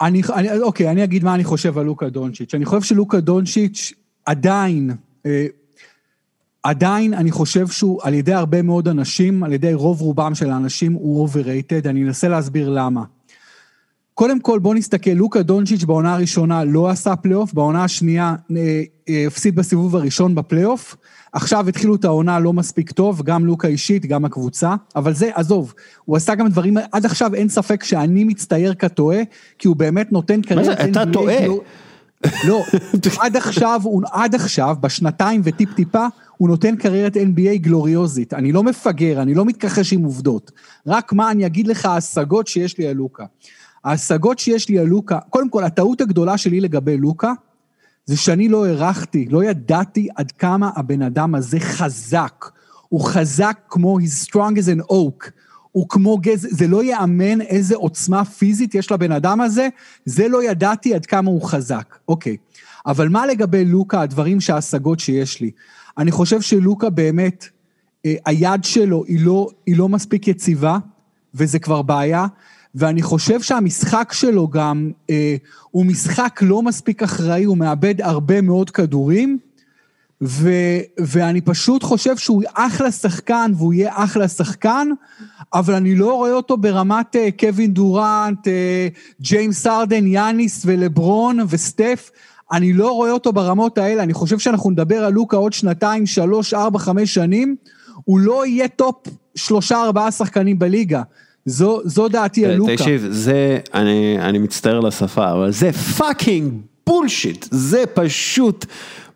אני, אני, אוקיי, אני אגיד מה אני חושב על לוקה דונצ'יץ'. אני חושב שלוקה דונצ'יץ' עדיין, אה, עדיין אני חושב שהוא על ידי הרבה מאוד אנשים, על ידי רוב רובם של האנשים, הוא overrated, אני אנסה להסביר למה. קודם כל בוא נסתכל, לוקה דונצ'יץ' בעונה הראשונה לא עשה פלייאוף, בעונה השנייה אה, אה, הפסיד בסיבוב הראשון בפלייאוף, עכשיו התחילו את העונה לא מספיק טוב, גם לוקה אישית, גם הקבוצה, אבל זה, עזוב, הוא עשה גם דברים, עד עכשיו אין ספק שאני מצטייר כטועה, כי הוא באמת נותן קריירה... מה זה, אתה טועה. לא, לא עד עכשיו, עד עכשיו, בשנתיים וטיפ טיפה, הוא נותן קריירת NBA גלוריוזית. אני לא מפגר, אני לא מתכחש עם עובדות. רק מה, אני אגיד לך ההשגות שיש לי על לוקה. ההשגות שיש לי על לוקה, קודם כל, הטעות הגדולה שלי לגבי לוקה, זה שאני לא הערכתי, לא ידעתי עד כמה הבן אדם הזה חזק. הוא חזק כמו he's strong as an oak. הוא כמו גז, זה לא ייאמן איזה עוצמה פיזית יש לבן אדם הזה, זה לא ידעתי עד כמה הוא חזק. אוקיי. אבל מה לגבי לוקה, הדברים שההשגות שיש לי? אני חושב שלוקה באמת, אה, היד שלו היא לא, היא לא מספיק יציבה, וזה כבר בעיה. ואני חושב שהמשחק שלו גם, אה, הוא משחק לא מספיק אחראי, הוא מאבד הרבה מאוד כדורים, ו, ואני פשוט חושב שהוא אחלה שחקן, והוא יהיה אחלה שחקן, אבל אני לא רואה אותו ברמת אה, קווין דורנט, אה, ג'יימס ארדן, יאניס ולברון וסטף. אני לא רואה אותו ברמות האלה, אני חושב שאנחנו נדבר על לוקה עוד שנתיים, שלוש, ארבע, חמש שנים, הוא לא יהיה טופ שלושה, ארבעה שחקנים בליגה. זו, זו דעתי על לוקה. תקשיב, זה, אני, אני מצטער לשפה, אבל זה fucking bullshit, זה פשוט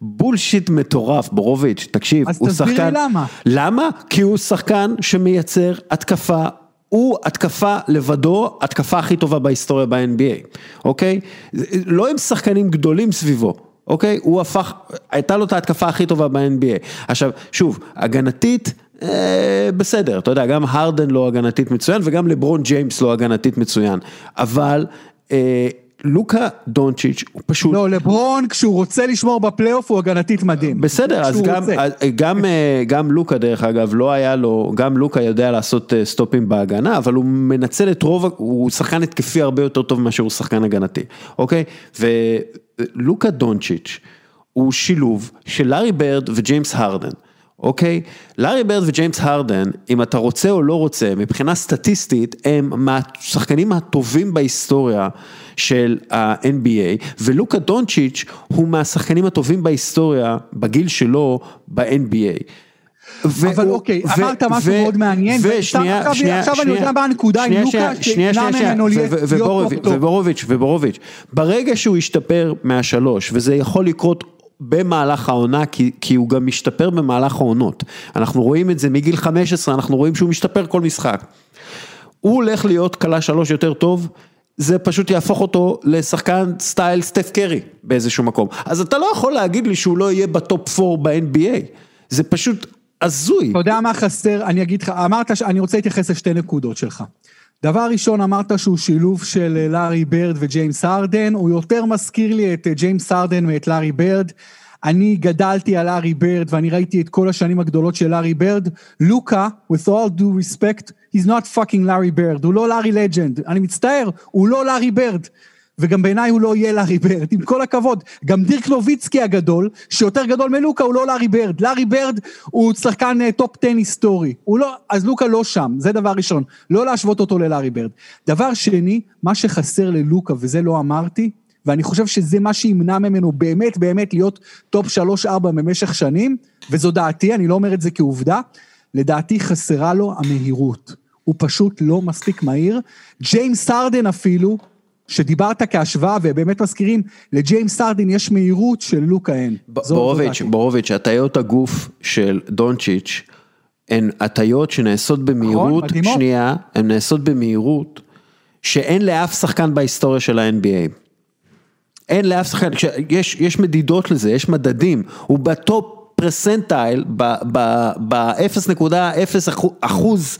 bullshit מטורף, בורוביץ', תקשיב, הוא שחקן... אז תסביר לי למה. למה? כי הוא שחקן שמייצר התקפה הוא התקפה לבדו, התקפה הכי טובה בהיסטוריה ב-NBA, אוקיי? לא עם שחקנים גדולים סביבו, אוקיי? הוא הפך, הייתה לו את ההתקפה הכי טובה ב-NBA. עכשיו, שוב, הגנתית, בסדר, אתה יודע, גם הרדן לא הגנתית מצוין וגם לברון ג'יימס לא הגנתית מצוין, אבל... אה, לוקה דונצ'יץ' הוא פשוט... לא, לברון כשהוא רוצה לשמור בפלייאוף הוא הגנתית מדהים. בסדר, אז גם, גם, אה, גם לוקה דרך אגב, לא היה לו, גם לוקה יודע לעשות אה, סטופים בהגנה, אבל הוא מנצל את רוב, הוא שחקן התקפי הרבה יותר טוב מאשר הוא שחקן הגנתי, אוקיי? ולוקה דונצ'יץ' הוא שילוב של לארי ברד וג'יימס הרדן. אוקיי? לארי ברד וג'יימס הרדן, אם אתה רוצה או לא רוצה, מבחינה סטטיסטית, הם מהשחקנים הטובים בהיסטוריה של ה-NBA, ולוקה דונצ'יץ' הוא מהשחקנים הטובים בהיסטוריה, בגיל שלו, ב-NBA. אבל אוקיי, אמרת משהו מאוד מעניין, ושנייה, שנייה, עכשיו אני יודע מה הנקודה עם לוקה, שנמנע ממנו להיות ובורוביץ', ובורוביץ', ברגע שהוא ישתפר מהשלוש, וזה יכול לקרות במהלך העונה, כי, כי הוא גם משתפר במהלך העונות. אנחנו רואים את זה מגיל 15, אנחנו רואים שהוא משתפר כל משחק. הוא הולך להיות קלע שלוש יותר טוב, זה פשוט יהפוך אותו לשחקן סטייל סטף קרי באיזשהו מקום. אז אתה לא יכול להגיד לי שהוא לא יהיה בטופ 4 ב-NBA. זה פשוט הזוי. אתה יודע מה חסר? אני אגיד לך, אמרת, אני רוצה להתייחס לשתי נקודות שלך. דבר ראשון, אמרת שהוא שילוב של אה, לארי ברד וג'יימס ארדן, הוא יותר מזכיר לי את אה, ג'יימס ארדן ואת לארי ברד. אני גדלתי על לארי ברד ואני ראיתי את כל השנים הגדולות של לארי ברד. לוקה, with all due respect, he's not fucking לארי ברד, הוא לא לארי לג'נד, אני מצטער, הוא לא לארי ברד. וגם בעיניי הוא לא יהיה לארי ברד, עם כל הכבוד. גם דירק נוביצקי הגדול, שיותר גדול מלוקה, הוא לא לארי ברד. לארי ברד הוא שחקן טופ אה, 10 היסטורי. הוא לא, אז לוקה לא שם, זה דבר ראשון. לא להשוות אותו ללארי ברד. דבר שני, מה שחסר ללוקה, וזה לא אמרתי, ואני חושב שזה מה שימנע ממנו באמת באמת להיות טופ 3-4 במשך שנים, וזו דעתי, אני לא אומר את זה כעובדה, לדעתי חסרה לו המהירות. הוא פשוט לא מספיק מהיר. ג'יימס ארדן אפילו, שדיברת כהשוואה ובאמת מזכירים, לג'יימס ארדין יש מהירות של לוקה אין. בורוביץ', בורוביץ', הטיות הגוף של דונצ'יץ' הן הטיות שנעשות במהירות, נכון, שנייה, הן נעשות במהירות שאין לאף שחקן בהיסטוריה של ה-NBA. אין לאף שחקן, יש, יש מדידות לזה, יש מדדים, הוא בטופ פרסנטייל ב-0.0 אחוז.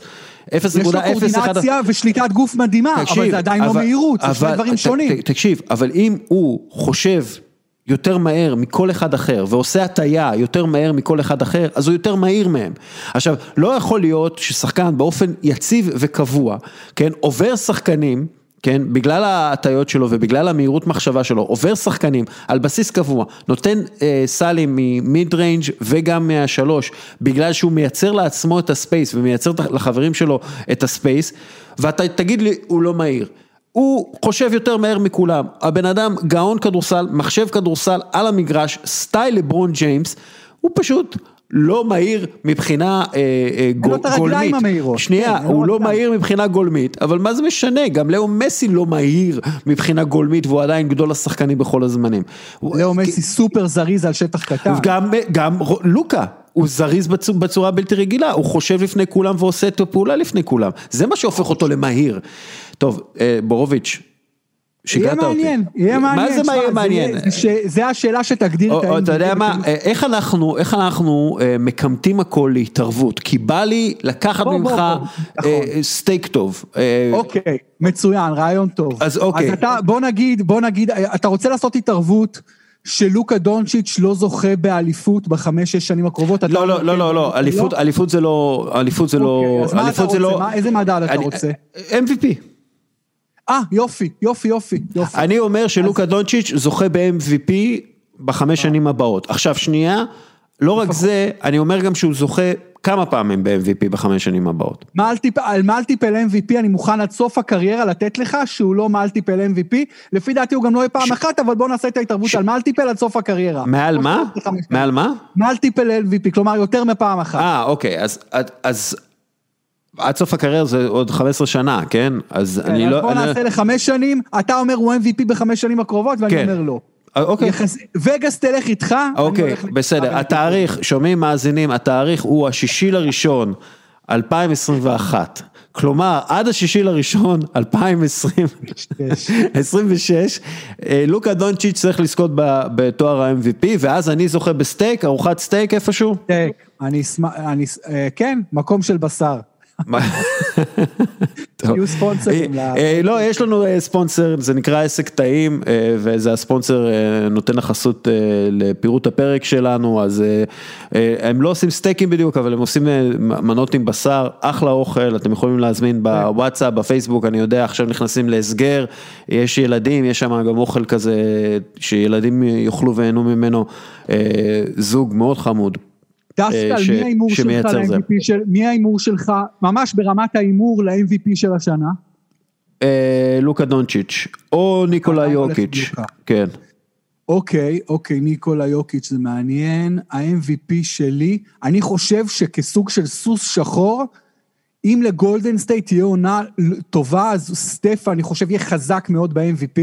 יש לו קורדינציה ושליטת גוף מדהימה, אבל זה עדיין לא מהירות, זה שני דברים שונים. תקשיב, אבל אם הוא חושב יותר מהר מכל אחד אחר, ועושה הטייה יותר מהר מכל אחד אחר, אז הוא יותר מהיר מהם. עכשיו, לא יכול להיות ששחקן באופן יציב וקבוע, כן, עובר שחקנים, כן, בגלל ההטיות שלו ובגלל המהירות מחשבה שלו, עובר שחקנים על בסיס קבוע, נותן אה, סלים מ mid range וגם מהשלוש, בגלל שהוא מייצר לעצמו את ה space ומייצר לחברים שלו את ה space, ואתה תגיד לי, הוא לא מהיר. הוא חושב יותר מהר מכולם, הבן אדם גאון כדורסל, מחשב כדורסל על המגרש, סטייל לברון ג'יימס, הוא פשוט לא מהיר מבחינה אה, אה, גולמית. אין לו את הרגליים המהירות. שנייה, כן, הוא לא מהיר מבחינה גולמית, אבל מה זה משנה, גם לאו מסי לא מהיר מבחינה גולמית והוא עדיין גדול השחקנים בכל הזמנים. לאו מסי סופר זריז על שטח קטן. גם, גם לוקה. הוא זריז בצורה בלתי רגילה, הוא חושב לפני כולם ועושה את הפעולה לפני כולם, זה מה שהופך אותו למהיר. טוב, אה, בורוביץ', שיגעת אותי. יהיה מעניין, יהיה מעניין. מה זה מה יהיה מעניין? זה השאלה שתגדיר את ה... אתה יודע מה, איך אנחנו, איך אנחנו אה, מקמטים הכל להתערבות? כי בא לי לקחת ממך אה, סטייק טוב. אוקיי, מצוין, רעיון טוב. אז אוקיי. אז אתה, בוא נגיד, בוא נגיד, אתה רוצה לעשות התערבות. שלוקה דונצ'יץ' לא זוכה באליפות בחמש-שש שנים הקרובות? לא, לא, לא, לא, לא, אליפות זה לא, אליפות זה לא, אוקיי, אז מה אתה רוצה? איזה מדד אתה רוצה? MVP. אה, יופי, יופי, יופי, יופי. אני אומר שלוקה דונצ'יץ' זוכה ב-MVP בחמש אה. שנים הבאות. עכשיו שנייה, לא רק זה, אני אומר גם שהוא זוכה כמה פעמים ב-MVP בחמש שנים הבאות. על מלטיפל MVP אני מוכן עד סוף הקריירה לתת לך שהוא לא מלטיפל MVP, לפי דעתי הוא גם לא יהיה פעם אחת, אבל בוא נעשה את ההתערבות על מלטיפל עד סוף הקריירה. מעל מה? מעל מה? מלטיפל MVP, כלומר יותר מפעם אחת. אה, אוקיי, אז... עד סוף הקריירה זה עוד 15 שנה, כן? אז כן, אני אז לא... בוא נעשה לחמש שנים, אתה אומר הוא MVP בחמש שנים הקרובות, ואני כן. אומר לא. אה, אוקיי. וגאס תלך איתך. אוקיי, בסדר. התאריך, שומעים מאזינים, התאריך הוא השישי לראשון, 2021. כלומר, עד השישי לראשון, 2026, אה, לוקה דונצ'יץ' צריך לזכות בתואר ה-MVP, ואז אני זוכה בסטייק, ארוחת סטייק איפשהו? סטייק, אני אשמח, אה, כן, מקום של בשר. יהיו ספונסרים. אה, אה, לא, יש לנו אה, ספונסר, זה נקרא עסק טעים, וזה הספונסר נותן החסות לפירוט הפרק שלנו, אז הם לא עושים סטייקים בדיוק, אבל הם עושים מנות עם בשר, אחלה אוכל, אתם יכולים להזמין בוואטסאפ, בפייסבוק, אני יודע, עכשיו נכנסים להסגר, יש ילדים, יש שם גם אוכל כזה, שילדים יאכלו ויהנו ממנו, זוג מאוד חמוד. דסקל, אה, מי ההימור שלך ל-MVP של, מי ההימור שלך, ממש ברמת ההימור ל-MVP של השנה? אה, לוקה דונצ'יץ', או ניקולה יוקיץ', כן. אוקיי, אוקיי, ניקולה יוקיץ' זה מעניין. ה-MVP שלי, אני חושב שכסוג של סוס שחור, אם לגולדן סטייט תהיה עונה טובה, אז סטף, אני חושב, יהיה חזק מאוד ב-MVP.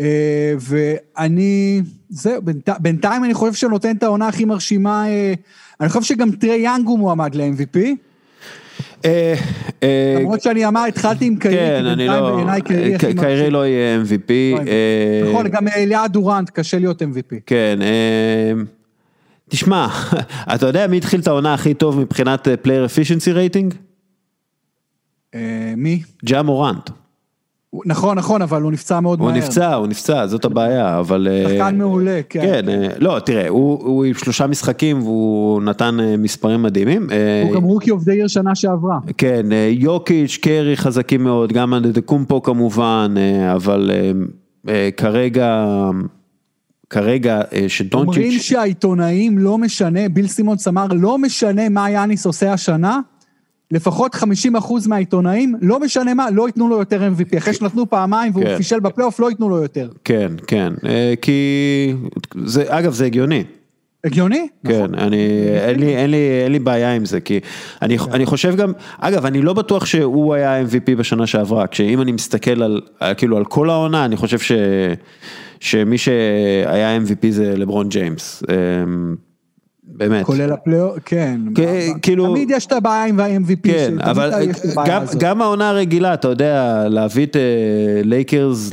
אה, ואני, זהו, בינתיים אני חושב שנותן את העונה הכי מרשימה, אה, אני חושב שגם טרי יאנג הוא מועמד ל-MVP. אה, למרות שאני אמר, התחלתי עם קיירי, כן, אני לא, קיירי לא יהיה MVP. לא נכון, גם ליד דורנט, קשה להיות MVP. כן, תשמע, אתה יודע מי התחיל את העונה הכי טוב מבחינת player efficiency rating? מי? ג'ה מורנט. נכון, נכון, אבל הוא נפצע מאוד הוא מהר. הוא נפצע, הוא נפצע, זאת הבעיה, אבל... אה, שחקן מעולה, כן. כן, אה, לא, תראה, הוא הוא עם שלושה משחקים והוא נתן אה, מספרים מדהימים. הוא גם רוקי דה עיר שנה שעברה. כן, יוקיץ', קרי חזקים מאוד, גם אנדדקומפו כמובן, אבל כרגע... כרגע שדונצ'יץ'... אומרים שהעיתונאים לא משנה, ביל סימונס אמר, לא משנה מה יאניס עושה השנה, לפחות 50% מהעיתונאים, לא משנה מה, לא ייתנו לו יותר MVP. אחרי שנתנו פעמיים והוא כן. פישל בפלייאוף, לא ייתנו לו יותר. כן, כן, אה, כי... זה, אגב, זה הגיוני. הגיוני? כן, נכון. אני, אין לי, אין, לי, אין לי בעיה עם זה, כי אני, כן. אני חושב גם, אגב, אני לא בטוח שהוא היה MVP בשנה שעברה, כשאם אני מסתכל על, כאילו, על כל העונה, אני חושב ש, שמי שהיה MVP זה לברון ג'יימס. אמ, באמת. כולל הפלייאוף, כן. כאילו- תמיד יש את הבעיה עם ה-MVP. כן, אבל גם, גם העונה הרגילה, אתה יודע, להביא את אה, לייקרס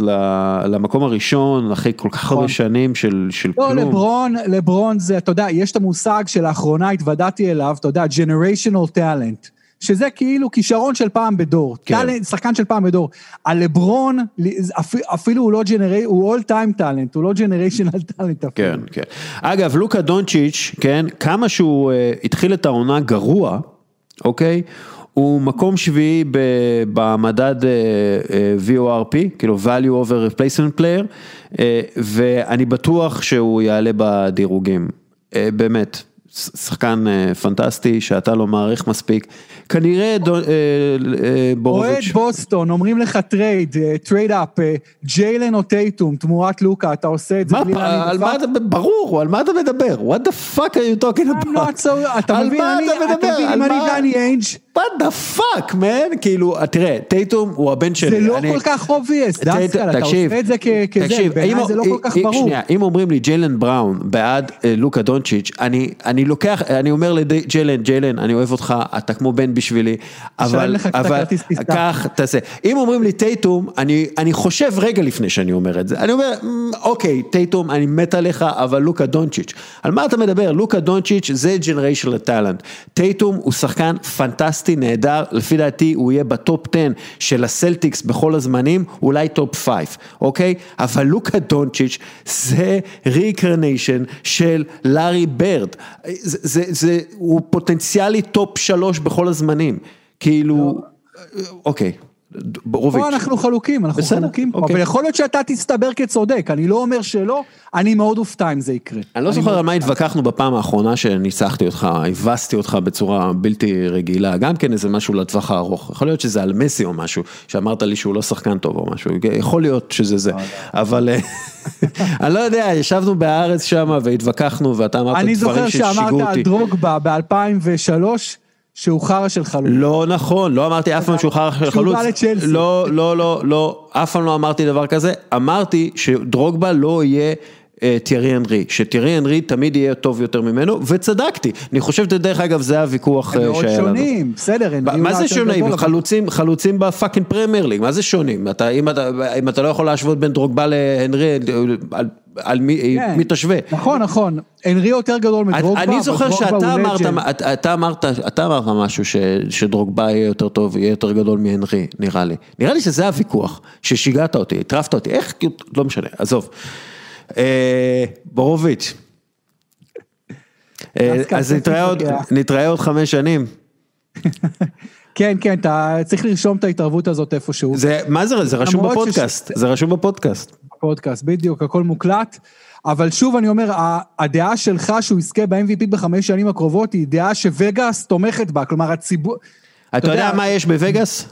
למקום הראשון, אחרי כל כך הרבה נכון. שנים של, של לא, כלום. לברון, לברון זה, אתה יודע, יש את המושג שלאחרונה התוודעתי אליו, אתה יודע, generational talent. שזה כאילו כישרון של פעם בדור, כן. טאלנט, שחקן של פעם בדור. הלברון, אפ- אפילו הוא לא generational, הוא all time talent, הוא לא generational talent אפילו. כן, כן. אגב, לוקה דונצ'יץ', כן, כמה שהוא uh, התחיל את העונה גרוע, אוקיי? הוא מקום שביעי ב- במדד uh, uh, VORP, כאילו value over replacement player, uh, ואני בטוח שהוא יעלה בדירוגים, באמת. שחקן uh, פנטסטי שאתה לא מעריך מספיק, כנראה דו, uh, uh, אוהד בורוביץ'. בוסטון, אומרים לך trade, trade up, ג'יילן או טייטום, תמורת לוקה, אתה עושה את זה בלי להניד אתה, ברור, על מה אתה מדבר? What the fuck are you talking about? אתה מבין, אני? דני איינג', what the fuck, man? כאילו, תראה, טייטום הוא הבן שלי. זה לא אני- כל כך obvious, דסקל, אתה עושה את זה כזה, בעיניי זה לא כל כך ברור. שנייה, אם אומרים לי ג'יילן בראון בעד אה, לוקה דונצ'יץ', אני אני לוקח, אני אומר לג'יילן, ג'יילן, אני אוהב אותך, אתה כמו בן בשבילי, אבל, אבל. קח, תעשה. אם אומרים לי טייטום, אני אני חושב רגע לפני שאני אומר את זה. אני אומר, "מ, אוקיי, טייטום, אני מת עליך, אבל לוקה דונצ'יץ'. על מה אתה מדבר? לוקה דונצ'יץ' זה generational talent. טייטום הוא שחקן פנטסטי, נהדר, לפי דעתי הוא יהיה ב top 10 של הסלטיקס בכל הזמנים, אולי top 5, אוקיי? אבל לוקה דונצ'יץ' זה reincarnation של לארי ברד. זה, זה, זה, הוא פוטנציאלי top 3 בכל הזמנים. כאילו, אוקיי, בורוביץ'. פה אנחנו חלוקים, אנחנו בסדר, חלוקים פה, אוקיי. אבל יכול להיות שאתה תסתבר כצודק, אני לא אומר שלא, אני מאוד אופתע אם זה יקרה. אני לא זוכר על מה התווכחנו בפעם האחרונה שניצחתי אותך, הבסתי אותך בצורה בלתי רגילה, גם כן איזה משהו לטווח הארוך, יכול להיות שזה על מסי או משהו, שאמרת לי שהוא לא שחקן טוב או משהו, יכול להיות שזה זה, אבל אה, אני לא יודע, ישבנו בהארץ שם והתווכחנו ואתה אמרת אני דברים זוכר ששיגעו שאמרת על אותי. דרוגבה ב-2003, שהוא חרא של חלוץ. לא נכון, לא אמרתי אף פעם שהוא חרא של שהוא חלוץ. בא לצ'לסי. לא, לא, לא, לא, אף פעם לא אמרתי דבר כזה. אמרתי שדרוגבה לא יהיה אה, תיארי אנרי, שתיארי אנרי תמיד יהיה טוב יותר ממנו, וצדקתי. אני חושב, דרך אגב, זה הוויכוח הם אה, מאוד שהיה לנו. שונים, בסדר, הם מה- זה שונים? חלוצים, חלוצים ב fucking פרמייר ליג, מה זה שונים? אתה, אם, אתה, אם אתה לא יכול להשוות בין דרוגבה להנרי, על, מי, כן. מי תשווה? נכון, נכון, הנרי יותר גדול מדרוגבה, אני זוכר שאתה אמרת. אתה- אתה אמרת, אתה אמרת משהו ש- שדרוגבה יהיה יותר טוב, יהיה יותר גדול מהנרי, נראה לי. נראה לי שזה הוויכוח, ששיגעת אותי, הטרפת אותי, איך, לא משנה, עזוב. אה, בורוביץ'. אה, אז צריך נתראה עוד. נתראה עוד חמש שנים. כן, כן, אתה צריך לרשום את ההתערבות הזאת איפשהו. זה, מה זה, זה רשום בפודקאסט, זה רשום בפודקאסט. פודקאסט, בדיוק, הכל מוקלט. אבל שוב אני אומר, הדעה שלך שהוא יזכה ב-MVP בחמש שנים הקרובות היא דעה שווגאס תומכת בה, כלומר הציבור... אתה יודע מה יש בווגאס?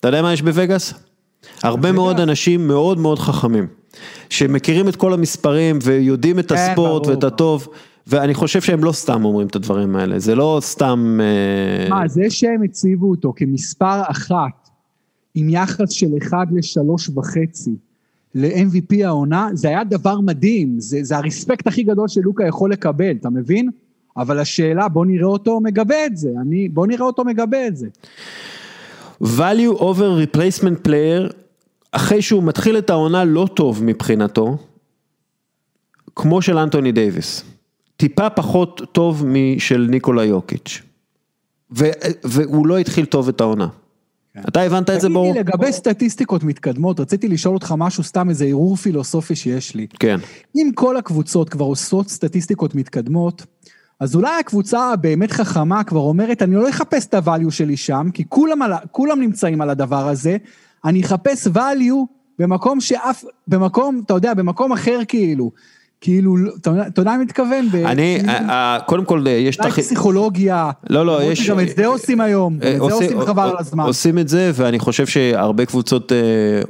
אתה יודע מה יש בווגאס? הרבה מאוד אנשים מאוד מאוד חכמים, שמכירים את כל המספרים ויודעים את כן, הספורט. ואת הטוב, ואני חושב שהם לא סתם אומרים את הדברים האלה, זה לא סתם... אה, מה, זה שהם הציבו אותו כמספר אחת, עם יחס של אחד לשלוש וחצי, ל-MVP העונה, זה היה דבר מדהים, זה, זה הרספקט הכי גדול שלוקה יכול לקבל, אתה מבין? אבל השאלה, בוא נראה אותו מגבה את זה, אני, בוא נראה אותו מגבה את זה. value over replacement player, אחרי שהוא מתחיל את העונה לא טוב מבחינתו, כמו של אנטוני דייוויס, טיפה פחות טוב משל ניקולה יוקיץ', ו- והוא לא התחיל טוב את העונה. אתה הבנת את זה תגיד ברור? לי, לגבי סטטיסטיקות מתקדמות, רציתי לשאול אותך משהו, סתם איזה ערעור פילוסופי שיש לי. כן. אם כל הקבוצות כבר עושות סטטיסטיקות מתקדמות, אז אולי הקבוצה הבאמת חכמה כבר אומרת, אני לא אחפש את הvalue שלי שם, כי כולם, על, כולם נמצאים על הדבר הזה, אני אחפש value במקום שאף, במקום, אתה יודע, במקום אחר כאילו. כאילו, אתה יודע- מה אני מתכוון? אני, כאילו, אה, אה, קודם כל אה, יש את אולי. פסיכולוגיה. לא, לא, יש- שגם את זה עושים היום, גם את זה עושים- חבל על הזמן. עושים את זה, ואני חושב שהרבה קבוצות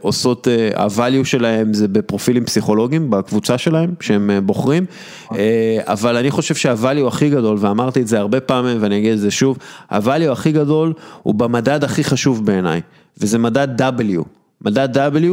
עושות, ה-value שלהם זה בפרופילים פסיכולוגיים בקבוצה שלהם, שהם בוחרים, אה, אבל אני חושב שה-value הכי גדול, ואמרתי את זה הרבה פעמים ואני אגיד את זה שוב, ה-value הכי גדול הוא במדד הכי חשוב בעיניי, וזה מדד W. מדד W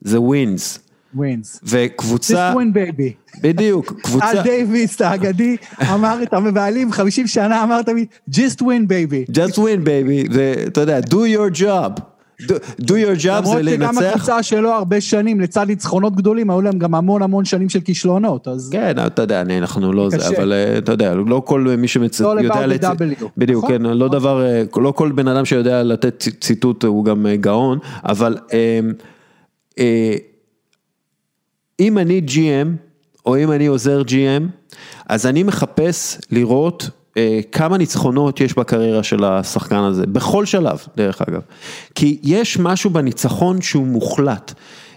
זה wins. wins. וקבוצה, Just win baby. בדיוק, על קבוצה, דייוויס האגדי, המנהל בעלים 50 שנה, אמר תמיד, just win baby. just win baby, זה, אתה יודע, do your job, do, do your job למרות זה שגם לנצח, הקבוצה שלו הרבה שנים, לצד ניצחונות גדולים, היו להם גם המון המון שנים של כישלונות, אז כן, אתה יודע, אני- אנחנו לא זה, קשה. אבל אה, אתה יודע, לא כל מי שיודע, all about לצ- the W. בדיוק, נכון? כן, לא דבר, אה, לא כל בן אדם שיודע לתת ציטוט הוא גם אה, גאון, אבל אה, אה, אם אני GM, או אם אני עוזר GM, אז אני מחפש לראות אה, כמה ניצחונות יש בקריירה של השחקן הזה, בכל שלב, דרך אגב. כי יש משהו בניצחון שהוא מוחלט.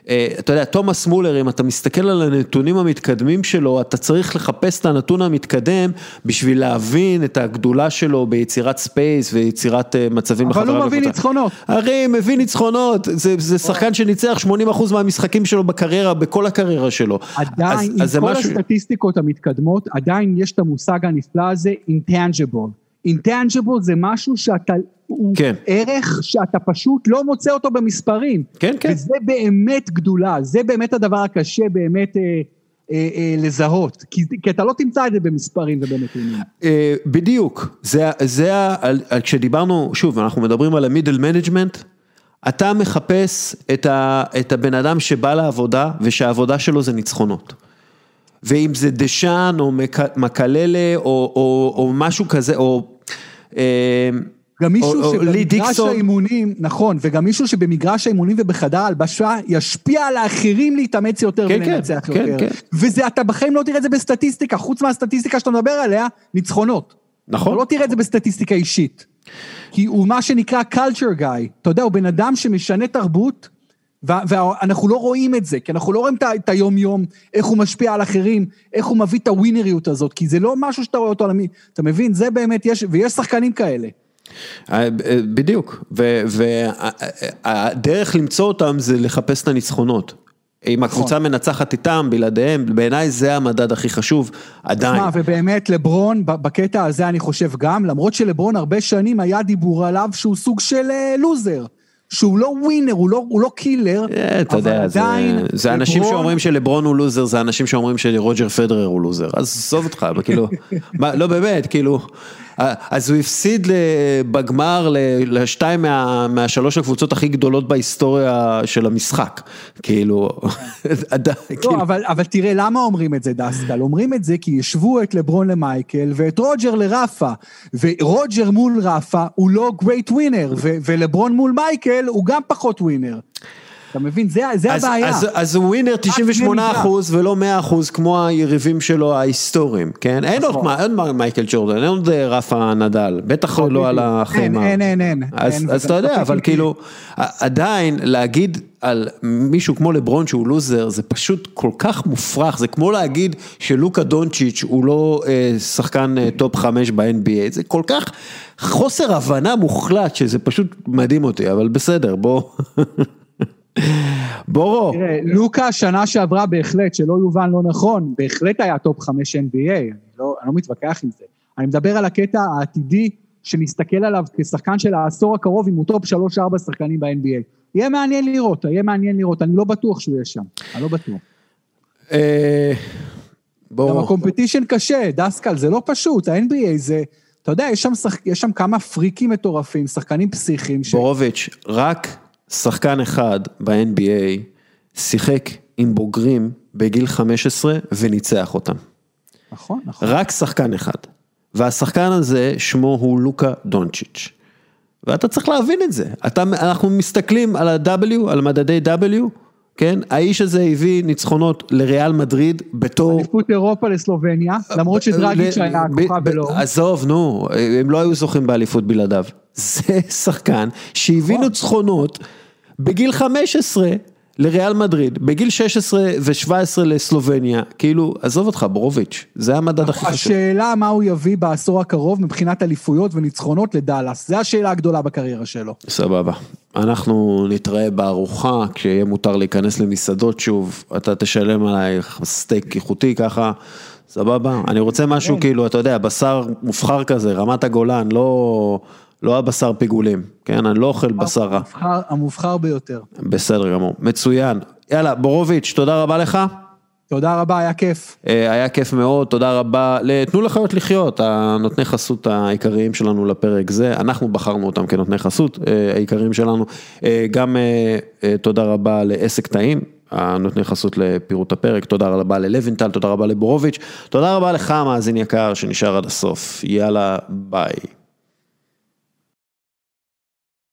אה, אתה יודע, תומאס מולר, אם אתה מסתכל על הנתונים המתקדמים שלו, אתה צריך לחפש את הנתון המתקדם בשביל להבין את הגדולה שלו ביצירת space ויצירת אה, מצבים אבל לחברה הוא מביא לקבוצה. ניצחונות. הרי מביא ניצחונות, זה, זה שחקן שניצח 80% מהמשחקים שלו בקריירה, בכל הקריירה שלו. עדיין, אז- עם אז כל משהו- הסטטיסטיקות המתקדמות, עדיין יש את המושג הנפלא הזה, intangible. intangible זה משהו שאתה, הוא כן. ערך שאתה פשוט לא מוצא אותו במספרים. כן, כן. וזה באמת גדולה, זה באמת הדבר הקשה באמת אה, אה, אה, לזהות. כי, כי אתה לא תמצא את זה במספרים ובנתונים. אה, בדיוק, זה, זה, ה- על- על- כשדיברנו, שוב, אנחנו מדברים על ה middle management, אתה מחפש את, ה, את הבן אדם שבא לעבודה ושהעבודה שלו זה ניצחונות. ואם זה דשאן או מק- מקללה או, או, או משהו כזה, או... אה, גם מישהו או- שבמגרש. האימונים, נכון, וגם מישהו שבמגרש האימונים ובחדר ההלבשה ישפיע על האחרים להתאמץ יותר כן, ולנצח כן, יותר. כן, כן. וזה, אתה בחיים לא תראה את זה בסטטיסטיקה, חוץ מהסטטיסטיקה שאתה מדבר עליה, ניצחונות. נכון. אתה לא תראה את זה בסטטיסטיקה אישית. כי הוא מה שנקרא culture guy, אתה יודע, הוא בן אדם שמשנה תרבות, ואנחנו לא רואים את זה, כי אנחנו לא רואים את היום-יום, איך הוא משפיע על אחרים, איך הוא מביא את הווינריות הזאת, כי זה לא משהו שאתה רואה אותו על המי, אתה מבין? זה באמת, יש, ויש שחקנים כאלה. אה, בדיוק, והדרך למצוא אותם זה לחפש את הניצחונות. אם הקבוצה מנצחת איתם, בלעדיהם, בעיניי זה המדד הכי חשוב, עדיין. מה, ובאמת לברון, בקטע הזה אני חושב גם, למרות שלברון הרבה שנים היה דיבור עליו שהוא סוג של אה, לוזר. שהוא לא ווינר, הוא לא, הוא לא קילר, אה, יודע, אבל זה, עדיין, זה אנשים לברון- שאומרים שלברון הוא לוזר, זה אנשים שאומרים שרוג'ר פדרר הוא לוזר, אז עזוב אותך, כאילו, מה, לא באמת, כאילו, אה, אז הוא הפסיד בגמר לשתיים מה, מהשלוש הקבוצות הכי גדולות בהיסטוריה של המשחק, כאילו, לא, כאילו, אבל, אבל תראה, למה אומרים את זה, דסקל? אומרים את זה כי ישבו את לברון למייקל ואת רוג'ר לרפה, ורוג'ר מול רפה הוא לא great winner, ולברון מול מייקל הוא גם פחות winner. אתה מבין? זה, זה אז, הבעיה. אז, אז הוא winner 98 אחוז ולא 100 אחוז כמו היריבים שלו ההיסטוריים, כן? אין עוד, נכון. מה- אין מה- מייקל ג'ורדן, אין עוד אה, רפה נדל, בטח לא על החימר. אין, אין, אין, אין. אז, אין, אז אתה יודע, אבל. כאילו, עדיין להגיד על מישהו כמו לברון שהוא loser, זה פשוט כל כך מופרך, זה כמו להגיד שלוקה דונצ'יץ' הוא לא אה, שחקן אה, top חמש ב-NBA, זה כל כך חוסר הבנה מוחלט, שזה פשוט מדהים אותי, אבל בסדר, בוא. בורו. תראה, לוקה שנה שעברה בהחלט, שלא יובן לא נכון, בהחלט היה top חמש NBA, אני לא, אני לא מתווכח עם זה. אני מדבר על הקטע העתידי, שנסתכל עליו כשחקן של העשור הקרוב, אם הוא top שלוש-ארבע שחקנים ב-NBA. יהיה מעניין לראות, יהיה מעניין לראות, אני לא בטוח שהוא יהיה שם, אני לא בטוח. אה, גם בוא, ה competition קשה, דסקל, זה לא פשוט, ה-NBA זה, אתה יודע, יש שם, שח... יש שם כמה פריקים מטורפים, שחקנים פסיכיים, ש... בורוביץ', רק שחקן אחד ב-NBA שיחק עם בוגרים בגיל 15 וניצח אותם. נכון, נכון. רק שחקן אחד. והשחקן הזה, שמו הוא לוקה דונצ'יץ'. ואתה צריך להבין את זה. אתה, אנחנו מסתכלים על ה-W, על מדדי W, כן? האיש הזה הביא ניצחונות לריאל מדריד בתור... אליפות אירופה לסלובניה, למרות שדרגיץ' היה הכוכב ולא. עזוב, נו, הם לא היו זוכים באליפות בלעדיו. זה שחקן שהביא נכון. ניצחונות בגיל 15 לריאל מדריד, בגיל 16 ו-17 לסלובניה, כאילו, עזוב אותך, בורוביץ', זה המדד הכי חשוב. השאלה מה הוא יביא בעשור הקרוב מבחינת אליפויות וניצחונות לדאלאס, זו השאלה הגדולה בקריירה שלו. סבבה. אנחנו נתראה בארוחה, כשיהיה מותר להיכנס למסעדות שוב, אתה תשלם עליי סטייק איכותי ככה, סבבה? אני רוצה משהו כן. כאילו, אתה יודע, בשר מובחר כזה, רמת הגולן, לא, לא הבשר פיגולים, כן? אני לא אוכל בשר רע. המובחר, המובחר ביותר. בסדר גמור, מצוין. יאללה, בורוביץ', תודה רבה לך. תודה רבה, היה כיף. אה, היה כיף מאוד, תודה רבה לתנו לחיות לחיות, הנותני חסות העיקריים שלנו לפרק זה, אנחנו בחרנו אותם כנותני חסות אה, העיקריים שלנו, אה, גם תודה רבה לעסק טעים, הנותני חסות לפירוט הפרק, תודה רבה ללוינטל, תודה רבה לבורוביץ', תודה רבה לך מאזין יקר שנשאר עד הסוף, יאללה ביי.